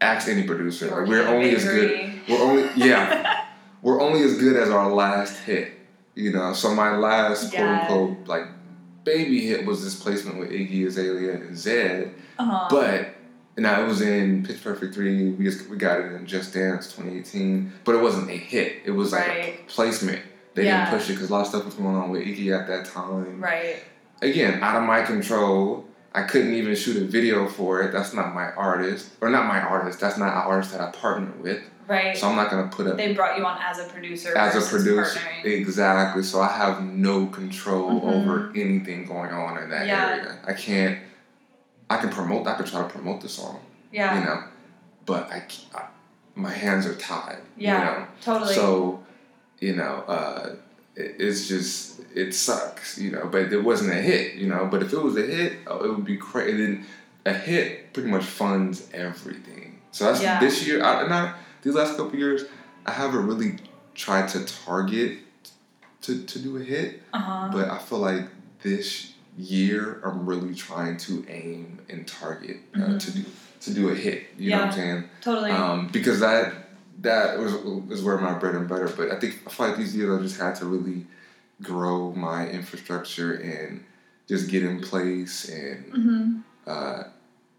ask any producer. Like, we're only as good. We're only yeah. (laughs) we're only as good as our last hit. You know. So my last Yeah. quote unquote like baby hit was this placement with Iggy Azalea and Zedd. Uh-huh. But now it was in Pitch Perfect three. We just, we got it in Just Dance 2018, but it wasn't a hit. It was like a Right. placement. They Yeah. didn't push it because a lot of stuff was going on with Iggy at that time. right. Again, out of my control. I couldn't even shoot a video for it. That's not my artist, or not my artist. That's not an artist that I partnered with. Right. So I'm not gonna put up they brought you on as a producer as a producer. partnering. Exactly. So I have no control Mhm. over anything going on in that Yeah. area. I can't. I can promote. I can try to promote the song Yeah. you know but I, my hands are tied Yeah. you know Totally. so you know uh it, it's just it sucks you know but it wasn't a hit you know but if it was a hit oh, it would be crazy then a hit pretty much funds everything so that's Yeah. this year I, and I, these last couple years i haven't really tried to target to, to do a hit uh-huh. but i feel like this year i'm really trying to aim and target uh, Mhm. to do to do a hit you know what i'm saying totally. um, because that that was is where my bread and butter. But I think I feel like these years I just had to really grow my infrastructure and just get in place and hmm uh,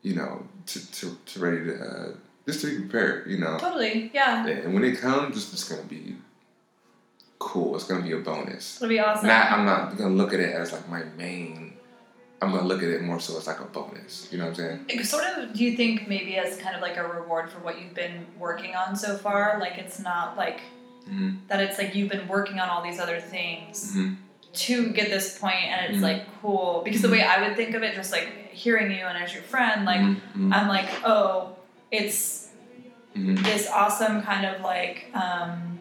you know to, to, to ready to uh, just to be prepared. You know, Totally. Yeah. and when it comes, it's just gonna be cool. It's gonna be a bonus. It'll be awesome. Not I'm not gonna look at it as like my main. I'm gonna look at it more so as like a bonus. You know what I'm saying? Sort of, do you think maybe as kind of like a reward for what you've been working on so far? Like, it's not like Mhm. that it's like you've been working on all these other things Mhm. to get this point and it's Mhm. like cool. Because the way I would think of it, just like hearing you and as your friend, like, Mhm. Mhm. I'm like, oh, it's Mhm. this awesome kind of like, um,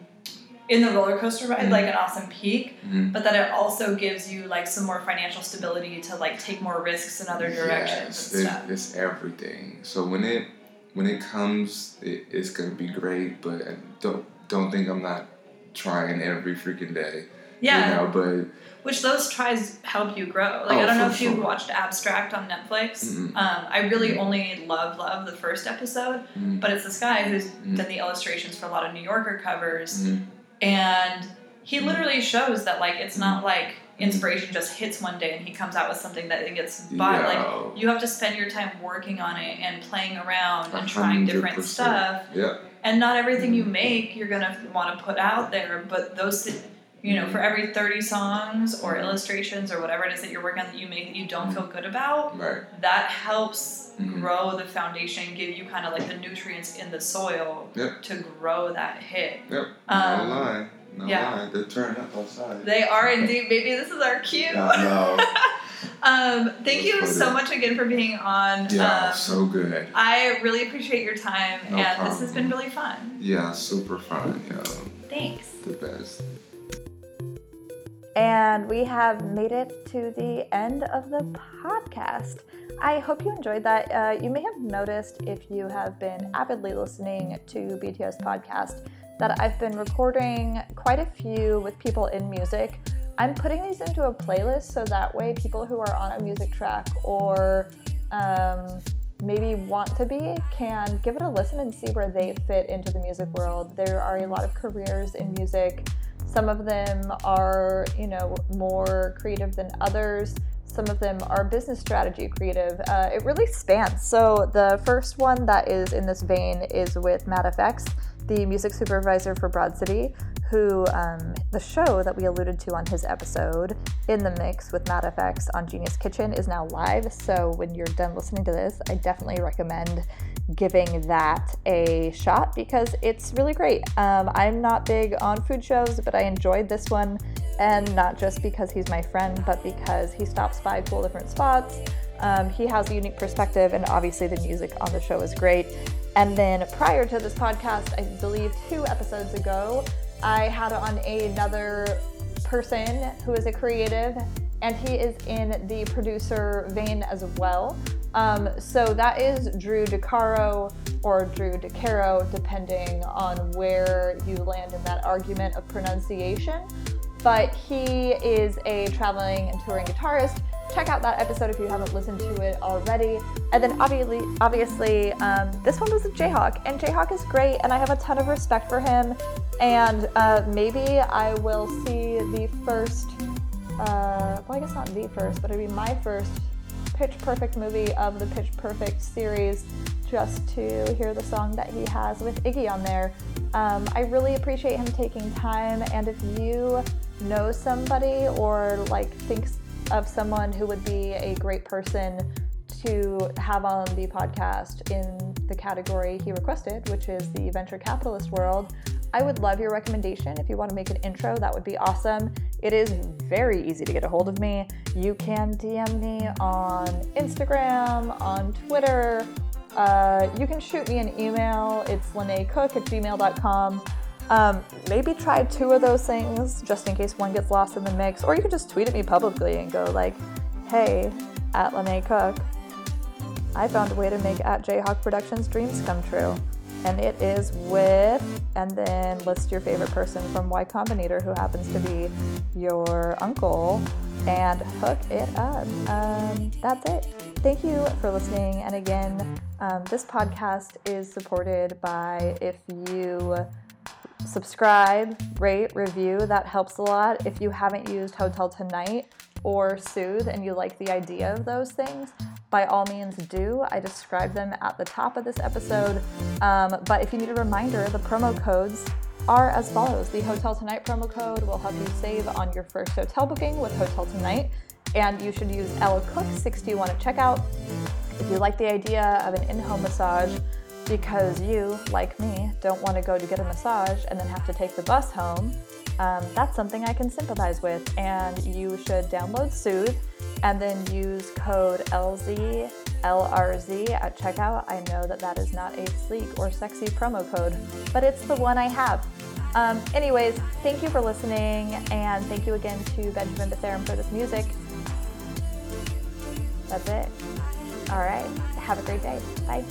in the roller coaster ride, Mhm. like an awesome peak, Mhm. but that it also gives you like some more financial stability to like take more risks in other directions Yes, and it- stuff. It's everything. So when it when it comes, it, it's gonna be great. But don't don't think I'm not trying every freaking day. Yeah, You know, but which those tries help you grow. Like Oh, I don't know if you've watched Abstract on Netflix. Mhm. Um, I really Mhm. only love love the first episode, Mhm. but it's this guy who's Mhm. done the illustrations for a lot of New Yorker covers, Mhm. and he Mhm. literally shows that like it's not like inspiration just hits one day and he comes out with something that it gets by. Like you have to spend your time working on it and playing around and trying different 100%. stuff. yeah, And not everything you make you're gonna want to put out there, but those you know, for every 30 songs or illustrations or whatever it is that you're working on that you make that you don't feel good about, Right. that helps Mhm. grow the foundation, give you kind of like the nutrients in the soil Yep. to grow that hit. Yep. Um, no lie. No yeah. lie. They're turning up outside. They are indeed. Maybe this is our cue. Know. (laughs) um, thank you so much again for being on. Yeah, um, so good. I really appreciate your time, No and this has been really fun. Yeah, super fun. Yeah, Thanks. the best. And we have made it to the end of the podcast. I hope you enjoyed that. Uh, you may have noticed if you have been avidly listening to BTS podcast that I've been recording quite a few with people in music. I'm putting these into a playlist so that way people who are on a music track or um, maybe want to be can give it a listen and see where they fit into the music world. There are a lot of careers in music. Some of them are, you know, more creative than others. Some of them are business strategy creative. Uh, it really spans. So the first one that is in this vein is with Matt FX, the music supervisor for Broad City, who um, the show that we alluded to on his episode in the mix with Matt FX on Genius Kitchen is now live. So when you're done listening to this, I definitely recommend giving that a shot because it's really great. Um, I'm not big on food shows, but I enjoyed this one, and not just because he's my friend, but because he stops by cool different spots. Um, he has a unique perspective, and obviously the music on the show is great. And then prior to this podcast, I believe two episodes ago, I had on another person who is a creative, and he is in the producer vein as well. Um, so that is Drew DeCaro or Drew DeCaro, depending on where you land in that argument of pronunciation. But he is a traveling and touring guitarist. Check out that episode if you haven't listened to it already. And then obviously, obviously, um, this one was with Jayhawk, and Jayhawk is great, and I have a ton of respect for him. And uh, maybe I will see the first, uh, well, I guess not the first, but it'd be my first Pitch Perfect movie of the Pitch Perfect series just to hear the song that he has with Iggy on there. Um, I really appreciate him taking time, and if you know somebody or like thinks of someone who would be a great person to have on the podcast in the category he requested, which is the venture capitalist world, I would love your recommendation. If you want to make an intro, that would be awesome. It is very easy to get a hold of me. You can DM me on Instagram, on Twitter. Uh, you can shoot me an email. It's LeneCook at gmail.com. Um, maybe try two of those things just in case one gets lost in the mix. Or you can just tweet at me publicly and go like, hey, at Lene Cook, I found a way to make at Jayhawk Productions dreams come true. And it is with, and then list your favorite person from Y Combinator who happens to be your uncle and hook it up. Um, that's it. Thank you for listening. And again, um, this podcast is supported by if you subscribe, rate, review. That helps a lot. If you haven't used Hotel Tonight or Soothe and you like the idea of those things, by all means do. I describe them at the top of this episode. Um, but if you need a reminder, the promo codes are as follows. The Hotel Tonight promo code will help you save on your first hotel booking with Hotel Tonight. And you should use LCook61 at checkout if you like the idea of an in home massage because you, like me, don't want to go to get a massage and then have to take the bus home. Um, that's something I can sympathize with, and you should download Soothe and then use code LZ LRZ at checkout. I know that that is not a sleek or sexy promo code, but it's the one I have. Um, anyways, thank you for listening, and thank you again to Benjamin Betharum for this music. That's it. All right. Have a great day. Bye.